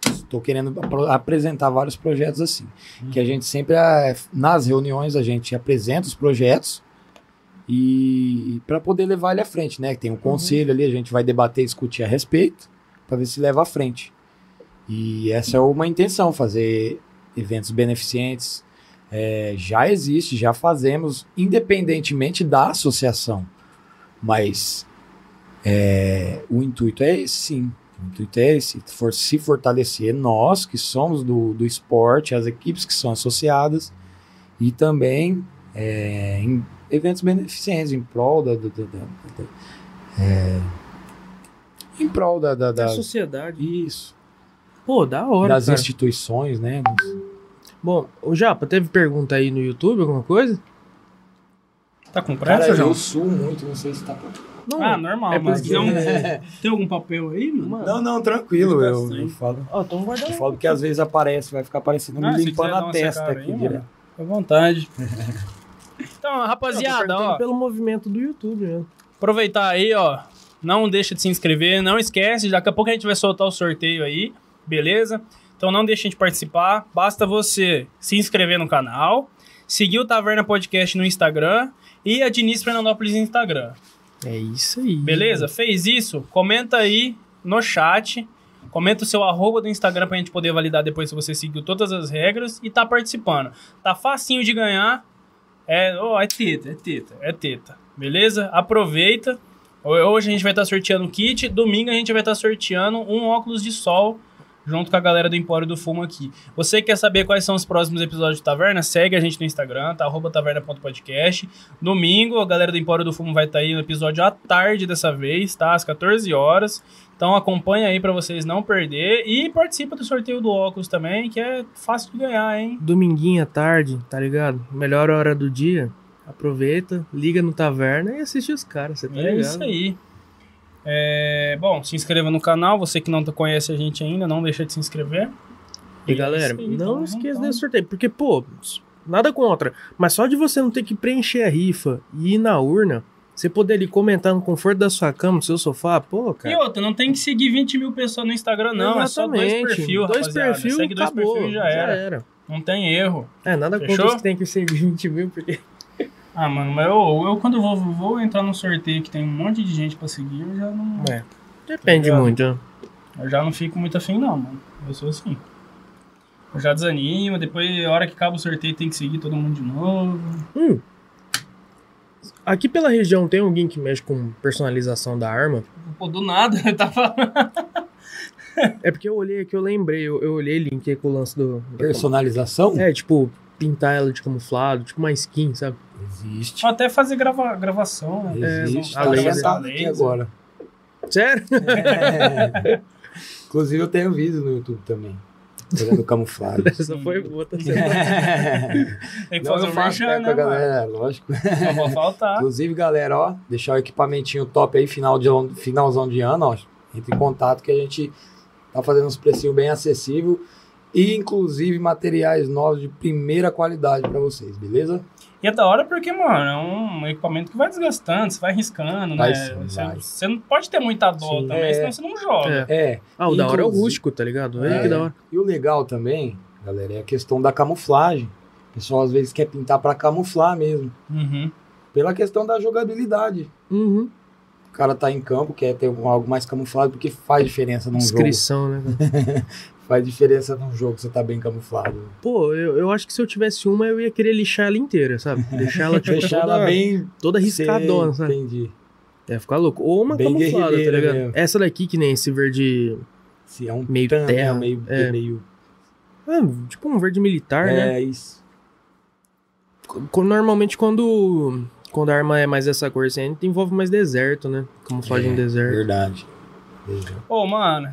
estou querendo apresentar vários projetos assim. Que a gente sempre, ah, nas reuniões, a gente apresenta os projetos e para poder levar ele à frente, né? Tem um conselho ali, a gente vai debater, discutir a respeito para ver se leva à frente. E essa é uma intenção, fazer eventos beneficentes. É, já existe, já fazemos, independentemente da associação. Mas é, o intuito é esse, sim. O intuito é esse, for, se fortalecer nós que somos do, do esporte, as equipes que são associadas e também é, em eventos beneficentes em prol da, da- da- da- da- é, em prol da, da, Da da- sociedade. isso Pô, da hora. das cara. instituições, né? Bom, o Japa, teve pergunta aí no YouTube, alguma coisa? Tá com pressa, João? suo muito, não sei se tá. Não. Ah, normal, É mas tem, um- tem algum papel aí, mano? Não, não, tranquilo, eu, eu falo. Ó, tão guardando. Eu falo que às vezes aparece, vai ficar parecendo Ah, me limpando a testa aqui aí, direto. à vontade. Então, rapaziada, ó, pelo movimento do YouTube, né? aproveitar aí, ó. Não deixa de se inscrever, não esquece, daqui a pouco a gente vai soltar o sorteio aí, beleza? Então não deixe de participar, basta você se inscrever no canal, seguir o Taverna Podcast no Instagram e a Diniz Fernandópolis no Instagram, É isso aí. beleza? Fez isso? Comenta aí no chat, comenta o seu arroba do Instagram pra gente poder validar depois se você seguiu todas as regras e tá participando. Tá facinho de ganhar, é, ó, é teta, é teta, é teta, beleza? Aproveita. Hoje a gente vai estar sorteando o kit, domingo a gente vai estar sorteando um óculos de sol junto com a galera do Empório do Fumo aqui. Você quer saber quais são os próximos episódios de Taverna? Segue a gente no Instagram, tá? Taverna.podcast. Domingo, a galera do Empório do Fumo vai estar aí no episódio à tarde dessa vez, tá? Às 14 horas. Então acompanha aí pra vocês não perder e participa do sorteio do óculos também, que é fácil de ganhar, hein? Dominguinho à tarde, tá ligado? Melhor hora do dia. Aproveita, liga no taverna e assiste os caras, você tá É ligado? isso aí. É, bom, se inscreva no canal. Você que não conhece a gente ainda, não deixa de se inscrever. E é galera, isso aí, não então, esqueça desse sorteio, porque, pô, nada contra, mas só de você não ter que preencher a rifa e ir na urna, você poder ali comentar no conforto da sua cama, no seu sofá, pô, E cara. outra, não tem que seguir 20 mil pessoas no Instagram, não. É só dois Exatamente. perfis, Dois rapaziada. perfil, Segue dois acabou, perfis e já era. Não tem erro. É, nada Fechou? contra os que tem que seguir 20 mil, porque... Ah, mano, mas eu, eu quando vou, vou entrar num sorteio que tem um monte de gente pra seguir, eu já não, É, depende Obrigado. muito, né? eu já não fico muito afim, não, mano. Eu sou assim. Eu já desanimo, depois, a hora que acaba o sorteio, tem que seguir todo mundo de novo. Hum. Aqui pela região tem alguém que mexe com personalização da arma? Pô, do nada, eu tava. É porque eu olhei aqui, eu lembrei, eu, eu olhei link aí com o lance do. Personalização? É, tipo, pintar ela de camuflado, tipo uma skin, sabe? Existe. Ou até fazer grava, gravação, né? Existe. a Tá laser. Laser. agora. Sério? É. Inclusive eu tenho vídeo no YouTube também. Fazendo camuflagem. Essa foi boa, tá. Tem que Não, fazer um faço merchan, né, né, galera, lógico. Não vou faltar. Inclusive, galera, ó, deixar o equipamentinho top aí, final de, finalzão de ano, ó. Entre em contato que a gente tá fazendo uns precinhos bem acessível e inclusive materiais novos de primeira qualidade pra vocês, beleza? E é da hora porque, mano, é um equipamento que vai desgastando, você vai riscando, Vai né? sim, você, vai. você não pode ter muita dó Sim. também, É. senão você não joga. É. É, Ah, o da hora é o rústico, tá ligado? É, É. que da hora. e o legal também, galera, é a questão da camuflagem. O pessoal às vezes quer pintar pra camuflar mesmo, Uhum. pela questão da jogabilidade. Uhum. O cara tá em campo, quer ter algo mais camuflado, porque faz diferença num jogo. Descrição, né? Faz diferença num jogo, você tá bem camuflado. Pô, eu, eu acho que se eu tivesse uma, eu ia querer lixar ela inteira, sabe? Deixar ela, tipo, Deixar toda, ela bem toda riscadona, Sei, sabe? Entendi. É, ficar louco. Ou uma Bem camuflada, tá ligado? mesmo. Essa daqui, que nem esse verde... Se é um Meio tan, terra, meio, é. meio Ah, tipo um verde militar, né? É isso. Normalmente quando, quando a arma é mais essa cor assim, envolve mais deserto, né? Camuflagem É, deserto. Verdade. Ô, mano,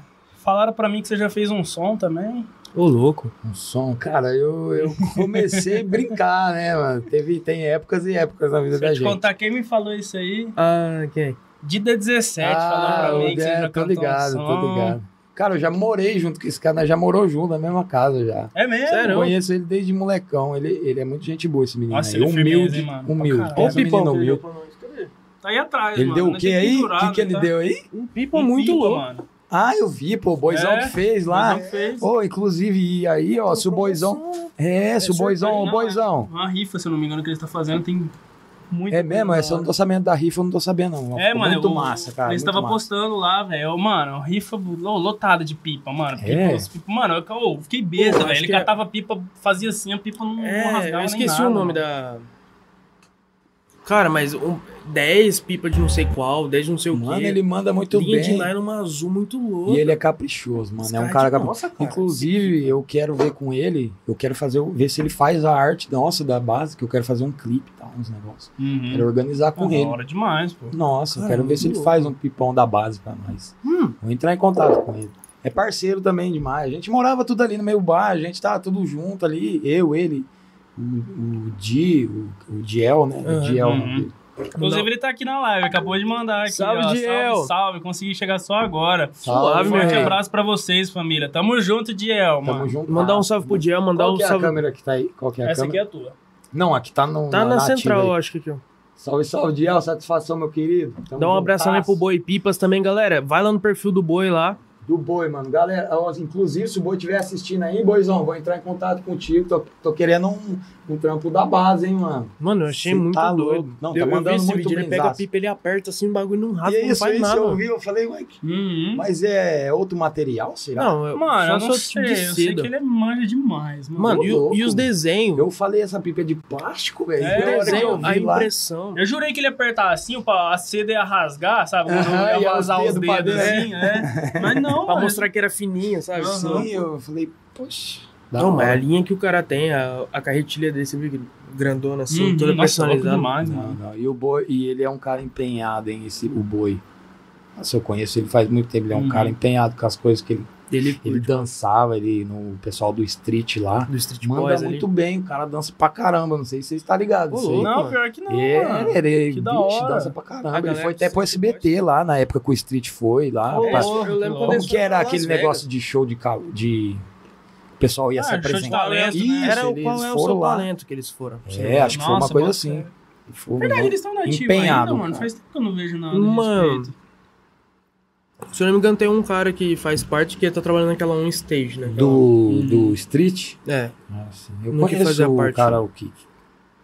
falaram pra mim que você já fez um som também. Ô, louco. Um som, cara, eu, eu comecei a brincar, né, mano? Teve, tem épocas e épocas na vida Se da eu te gente. contar quem me falou isso aí, Ah, quem? Dida 17 falou pra mim que você é, já tô ligado, um som. tô ligado. Cara, eu já morei junto com esse cara, já morou junto na mesma casa já. É mesmo? Sério? Eu conheço ele desde molecão. Ele, ele é muito gente boa, esse menino. Nossa, aí. ele é humilde, mano? Humilde. o Pensa um pipão ele deu humilde. Tá aí atrás, Ele mano. deu o Nós quê tem aí? O que, que ele tá? deu aí? Um pipa Um muito pipa, louco. Mano. Ah, eu vi, pô, o boizão É, que fez lá. Não fez. Ô, inclusive, e aí, ó, se o boizão. É, se o boizão, sorteio, o não, boizão. Uma rifa, se eu não me engano, que ele tá fazendo, tem muito. É mesmo, essa eu não tô sabendo da rifa, eu não tô sabendo, não. É, Ficou mano, Muito eu, massa, cara. Eles estavam massa. postando lá, velho. Mano, rifa lo- lotada de pipa, mano. Pipa, É? pipa- mano, eu, eu fiquei besta, velho. Ele é- catava pipa, fazia assim, a pipa não, não É, rasgava eu nem esqueci nada, o nome mano. da... Cara, mas um, 10 pipa de não sei qual, 10 de não sei o Mano, quê. ele manda muito Linha de bem. nylon uma azul muito louca. E ele é caprichoso, mano. Os É um cara de- caprichoso. Nossa, cara. Inclusive, eu quero ver com ele, eu quero fazer, ver se ele faz a arte nossa da base, que eu quero fazer um clipe e tal, uns negócios. Uhum. Quero organizar com da ele. hora demais, pô. Nossa, eu Cara, quero ver se ele muito faz um pipão da base pra nós. Hum. Vou entrar em contato com ele. É parceiro também demais. A gente morava tudo ali no meio bar, a gente tava tudo junto ali, eu, ele, o, o Di, o, o Diel, né? O Diel, Uhum. dele. Inclusive, ele tá aqui na live, acabou de mandar aqui. Salve, ó. Diel. Salve, salve. Consegui chegar só agora. Suave, Um forte rei. abraço pra vocês, família. Tamo junto, Diel, Tamo mano. junto. Mandar um salve pro Diel, mandar Qual um que é a salve... câmera que tá aí? Qual que é a Essa aqui câmera? é a tua. Não, aqui tá no. Tá na ativa central, acho que aqui, ó. Salve, salve, Diel. Satisfação, meu querido. Tamo Dá um abraço também pro Boi Pipas também, galera. Vai lá no perfil do Boi lá. Do Boi, mano. Galera, inclusive, se o Boi estiver assistindo aí, Boizão, vou entrar em contato contigo. Tô, tô querendo um, um trampo da base, hein, mano. Mano, eu achei Cê muito tá doido. louco. Não, tá eu, eu vi mandando esse muito vídeo, ele pega a pipa, ele aperta assim, o bagulho não rasga, não isso faz aí, nada. eu ouvi, eu falei, ué, Uhum. mas é outro material, será? Não, eu, Mano, eu só não sou sei. de Eu sei que ele é manja demais, mano. Mano, e, louco. e os desenhos? Eu falei, essa pipa é de plástico, velho. É, desenho, eu a vi lá- impressão. Eu jurei que ele ia apertar assim, pra a seda ia rasgar, sabe? Quando Aham, ia ia vazar os os dedos assim, é. Mas não, Pra mano. mostrar que era fininha, sabe? Aham. Sim, eu falei, poxa. Não, mas a linha que o cara tem, a, a carretilha dele, você viu grandona assim, Uhum, toda personalizada. demais, Não, não. E o boi, e ele é um cara empenhado, hein, esse, o boi. Nossa, eu conheço ele faz muito tempo. Ele é um Uhum. cara empenhado com as coisas que ele, Dele, ele dançava, ele no pessoal do street lá. do Street Manda Boys muito ali. bem, o cara dança pra caramba. Não sei se você está ligado. Ô, isso aí. louco. Não, mano. pior que não, mano. É, ele Que da vixe, hora. dança pra A caramba. Ele foi até pro SBT lá, na época que o Street foi lá. Ô, pra- eu lembro Como que era aquele Vegas. negócio de show de... cal- de... O pessoal ia Ah, se show de apresentar. talento, né? Isso, Era o qual é o seu lá. talento que eles foram. É, acho que foi uma coisa assim. Foi, Verdade, eles estão nativos Empenhado, ainda, mano. cara. Faz tempo que eu não vejo nada Mano. Se eu não me engano, tem um cara que faz parte que tá trabalhando naquela on stage, né? Do, do Street? É. Nossa, eu No conheço o parte. cara o que,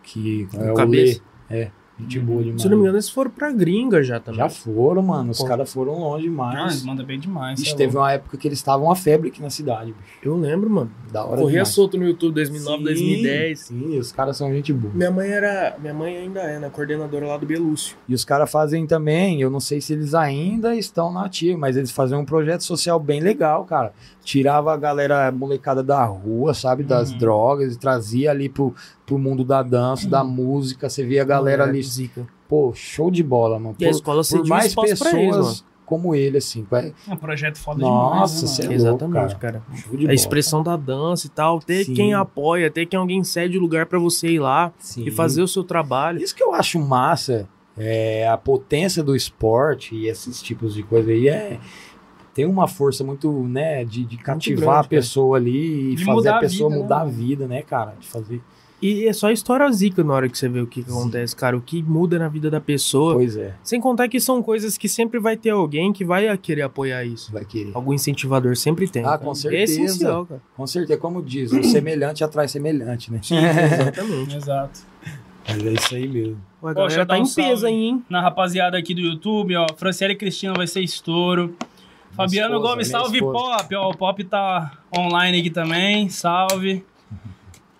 que é O o cabeça. Lê. É. Gente boa demais. Se eu não me engano, eles foram pra gringa já também. Já foram, mano. Os caras foram longe Ah, demais. eles mandam bem demais. Ixi, cê é teve uma época que eles estavam uma febre aqui na cidade, bicho. Eu lembro, mano. Da hora Corria demais. solto no YouTube 2009, Sim, 2010. Sim, os caras são gente boa. Minha mãe era. Minha mãe ainda é, né? Coordenadora lá do Belúcio. E os caras fazem também, eu não sei se eles ainda estão na ativa, mas eles fazem um projeto social bem legal, cara. Tirava a galera a molecada da rua, sabe, das Uhum. drogas, e trazia ali pro, pro mundo da dança, da música. Você via a galera ali, Zica. pô, show de bola, mano. E a Por, escola por mais pessoas pra eles, como ele, assim. vai- É um projeto foda Nossa, demais. né, é mano? louco, Exatamente, cara. Show de A bola. expressão da dança e tal. Ter Sim. quem apoia, ter quem alguém cede o lugar pra você ir lá Sim. e fazer o seu trabalho. Isso que eu acho massa, é a potência do esporte e esses tipos de coisa aí é tem uma força muito, né, de, de cativar grande, a cara. pessoa ali e De fazer a a pessoa vida, né, mudar a mano? vida, né, cara? De fazer. E é só história zica na hora que você vê o que, que acontece, cara. O que muda na vida da pessoa. Pois é, Sem contar que são coisas que sempre vai ter alguém que vai querer apoiar isso. vai querer. Algum incentivador sempre tem. Ah, cara. com É certeza. essencial, cara. Com certeza, como diz, o semelhante atrai semelhante, né? Exatamente. Exato. Mas é isso aí mesmo. Ué, a Poxa, galera dá tá um em peso aí, hein? Na rapaziada aqui do YouTube, ó. Franciele Cristina vai ser estouro. Fabiano esposa, Gomes, minha salve esposa. Pop. Ó, o Pop tá online aqui também. Salve.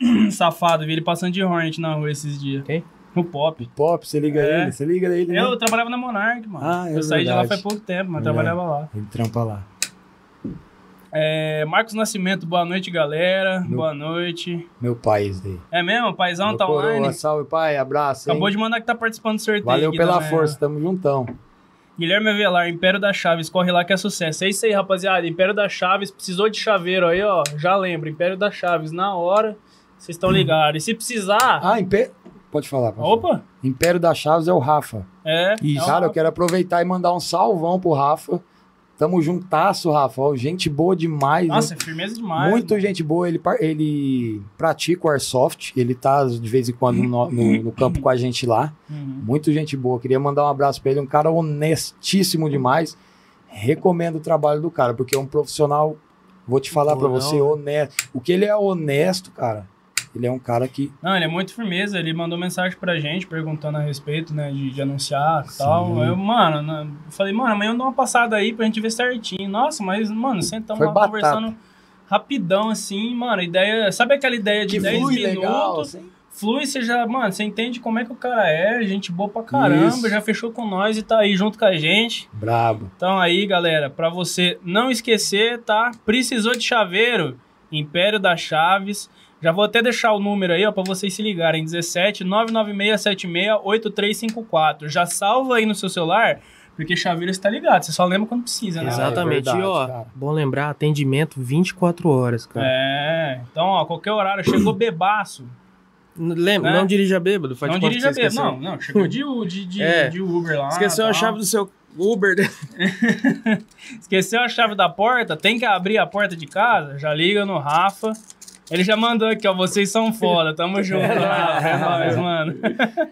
Safado, vi ele passando de Hornet na rua esses dias. Quem? O Pop. Pop, você liga É. ele, você liga ele, né? Eu trabalhava na Monark, mano. Ah, é eu saí de lá faz pouco tempo, mas É. trabalhava lá. Ele trampa lá. É, Marcos Nascimento, boa noite, galera. Meu- Boa noite. Meu pai, esse daí. É mesmo? O paizão Meu tá coroa, online? Salve, pai, abraço. hein? Acabou de mandar que tá participando do sorteio. Valeu pela também, força, tamo juntão. Guilherme Avelar, Império da Chaves, corre lá que é sucesso. É isso aí, rapaziada. Império da Chaves, precisou de chaveiro aí, ó. Já lembra, Império da Chaves, na hora, vocês estão ligados. E se precisar. Ah, Império. Pode falar. pode falar. Opa! Império da Chaves é o Rafa. É. Isso. é Cara, eu quero aproveitar e mandar um salvão pro Rafa. Tamo juntasso, Rafa. Ó, gente boa demais. Nossa, hein? é firmeza demais. Muito mano. gente boa. Ele, ele pratica o Airsoft. Ele tá de vez em quando no, no- no campo com a gente lá. Uhum. Muito gente boa. Queria mandar um abraço pra ele. Um cara honestíssimo demais. Recomendo o trabalho do cara, porque é um profissional. Vou te falar pra Boa, você, não. honesto. O que ele é honesto, cara. Ele é um cara que. Não, ele é muito firmeza. Ele mandou mensagem pra gente perguntando a respeito, né, de, de anunciar e tal. Eu, mano, né, eu falei, mano, amanhã eu dou uma passada aí pra gente ver certinho. Nossa, mas, mano, sentamos lá batata. conversando rapidão, assim, mano. Ideia. Sabe aquela ideia de que 10 flui minutos? legal. assim. Flui, você já, mano, você entende como é que o cara é, gente boa pra caramba, Isso. já fechou com nós e tá aí junto com a gente. Brabo. Então aí, galera, pra você não esquecer, tá? Precisou de chaveiro? Império das Chaves. Já vou até deixar o número aí, ó, pra vocês se ligarem. 17 99676 8354. Já salva aí no seu celular, porque chaveiro está ligado, você só lembra quando precisa, né? Exatamente. é verdade, e ó, cara. bom lembrar, atendimento 24 horas, cara. É, então, ó, qualquer horário, chegou bebaço. Lembra, Né? não dirija bêbado. Faz não dirija bêbado. Não, não, chegou de, de, de, É. de Uber lá. Esqueceu a tal. chave do seu Uber. Esqueceu a chave da porta, tem que abrir a porta de casa, já liga no Rafa. Ele já mandou aqui, ó, vocês são foda, tamo junto, Rafa, é nóis, mano.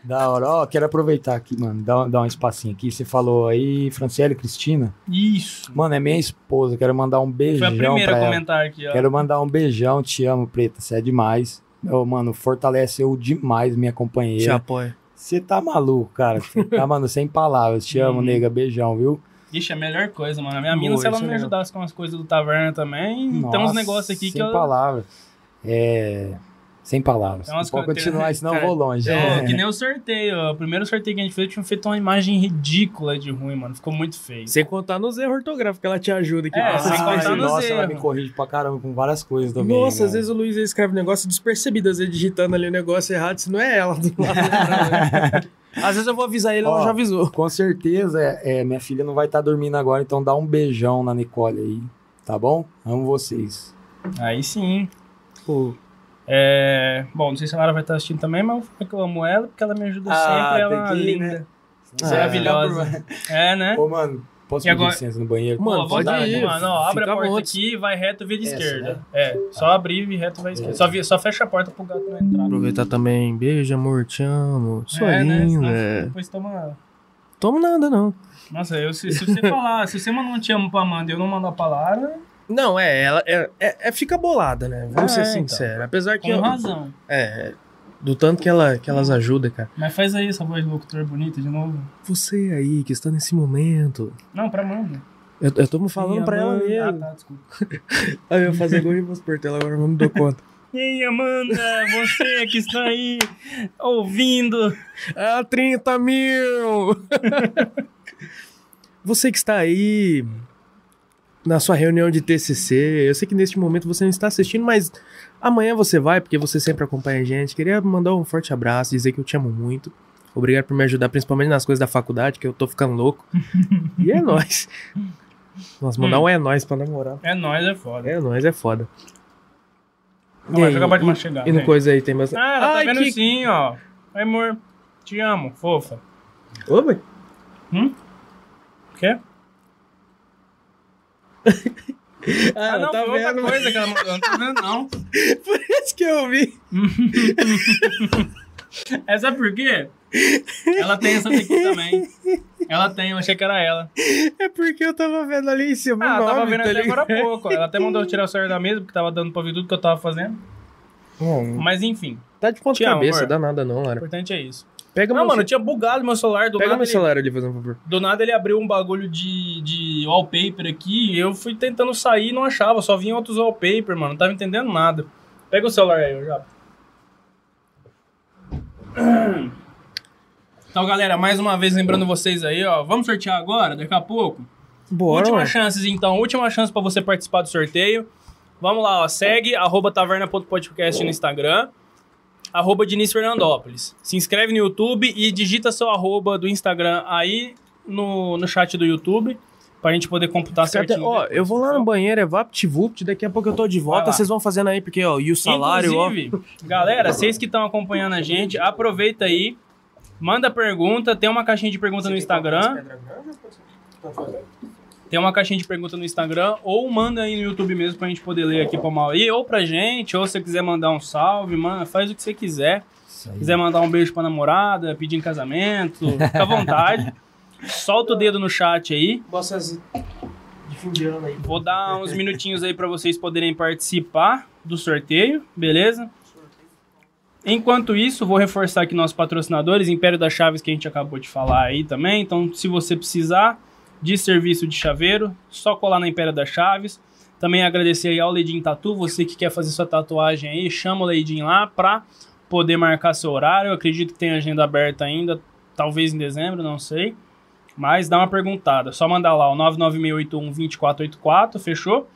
Da hora. Ó, quero aproveitar aqui, mano. Dá, dar um espacinho aqui. Você falou aí, Franciele Cristina. Isso. Mano, é minha esposa. Quero mandar um beijão Foi a primeira a comentar aqui, ó. Quero mandar um beijão. Te amo, Preta. Você é demais. Ô, mano, fortaleceu demais minha Te companheira. apoia. Você tá maluco, cara. Você tá, mano, sem palavras. Te amo, Uhum. nega. Beijão, viu? Ixi, é a melhor coisa, mano. A minha Boa, mina, se ela é me ajudasse com as coisas do taverna também, tem uns Nossa, negócios aqui que sem eu... palavras. É... Sem palavras. Tem umas Pode coisas- continuar, senão eu Cara, vou longe. Ó, que nem o sorteio, o primeiro sorteio que a gente fez, tinha feito uma imagem ridícula de ruim, mano. Ficou muito feio. Sem contar nos erros ortográficos que ela te ajuda aqui. É, Nossa, sem contar nos Nossa, ela erros. me corrige pra caramba com várias coisas também. Nossa, né? às vezes o Luiz escreve um negócio despercebido, às vezes digitando ali o negócio errado, se não é ela do lado. às vezes eu vou avisar ele, ela Ó, já avisou. Com certeza, é, é, minha filha não vai estar dormindo agora, então dá um beijão na Nicole aí, tá bom? Amo vocês. Aí sim. Pô, É... Bom, não sei se a Lara vai estar assistindo também, mas eu que eu amo ela, porque ela me ajuda Ah, sempre. Ela é linda. né? Ah, Maravilhosa. É, né? Ô, mano, posso E pedir agora- licença no banheiro? Mano, Pô, pode ir, Mano, ó, abre fica a porta aqui, vai reto, vira Essa, esquerda. né? É, só abrir e reto vai esquerda. Só, vi- só fecha a porta pro gato não entrar. aproveitar também. Beijo, amor, te amo. Sua É, né? linda. Senão Depois toma... Tomo nada, não. Nossa, eu, se, se você falar, se você mandar um te amo pra Amanda e eu não mandar a palavra, Não, é, ela é, é, é- fica bolada, né? Vamos É, ser então. sinceros. Apesar que. com eu- razão. É. Do tanto que, ela, que elas ajudam, cara. Mas faz aí essa voz de locutor bonita de novo. Você aí que está nesse momento. Não, pra Amanda. Eu, eu tô falando Sim, pra ela mesmo. Ah, tá, desculpa. Aí eu fazer igual o Portela, agora eu não me dou conta. Ei, Amanda, você que está aí ouvindo. Ah, 30 mil! você que está aí na sua reunião de TCC, eu sei que neste momento você não está assistindo, mas amanhã você vai, porque você sempre acompanha a gente. Queria mandar um forte abraço, dizer que eu te amo muito. Obrigado por me ajudar, principalmente nas coisas da faculdade, que eu tô ficando louco. e é nóis. Nossa, mandar Hum. um é nóis pra namorar. É nóis, é foda. É nóis, é foda. Não, mas aí, acabou de mastigar. E no coisa aí tem mais. Ah, ela tá Ai, vendo que- sim, ó. Oi, amor. Te amo, fofa. Ô, velho. Quer? Ah, não, tá foi outra vendo? coisa que ela mandou. Não tá vendo, não. Por isso que eu vi. É, sabe por quê? Ela tem essa daqui também. Ela tem, eu achei que era ela. É porque eu tava vendo ali em cima Ah, o eu tava nome, vendo tá até ligado? agora há pouco. Ela até mandou eu tirar o celular da mesa, porque tava dando pra ver tudo que eu tava fazendo. Hum, Mas enfim, tá de ponta Te amo, cabeça, amor. dá nada não, o Lara. importante é isso. Pega Não, meu, mano, eu tinha bugado meu celular do pega nada. meu ele- celular ali, fazendo um favor. Do nada ele abriu um bagulho de, de wallpaper aqui. Eu fui tentando sair e não achava. Só vinha outros wallpaper, mano. Não tava entendendo nada. Pega o celular aí, eu já. Então, galera, mais uma vez lembrando vocês aí, ó. Vamos sortear agora, daqui a pouco. Bora, última mano. chances, então. Última chance pra você participar do sorteio. Vamos lá, ó. Segue arroba taverna.podcast no Instagram. Arroba Diniz Fernandópolis. Se inscreve no YouTube e digita seu arroba do Instagram aí no, no chat do YouTube. Pra gente poder computar Fica até- certinho. Ó, eu vou lá no fechou? banheiro, é VaptVupt, daqui a pouco eu tô de volta, vocês vão fazendo aí, porque, ó, e o salário, ó. Inclusive, galera, vocês que estão acompanhando a gente, aproveita aí. Manda pergunta. Tem uma caixinha de pergunta no Instagram. Tem uma caixinha de pergunta no Instagram, ou manda aí no YouTube mesmo pra gente poder ler aqui pra Mauri, ou pra gente, ou se você quiser mandar um salve, mano, faz o que você quiser. Quiser mandar um beijo pra namorada, pedir em casamento, fica à vontade. Solta o dedo no chat aí. Ano aí. Vou dar uns minutinhos aí pra vocês poderem participar do sorteio, beleza? Enquanto isso, vou reforçar aqui nossos patrocinadores, Império das Chaves, que a gente acabou de falar aí também. Então, se você precisar de serviço de chaveiro, só colar na Império das Chaves. Também agradecer aí ao Leidin Tatu, você que quer fazer sua tatuagem aí, chama o Leidin lá pra poder marcar seu horário. Eu acredito que tem agenda aberta ainda, talvez em dezembro, não sei. Mas dá uma perguntada, só mandar lá o 996812484, fechou?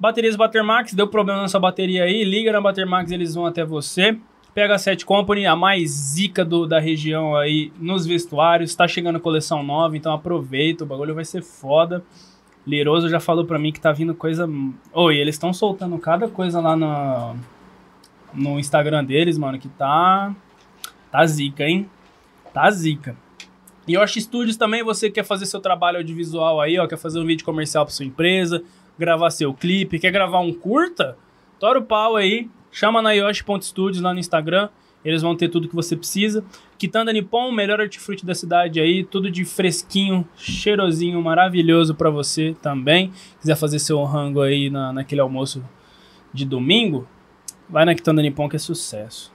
Baterias Batermax, deu problema na sua bateria aí, liga na Batermax, eles vão até você. PH7 Company, a mais zica do- da região aí nos vestuários, tá chegando coleção nova, então aproveita, o bagulho vai ser foda. Liroso já falou pra mim que tá vindo coisa. Oi, eles estão soltando cada coisa lá no, no Instagram deles, mano, que tá. Tá zica, hein? Tá zica. E Yoshi Studios também, você quer fazer seu trabalho audiovisual aí, ó, quer fazer um vídeo comercial pra sua empresa, gravar seu clipe, quer gravar um curta? Tora o pau aí, chama na Yoshi.studios lá no Instagram, eles vão ter tudo que você precisa. Quitanda Nippon, melhor hortifruti da cidade aí, tudo de fresquinho, cheirosinho, maravilhoso pra você também. Quiser fazer seu rango aí na, naquele almoço de domingo, vai na Quitanda Nippon que é sucesso.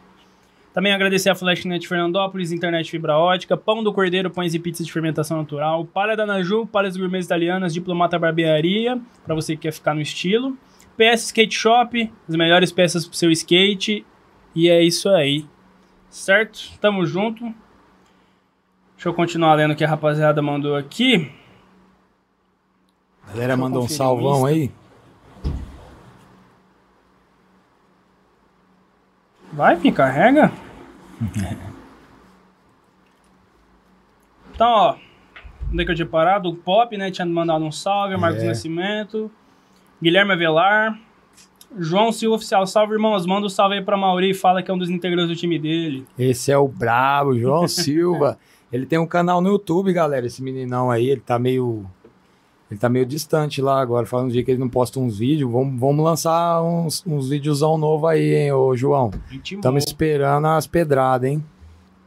Também agradecer a Flashnet Fernandópolis, internet fibra ótica, Pão do Cordeiro, pães e pizzas de fermentação natural, Palha da Naju, Palhas Gourmets Italianas, Diplomata Barbearia, para você que quer ficar no estilo, PS Skate Shop, as melhores peças pro seu skate, e é isso aí. Certo? Tamo junto. Deixa eu continuar lendo o que a rapaziada mandou aqui. A galera mandou um salvão aí. Vai, me carrega. Então, ó. Onde é que eu tinha parado? O Pop, né? Tinha mandado um salve. Marcos É. Nascimento. Guilherme Avelar. João Silva Oficial. Salve, irmãos. Manda um salve aí pra Mauri e fala que é um dos integrantes do time dele. Esse é o brabo, João Silva. Ele tem um canal no YouTube, galera. Esse meninão aí, ele tá meio. Ele tá meio distante lá agora. Faz um dia que ele não posta uns vídeos. Vamos, vamos lançar uns, uns videozão novo aí, hein, ô João. Estamos esperando as pedradas, hein?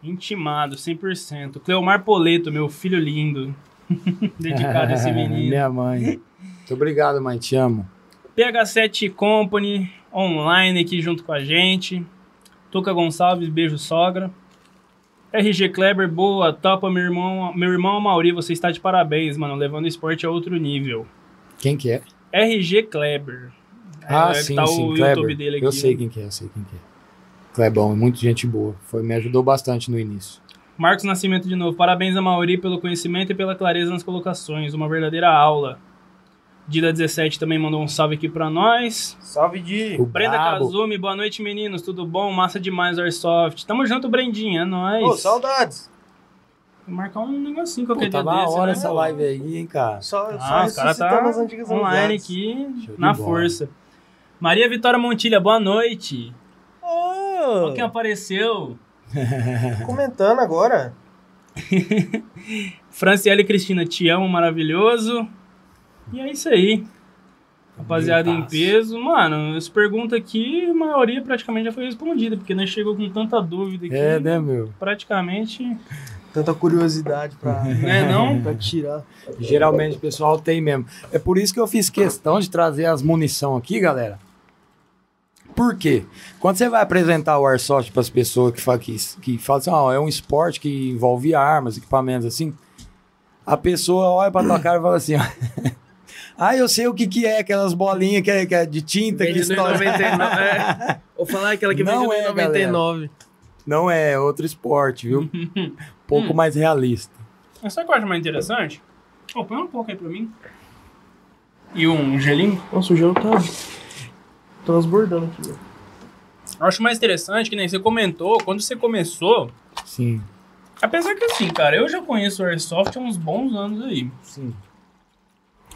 Intimado, 100%. Cleomar Poleto, meu filho lindo. Dedicado a esse menino. Minha mãe. Muito obrigado, mãe. Te amo. PH7 Company online aqui junto com a gente. Tuca Gonçalves, beijo sogra. RG Kleber, boa, topa, meu irmão, meu irmão Mauri, você está de parabéns, mano, levando o esporte a outro nível. Quem que é? RG Kleber. Ah, É, sim, tá sim, o Kleber. YouTube dele aqui. Eu sei quem que é, eu sei quem que é. Clebão, é muito gente boa. Foi, me ajudou bastante no início. Marcos Nascimento de novo. Parabéns a Mauri pelo conhecimento e pela clareza nas colocações. Uma verdadeira aula. Dida17 também mandou um salve aqui pra nós. Salve de. O Brenda brabo. Kazumi, boa noite, meninos. Tudo bom? Massa demais, Airsoft. Tamo junto, Brendinha. É nóis. Ô, saudades. Vou marcar um negocinho Pô, qualquer tá dia na desse, hora né? essa live aí, hein, cara. Só, Ah, o cara tá online amizades. aqui, Show na bola. força. Maria Vitória Montilha, boa noite. Ô, Olha quem apareceu. comentando agora. Franciele Cristina, te amo, maravilhoso. E é isso aí. Rapaziada em peso. Mano, essa pergunta aqui, a maioria praticamente já foi respondida, porque nós chegou com tanta dúvida aqui. É, né, meu? Praticamente. Tanta curiosidade pra, Né, não? pra tirar. Geralmente o pessoal tem mesmo. É por isso que eu fiz questão de trazer as munição aqui, galera. Por quê? Quando você vai apresentar o Airsoft para as pessoas que, fa que, que falam assim, ó, é um esporte que envolve armas, equipamentos assim, a pessoa olha pra tua cara e fala assim, ó, ah, eu sei o que, que é, aquelas bolinhas que é, que é de tinta que Vende no estoura. 99. É. Vou falar aquela que Não vende é, no 99. Não é, é outro esporte, viu? Um pouco mais realista. Mas sabe o que eu acho mais interessante? Ô, põe um pouco aí pra mim. E um gelinho. Nossa, o gelo tá transbordando aqui. velho. Eu acho mais interessante que nem você comentou, quando você começou. Sim, Apesar que assim, cara, eu já conheço o Airsoft há uns bons anos aí. sim.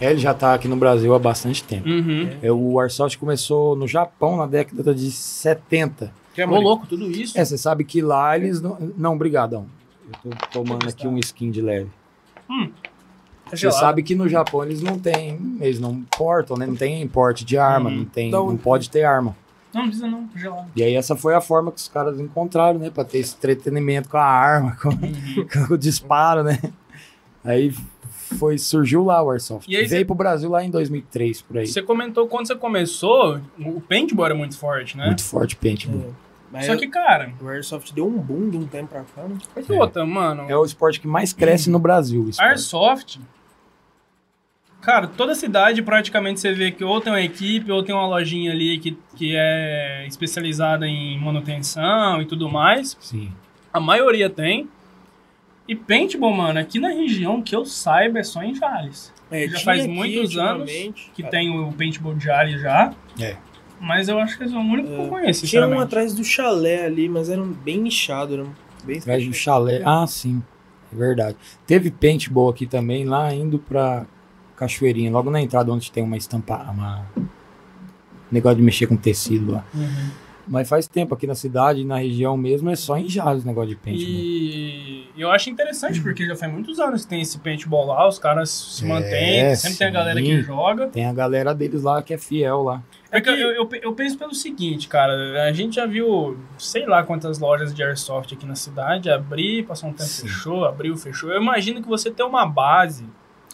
Ele já tá aqui no Brasil há bastante tempo. Uhum. É, o Airsoft começou no Japão na década de 70. Quer, Ô, Maurício? louco, tudo isso? É, você sabe que lá eles não. Não, obrigadão. Eu tô tomando aqui um skin de leve. Tá Você gelado. sabe que no Japão eles não têm. Eles não importam, né? Não tem porte de arma, Uhum. não, tem, Da não pode ter arma. Não, não precisa não, tá gelado. E aí essa foi a forma que os caras encontraram, né? Pra ter esse entretenimento com a arma, com, Uhum. com o disparo, né? Aí foi, surgiu lá o Airsoft. E aí Veio você- pro Brasil lá em 2003, por aí. Você comentou quando você começou, o paintball era muito forte, né? Muito forte paintball. Mas Só que, cara, o Airsoft deu um boom de um tempo pra cá, né? mas outra, mano, É o esporte que mais cresce no Brasil. o. Airsoft, cara, toda cidade praticamente você vê que ou tem uma equipe ou tem uma lojinha ali que, que é especializada em manutenção e tudo mais. Sim. A maioria tem. E paintball, mano, aqui na região que eu saiba é só em Jales. É, Já faz aqui muitos anos Que cara. tem o paintball de Jales já. É. Mas eu acho que esse é o único que eu conheço, Tinha um atrás do chalé ali, mas era um bem nichado, era bem Atrás do chalé. Ah, sim. É verdade. Teve paintball aqui também, lá indo pra Cachoeirinha, logo na entrada onde tem uma estampa. Uma... Negócio de mexer com tecido lá. Uhum. Mas faz tempo aqui na cidade, na região mesmo, é só em Jales o negócio de paintball. E eu acho interessante, porque já faz muitos anos que tem esse paintball lá, os caras se É, mantêm, sempre tem a galera que sim. joga. Tem a galera deles lá que é fiel lá. É que eu, eu, eu penso pelo seguinte, cara, a gente já viu sei lá quantas lojas de Airsoft aqui na cidade, abrir, passou um tempo, Sim. fechou, abriu, fechou. Eu imagino que você tem uma base,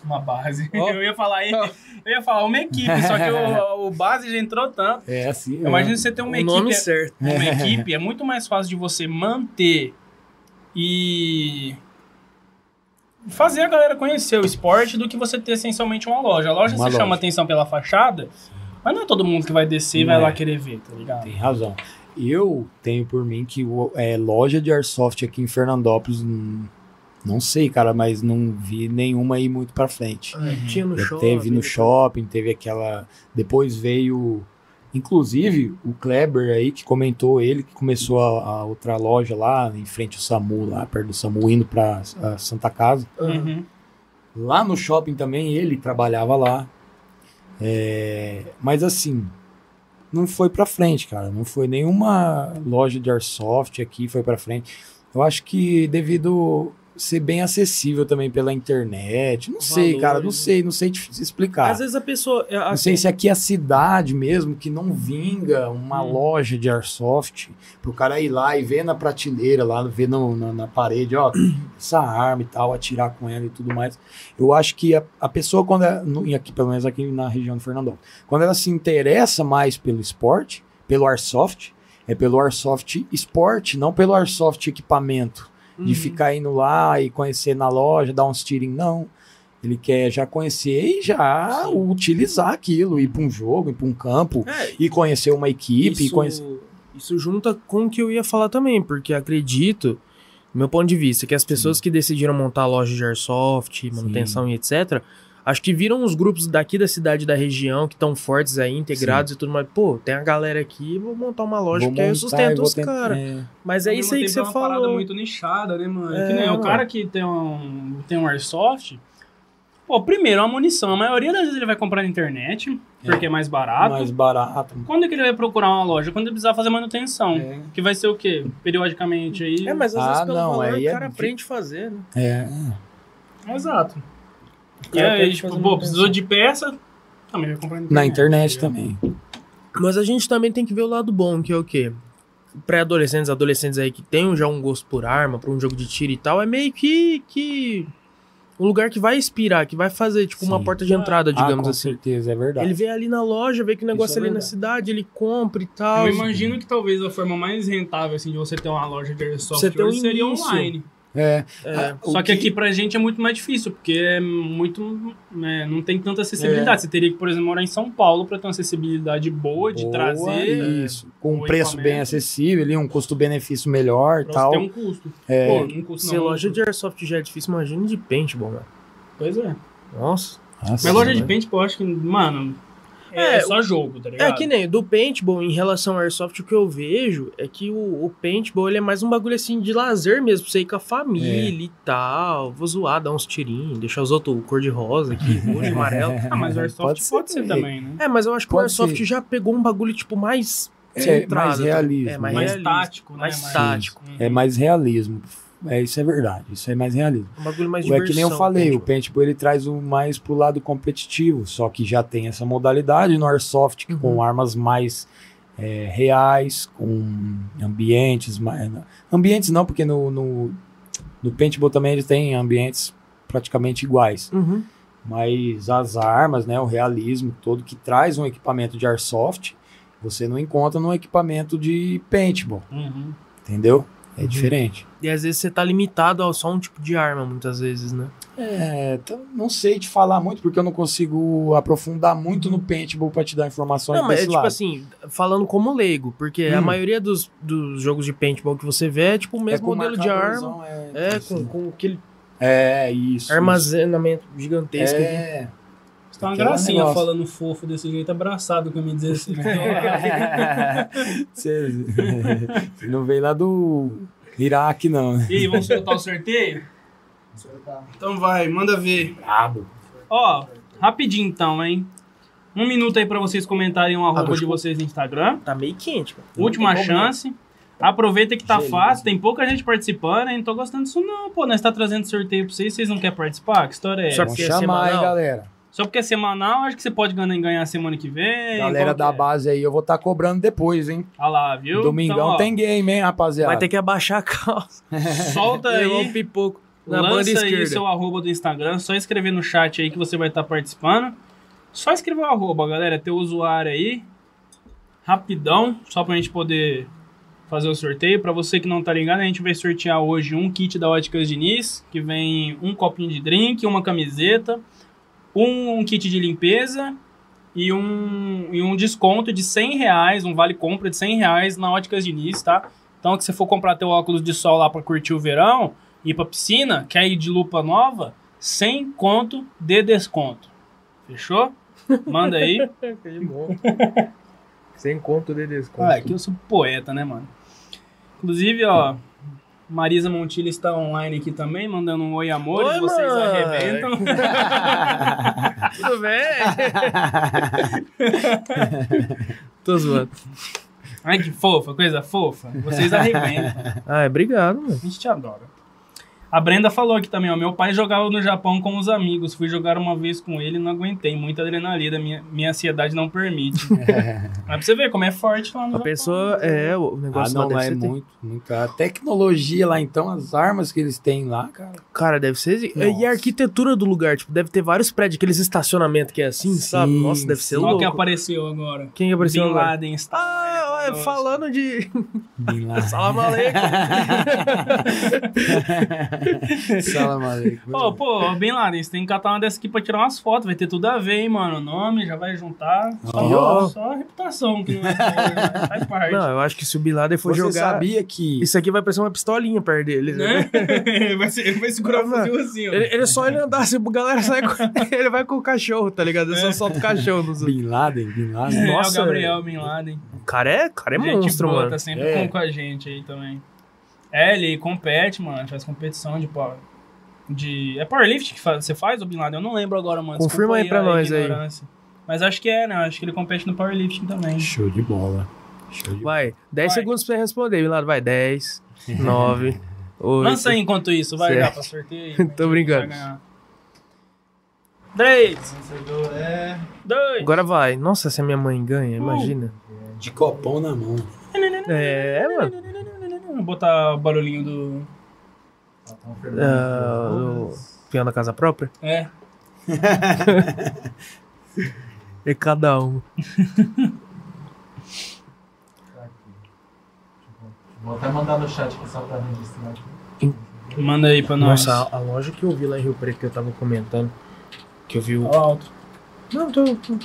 uma base, Ó. eu ia falar aí, eu ia falar uma equipe, só que o, o base já entrou tanto. É assim. Eu imagino que você tem uma o nome equipe, certo. uma equipe, é muito mais fácil de você manter e fazer a galera conhecer o esporte do que você ter essencialmente uma loja. A loja Uma você chama loja. atenção pela fachada, mas não é todo mundo que vai descer e vai é. lá querer ver, tá ligado? Tem razão. Eu tenho por mim que é, loja de airsoft aqui em Fernandópolis, hum, não sei, cara, mas não vi nenhuma aí muito pra frente. Ah, Tinha no shopping. teve no shopping, teve aquela. Depois veio. Inclusive, o Kleber aí, que comentou ele, que começou a, a outra loja lá, em frente ao SAMU, lá perto do SAMU, indo pra a Santa Casa. Uhum. Lá no shopping também ele trabalhava lá. É, mas assim, não foi pra frente, cara. Não foi nenhuma loja de airsoft aqui foi pra frente. Eu acho que devido ser bem acessível também pela internet. Não sei, cara, não Valores. sei, não sei te explicar. Às vezes a pessoa. a- Não sei se aqui é a cidade mesmo que não vinga uma Hum. loja de airsoft pro cara ir lá e ver na prateleira, lá ver no- na, na parede, ó, essa arma e tal, atirar com ela e tudo mais. Eu acho que a, a pessoa, quando é, no- e aqui, pelo menos aqui na região do Fernandão, quando ela se interessa mais pelo esporte, pelo airsoft, é pelo Airsoft Sport, não pelo Airsoft equipamento. De Uhum. ficar indo lá e conhecer na loja, dar uns tirinhos, não. Ele quer já conhecer e já utilizar aquilo, ir para um jogo, ir para um campo, É, e conhecer uma equipe, isso, conhecer. isso junta com o que eu ia falar também, porque acredito, do meu ponto de vista, que as pessoas que decidiram montar a loja de airsoft, manutenção e etc., acho que viram os grupos daqui da cidade da região que estão fortes aí, integrados e tudo mais. Pô, tem a galera aqui, vou montar uma loja Vou que aí eu montar sustento os tentar- caras. é. Mas é isso aí que você é uma parada falou. muito nichada, né, mano? É, que nem o mano. cara que tem um, tem um airsoft. Pô, primeiro, a munição. A maioria das vezes ele vai comprar na internet, porque é mais barato. mais barato. Quando é que ele vai procurar uma loja? Quando ele precisar fazer manutenção. É. Que vai ser o quê? Periodicamente aí. É, mas às Ah, vezes pelo não, valor o é cara aprende a fazer, né? É. Exato. E aí, tipo, pô, precisou de peça, também vai comprar Na internet entendeu? também. Mas a gente também tem que ver o lado bom, que é o quê? Pré-adolescentes, adolescentes aí que tem já um gosto por arma, por um jogo de tiro e tal, é meio que, que um lugar que vai inspirar, que vai fazer, tipo, uma Sim. porta de entrada, digamos ah, com assim. certeza, é verdade. Ele vê ali na loja, vê que o negócio é ali na cidade, ele compra e tal. Eu imagino que talvez a forma mais rentável assim, de você ter uma loja de airsoft Você ter um seria início. online. É. É. Ah, Só que, aqui pra gente é muito mais difícil, porque é muito. né, não tem tanta acessibilidade. Você teria que, por exemplo, morar em São Paulo pra ter uma acessibilidade boa de Boa, trazer. Isso. Com um preço bem acessível, ali, um custo-benefício melhor e Pra tal. você ter um custo. É. Pô, um custo Se não, loja um de airsoft já é difícil, imagina de paintball, mano. Pois é. Nossa. Nossa, Mas loja de né? paintball, eu acho que, mano, é, É, só jogo, tá ligado? É que nem do paintball em relação ao airsoft, o que eu vejo é que o, o paintball ele é mais um bagulho assim de lazer mesmo, pra você ir com a família e tal. Vou zoar, dar uns tirinhos, deixar os outros cor de rosa aqui, roxo, amarelo. Ah, mas o Airsoft pode, ser também, né? É, mas eu acho que o Pode airsoft ser. já pegou um bagulho tipo mais É, centrado, mais tá? realismo, É, mais, Mais realista, tático, né? mais tático. Uhum. É mais realismo. É, isso é verdade. Isso é mais realismo. Um bagulho mais é diversão. que nem eu falei, o paintball. paintball ele traz o mais pro lado competitivo, só que já tem essa modalidade no airsoft que com Uhum. armas mais é, reais, com ambientes mais, ambientes não, porque no, no no paintball também ele tem ambientes praticamente iguais, Uhum. mas as armas, né, o realismo todo que traz um equipamento de airsoft, você não encontra no equipamento de paintball, Uhum. entendeu? É diferente. E às vezes você tá limitado a só um tipo de arma, muitas vezes, né? É, então, não sei te falar muito, porque eu não consigo aprofundar muito no paintball pra te dar informações Não, mas é tipo lado. assim, falando como leigo, porque a Hum. maioria dos, dos jogos de paintball que você vê é tipo o mesmo com modelo de arma. É, É, assim. com, com aquele É, isso. armazenamento gigantesco. aqui. É. Você tá uma Aquele gracinha negócio. falando fofo desse jeito, abraçado com me dizer assim. Você você não veio lá do Iraque, não. né? e aí, vamos soltar o sorteio? Então vai, manda ver. Brabo. Ó, rapidinho então, hein? Um minuto aí pra vocês comentarem um arroba Água de vocês no Instagram. Tá meio quente, cara. Última chance. Aproveita que tá fácil, tem pouca gente participando, hein? Não tô gostando disso não, pô. Nós tá trazendo sorteio pra vocês, vocês não querem participar? Que história é essa? Vamos é chamar, semanal. galera. Só porque é semanal, acho que você pode ganhar, ganhar semana que vem. Galera da é? base aí, eu vou estar cobrando depois, hein? Olha lá, viu? Domingão Então, ó, tem game, hein, rapaziada? Vai ter que abaixar a calça. Solta um aí, pipoco na banda lança aí esquerda. seu arroba do Instagram, só escrever no chat aí que você vai estar participando. Só escrever o arroba, galera, teu usuário aí. Rapidão, só pra gente poder fazer o sorteio. Pra você que não tá ligado, a gente vai sortear hoje um kit da Óticas Diniz, que vem um copinho de drink, uma camiseta, um, um kit de limpeza e um, e um desconto de 100 reais, um vale compra de 100 reais na Óticas Diniz, tá? Então, que você for comprar teu óculos de sol lá pra curtir o verão, ir pra piscina, quer ir de lupa nova, 100 conto de desconto. Fechou? Manda aí. Que bom. Sem conto de desconto. Ah, é que eu sou poeta, né, mano? Inclusive, ó, Marisa Montilho está online aqui também, mandando um oi, amores. Oi, vocês mãe. arrebentam. Tudo bem? Tô zoando. Ai, que fofa, coisa fofa. Vocês arrebentam. Ah, obrigado, mano. A gente te adora. A Brenda falou aqui também, ó. Meu pai jogava no Japão com os amigos. Fui jogar uma vez com ele e não aguentei. Muita adrenalina. Minha, minha ansiedade não permite. Mas pra você ver como é forte lá no A Japão. pessoa, é, o Ah, negócio não, lá é ser... muito, muito. A tecnologia lá, então, as armas que eles têm lá, cara. Cara, deve ser... E Nossa. a arquitetura do lugar, tipo, deve ter vários prédios, aqueles estacionamentos que é assim, Sim, sabe? Nossa, deve ser sim. Qual louco. que apareceu agora? Quem que apareceu Bin agora? Laden está. Ah, conosco. falando de. Bin Laden. Salam aleikum. Salam aleikum. Pô, pô, Bin Laden, você tem que catar uma dessa aqui pra tirar umas fotos, vai ter tudo a ver, hein, mano. O nome já vai juntar. Só, Ó. só a reputação que não é boa, né? Faz parte. Não, eu acho que se o Bin Laden for Você jogar. sabia que Isso aqui vai parecer uma pistolinha perto dele. Né? vai, ser, vai segurar o fuzil assim, ó. Ele, ele só ele andar, se a galera sai com. Ele vai com o cachorro, tá ligado? Ele só solta o cachorro nos Bin Laden, Bin Laden? É, Nossa, o Gabriel Bin Laden. O cara é, cara é Gente monstro, boa, mano. tá sempre É. com, com a gente aí também. É, ele compete, mano, faz competição de power. De... É powerlift que faz- você faz, o Bin Laden? Eu não lembro agora, mano. Confirma Desculpa aí pra nós aí. Mas acho que é, né? Acho que ele compete no powerlifting também. Show de bola. Show de Vai, 10 Vai. segundos pra você responder, Bin Laden. Vai, 10, 9, 8. Lança aí enquanto isso, vai Certo. dar pra sorteio. aí, Tô brincando. vai ganhar. Três, Vencedor é. dois. Agora vai. Nossa, se a minha mãe ganha, imagina. De copão na mão. É, mano. Vou botar o barulhinho do. Platão Fernando. Ah, o peão da casa própria? É. É cada um. Aqui. Vou até mandar no chat aqui só pra registrar. Manda aí pra nós. Nossa, a, a loja que eu vi lá em Rio Preto que eu tava comentando. Que eu vi o. Alto. Não, tô. tô-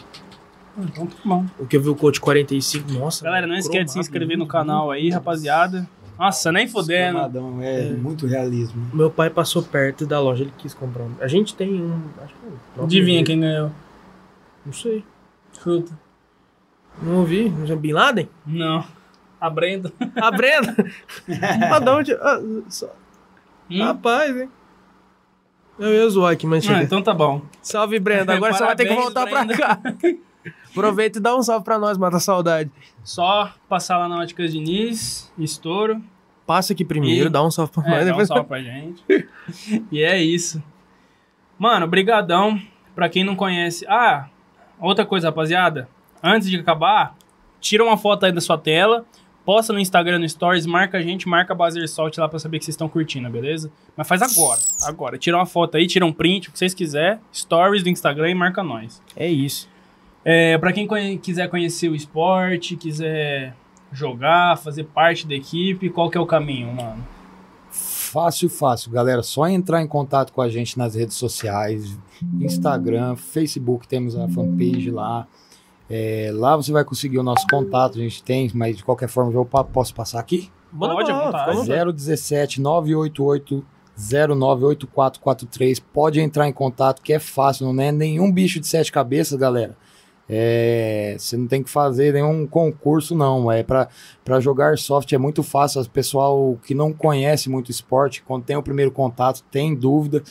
Então tá bom. O que eu vi o Coach 45. Nossa. Galera, não esquece de se inscrever no muito canal aí, rapaziada. Nossa, nem fudendo. Cromadão, é, muito realismo. Meu pai passou perto da loja, ele quis comprar um. A gente tem um. Acho que é um. Adivinha quem ganhou? Não sei. Chuta. Não ouvi. Não Bin Laden? Não. A Brenda. A Brenda! ah, da onde? Ah, só- Hum? Rapaz, hein? Eu ia zoar aqui, mas Ah, chega. então tá bom. Salve, Brenda. Agora você vai ter que Parabéns, voltar pra Brenda. cá. Aproveita e dá um salve pra nós, mata a saudade. Só passar lá na Óticas Diniz, estouro. Passa aqui primeiro, E- dá um salve pra É, nós. dá um depois... salve pra gente. e é isso. Mano, brigadão. Pra quem não conhece... Ah, outra coisa, rapaziada. Antes de acabar, tira uma foto aí da sua tela, posta no Instagram, no Stories, marca a gente, marca a Bazer Salt lá pra saber que vocês estão curtindo, beleza? Mas faz agora, agora. Tira uma foto aí, tira um print, o que vocês quiserem. Stories do Instagram e marca nós. É isso. É, para quem conhe- quiser conhecer o esporte, quiser jogar, fazer parte da equipe, qual que é o caminho, mano? Fácil, fácil, galera. Só entrar em contato com a gente nas redes sociais, Instagram, Facebook, temos a fanpage lá. É, lá você vai conseguir o nosso contato, a gente tem, mas de qualquer forma eu posso passar aqui? Pode, à vontade. vontade. 017 988 098443. Pode entrar em contato, que é fácil, não é nenhum bicho de sete cabeças, galera. É, você não tem que fazer nenhum concurso, não. É para jogar soft é muito fácil. O pessoal que não conhece muito esporte, quando tem o primeiro contato, tem dúvida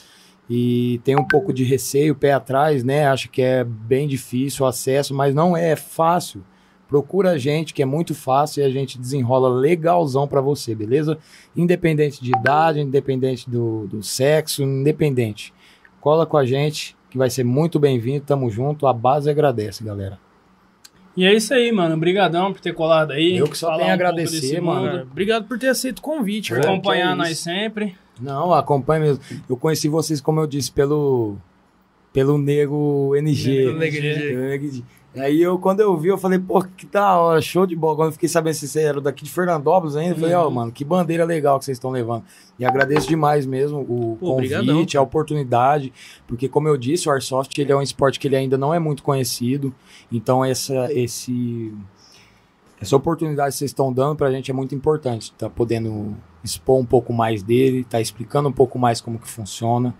e tem um pouco de receio, pé atrás, né? Acha que é bem difícil o acesso, mas não é, é fácil. Procura a gente, que é muito fácil e a gente desenrola legalzão pra você, beleza? Independente de idade, independente do, do sexo, independente. Cola com a gente, que vai ser muito bem-vindo. Tamo junto. A base agradece, galera. E é isso aí, mano. Obrigadão por ter colado aí. Eu que só tenho a um agradecer, mano. Obrigado por ter aceito o convite, Por É, velho. acompanhar é nós sempre. Não, acompanha mesmo. Eu conheci vocês, como eu disse, pelo pelo Nego NG. Pelo Nego NG. Aí eu, quando eu vi, eu falei, pô, que da hora, show de bola. Quando eu fiquei sabendo se você era daqui de Fernandópolis ainda, eu falei, ó, Uhum. mano, que bandeira legal que vocês estão levando. E agradeço demais mesmo o Pô, convite, a oportunidade, porque como eu disse, o Airsoft ele é um esporte que ele ainda não é muito conhecido. Então essa esse essa oportunidade que vocês estão dando pra gente é muito importante. Tá podendo expor um pouco mais dele, tá explicando um pouco mais como que funciona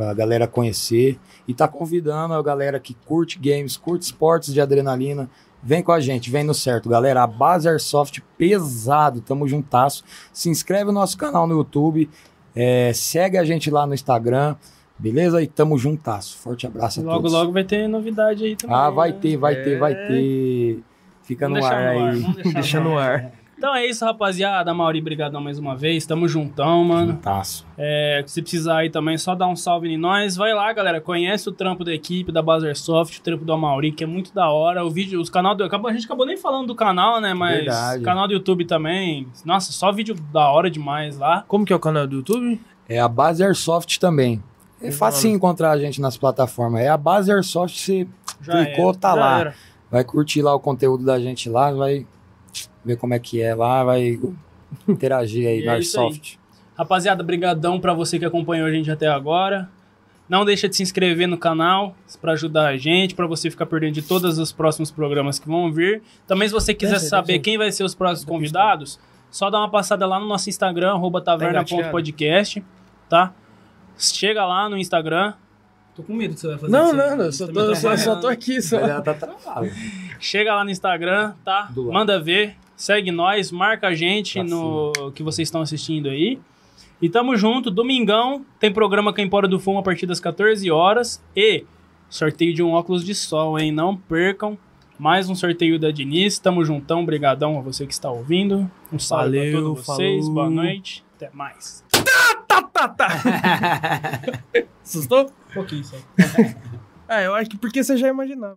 pra galera conhecer e tá convidando a galera que curte games, curte esportes de adrenalina, vem com a gente, vem no certo, galera. A base Airsoft pesado, tamo juntasso. Se inscreve no nosso canal no YouTube, é, segue a gente lá no Instagram, beleza? E tamo juntasso. Forte abraço a Logo, todos. logo vai ter novidade aí também. Ah, vai né? ter, vai ter, vai É. ter. Fica no ar no ar, aí. Deixa no ar. Então é isso, rapaziada. Mauri, brigadão mais uma vez. Tamo juntão, mano. Juntasso. É, se precisar aí também, só dá um salve em nós. Vai lá, galera. Conhece o trampo da equipe da Bazer Soft, o trampo do Amauri, que é muito da hora. O vídeo, os canal do. A gente acabou nem falando do canal, né? Mas Verdade. canal do YouTube também. Nossa, só vídeo da hora demais lá. Como que é o canal do YouTube? É a base Airsoft também. É Exato. fácil encontrar a gente nas plataformas. É a base Airsoft, você Já clicou, era. tá Já lá. era. Vai curtir lá o conteúdo da gente lá, vai ver como é que é lá, vai interagir aí E no é aí. Airsoft. Rapaziada, brigadão pra você que acompanhou a gente até agora. Não deixa de se inscrever no canal para ajudar a gente, pra você ficar perdendo de todos os próximos programas que vão vir. Também se você quiser ser, saber ser. quem vai ser os próximos convidados, só dá uma passada lá no nosso Instagram, arroba taverna.podcast, tá? Chega lá no Instagram. Tô com medo que você vai fazer Não, não, não, eu só tô, só, só tô aqui. Só. Ela tá travada. Chega lá no Instagram, tá? Manda ver, segue nós, marca a gente Pra no que vocês estão assistindo aí. E tamo junto, domingão, tem programa com a Empora do Fumo a partir das 14 horas e sorteio de um óculos de sol, hein? Não percam. Mais um sorteio da Diniz. Tamo juntão, brigadão a você que está ouvindo. Um salve Valeu, pra todos vocês, falou. boa noite, até mais. Tá, tá, tá. Assustou? Pouquinho só. É, eu acho que porque você já imaginava.